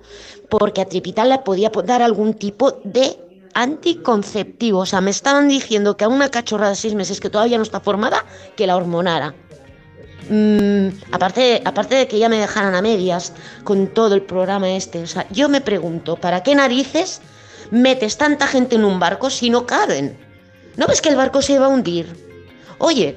porque a Tripita le podía po- dar algún tipo de anticonceptivo. O sea, me estaban diciendo que a una cachorra de seis meses que todavía no está formada, que la hormonara. Mm, aparte, aparte de que ya me dejaran a medias con todo el programa este, o sea, yo me pregunto, ¿para qué narices metes tanta gente en un barco si no caben? ¿No ves que el barco se va a hundir? Oye,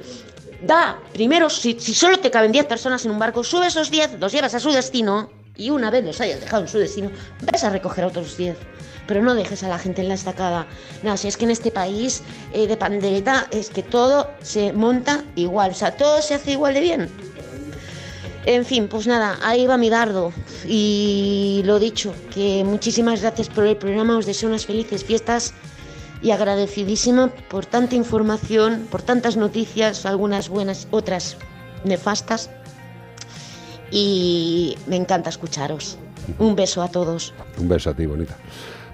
da, primero, si, solo te caben 10 personas en un barco, sube esos 10, los llevas a su destino y una vez los hayas dejado en su destino, vas a recoger a otros 10. Pero no dejes a la gente en la estacada. No, si es que en este país eh, de pandereta es que todo se monta igual, o sea, todo se hace igual de bien. En fin, pues nada, ahí va mi dardo. Y lo dicho, que muchísimas gracias por el programa, os deseo unas felices fiestas y agradecidísima por tanta información, por tantas noticias, algunas buenas, otras nefastas. Y me encanta escucharos. Un beso a todos. Un beso a ti, bonita.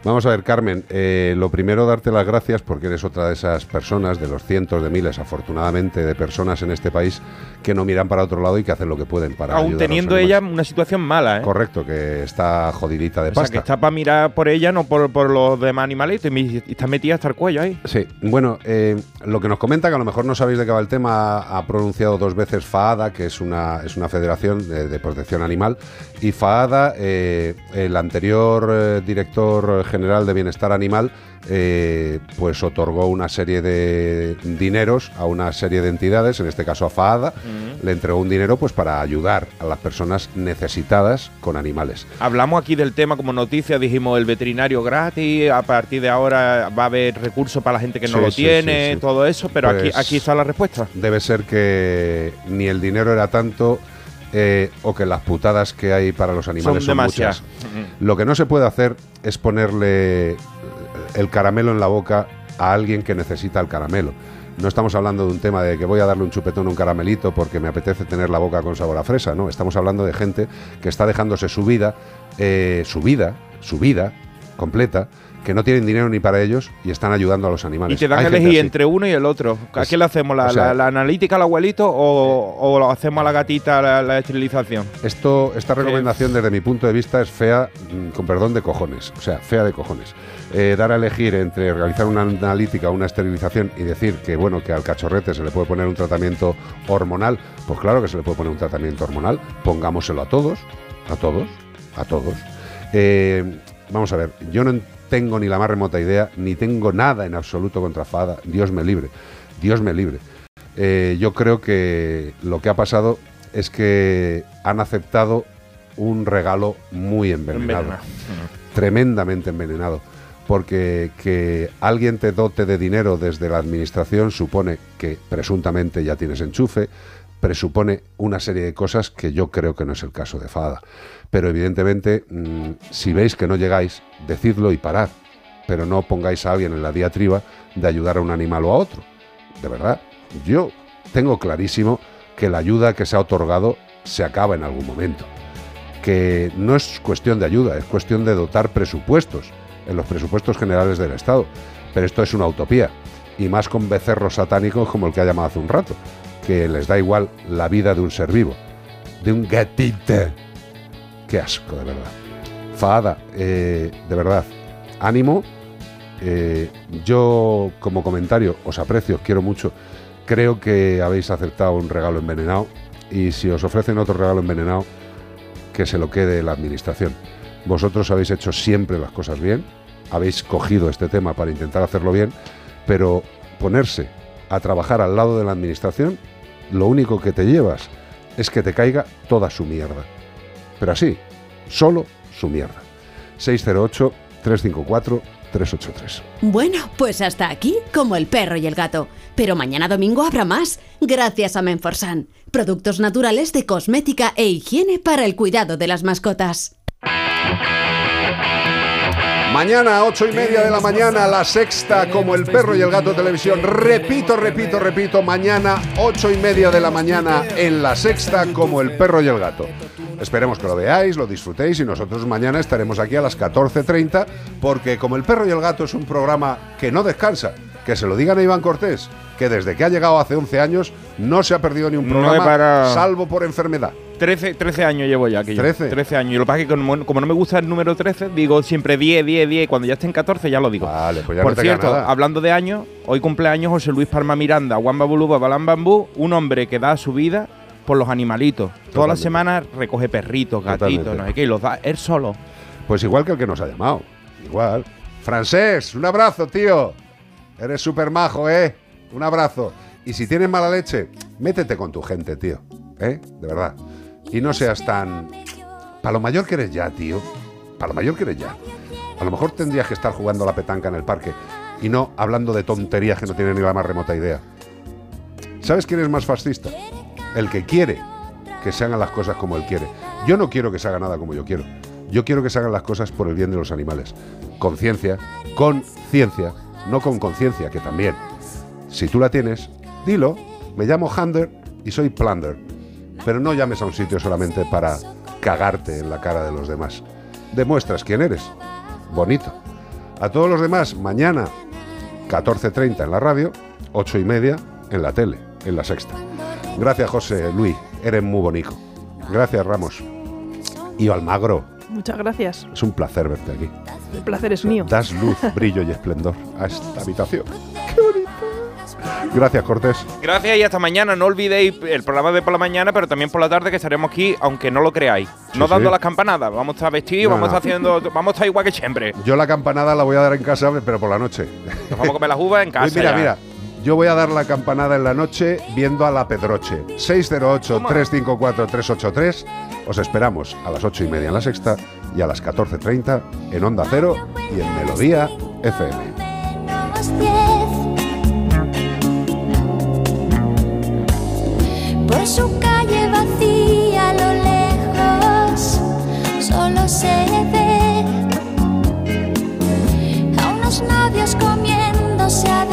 Vamos a ver, Carmen, eh, lo primero darte las gracias porque eres otra de esas personas, de los cientos de miles, afortunadamente, de personas en este país que no miran para otro lado y que hacen lo que pueden para Aún teniendo ella una situación mala, ¿eh? Correcto, que está jodidita de O sea, pasta. que está para mirar por ella, no por, por los demás animalitos. Y, está metida hasta el cuello ahí. Sí, bueno, eh, lo que nos comenta, que a lo mejor no sabéis de qué va el tema, ha pronunciado dos veces FAADA, que es una, es una federación de, de protección animal, y FAADA, eh, el anterior director general de Bienestar Animal, eh, pues otorgó una serie de dineros a una serie de entidades, en este caso a FAADA, le entregó un dinero pues para ayudar a las personas necesitadas con animales. Hablamos aquí del tema como noticia, dijimos el veterinario gratis, a partir de ahora va a haber recursos para la gente que no Sí, lo sí, tiene, sí, todo eso, pero aquí, Pues- aquí está la respuesta. Debe ser que ni el dinero era tanto eh, o que las putadas que hay para los animales Son muchas. Lo que no se puede hacer es ponerle el caramelo en la boca a alguien que necesita el caramelo. No estamos hablando de un tema de que voy a darle un chupetón a un caramelito porque me apetece tener la boca con sabor a fresa, no. Estamos hablando de gente que está dejándose su vida, eh, su vida, su vida completa, que no tienen dinero ni para ellos y están ayudando a los Y animales. te dan gente elegir así. entre uno y el otro. ¿A qué le hacemos? ¿La, o sea- la- la analítica al abuelito o, o lo hacemos a la gatita la, la esterilización? Esto, esta recomendación desde mi punto de vista es fea, mm, con perdón, de cojones. O sea, fea de cojones. Eh, dar a elegir entre realizar una analítica o una esterilización y decir que, bueno, que al cachorrete se le puede poner un tratamiento hormonal, pues claro que se le puede poner un tratamiento hormonal. Pongámoselo a todos, a todos, a todos. Eh, vamos a ver, yo no tengo ni la más remota idea, ni tengo nada en absoluto contra Fada. Dios me libre, Dios me libre. Eh, yo creo que lo que ha pasado es que han aceptado un regalo muy envenenado, Envenenado. tremendamente envenenado, porque que alguien te dote de dinero desde la administración supone que presuntamente ya tienes enchufe, presupone una serie de cosas que yo creo que no es el caso de Fada. Pero evidentemente, mm, si veis que no llegáis, decidlo y parad, pero no pongáis a alguien en la diatriba de ayudar a un animal o a otro. De verdad, yo tengo clarísimo que la ayuda que se ha otorgado se acaba en algún momento. Que no es cuestión de ayuda, es cuestión de dotar presupuestos en los presupuestos generales del Estado. Pero esto es una utopía, y más con becerros satánicos como el que ha llamado hace un rato, que les da igual la vida de un ser vivo, de un gatito. Qué asco, de verdad. Fada, eh, de verdad, ánimo. Eh, yo, como comentario, os aprecio, os quiero mucho. Creo que habéis aceptado un regalo envenenado y si os ofrecen otro regalo envenenado, que se lo quede la administración. Vosotros habéis hecho siempre las cosas bien, habéis cogido este tema para intentar hacerlo bien, pero ponerse a trabajar al lado de la administración, lo único que te llevas es que te caiga toda su mierda. Pero así, solo su mierda. 608-354-383. 383. Bueno, pues hasta aquí, como el perro y el gato. Pero mañana domingo habrá más, gracias a Menforsan. Productos naturales de cosmética e higiene para el cuidado de las mascotas. Mañana, ocho y media de la mañana, la sexta, como el perro y el gato televisión. Repito, repito, repito, mañana, ocho y media de la mañana, en la sexta, como el perro y el gato. Esperemos que lo veáis, lo disfrutéis y nosotros mañana estaremos aquí a las 14.30 porque como el perro y el gato es un programa que no descansa, que se lo digan a Iván Cortés, que desde que ha llegado hace 11 años no se ha perdido ni un programa, salvo por enfermedad. 13, 13 años llevo ya aquí. yo. 13. 13 años. Y lo que pasa es que como, como no me gusta el número 13, digo siempre 10, 10, 10. Cuando ya estén 14 ya lo digo. Vale, pues ya Por no te cierto, nada. hablando de años, hoy cumpleaños José Luis Palma Miranda, Wamba Buluba, Balán Bambú, un hombre que da su vida por los animalitos. Todas las semanas recoge perritos, gatitos, Totalmente. no sé qué, y los da él solo. Pues igual que el que nos ha llamado. Igual. Francés, un abrazo, tío. Eres súper majo, ¿eh? Un abrazo. Y si tienes mala leche, métete con tu gente, tío. ¿Eh? De verdad. Y no seas tan... Para lo mayor que eres ya, tío. Para lo mayor que eres ya. A lo mejor tendrías que estar jugando a la petanca en el parque y no hablando de tonterías que no tienen ni la más remota idea. ¿Sabes quién es más fascista? El que quiere que se hagan las cosas como él quiere. Yo no quiero que se haga nada como yo quiero. Yo quiero que se hagan las cosas por el bien de los animales. Conciencia, con ciencia, no con conciencia, que también. Si tú la tienes, dilo. Me llamo Hander y soy Plunder. Pero no llames a un sitio solamente para cagarte en la cara de los demás. Demuestras quién eres. Bonito. A todos los demás, mañana 14.30 en la radio, 8 y media en la tele, en la sexta. Gracias, José Luis. Eres muy bonito. Gracias, Ramos. Y Almagro, Muchas gracias. es un placer verte aquí. El placer es mío. Das luz, brillo y esplendor a esta habitación. Gracias, Cortés. Gracias y hasta mañana. No olvidéis el programa de por la mañana, pero también por la tarde que estaremos aquí, aunque no lo creáis. no Sí, dando sí. las campanadas. Vamos a estar vestidos, No, vamos a no. estar haciendo. Vamos a estar igual que siempre. Yo la campanada la voy a dar en casa, pero por la noche. Nos vamos a comer las uvas en casa. Uy, mira, ya. mira. Yo voy a dar la campanada en la noche viendo a la Pedroche. 608-354-383. Os esperamos a las 8 y media en la sexta y a las 14.30 en Onda Cero y en Melodía FM. por su calle vacía a lo lejos solo se ve a unos novios comiéndose a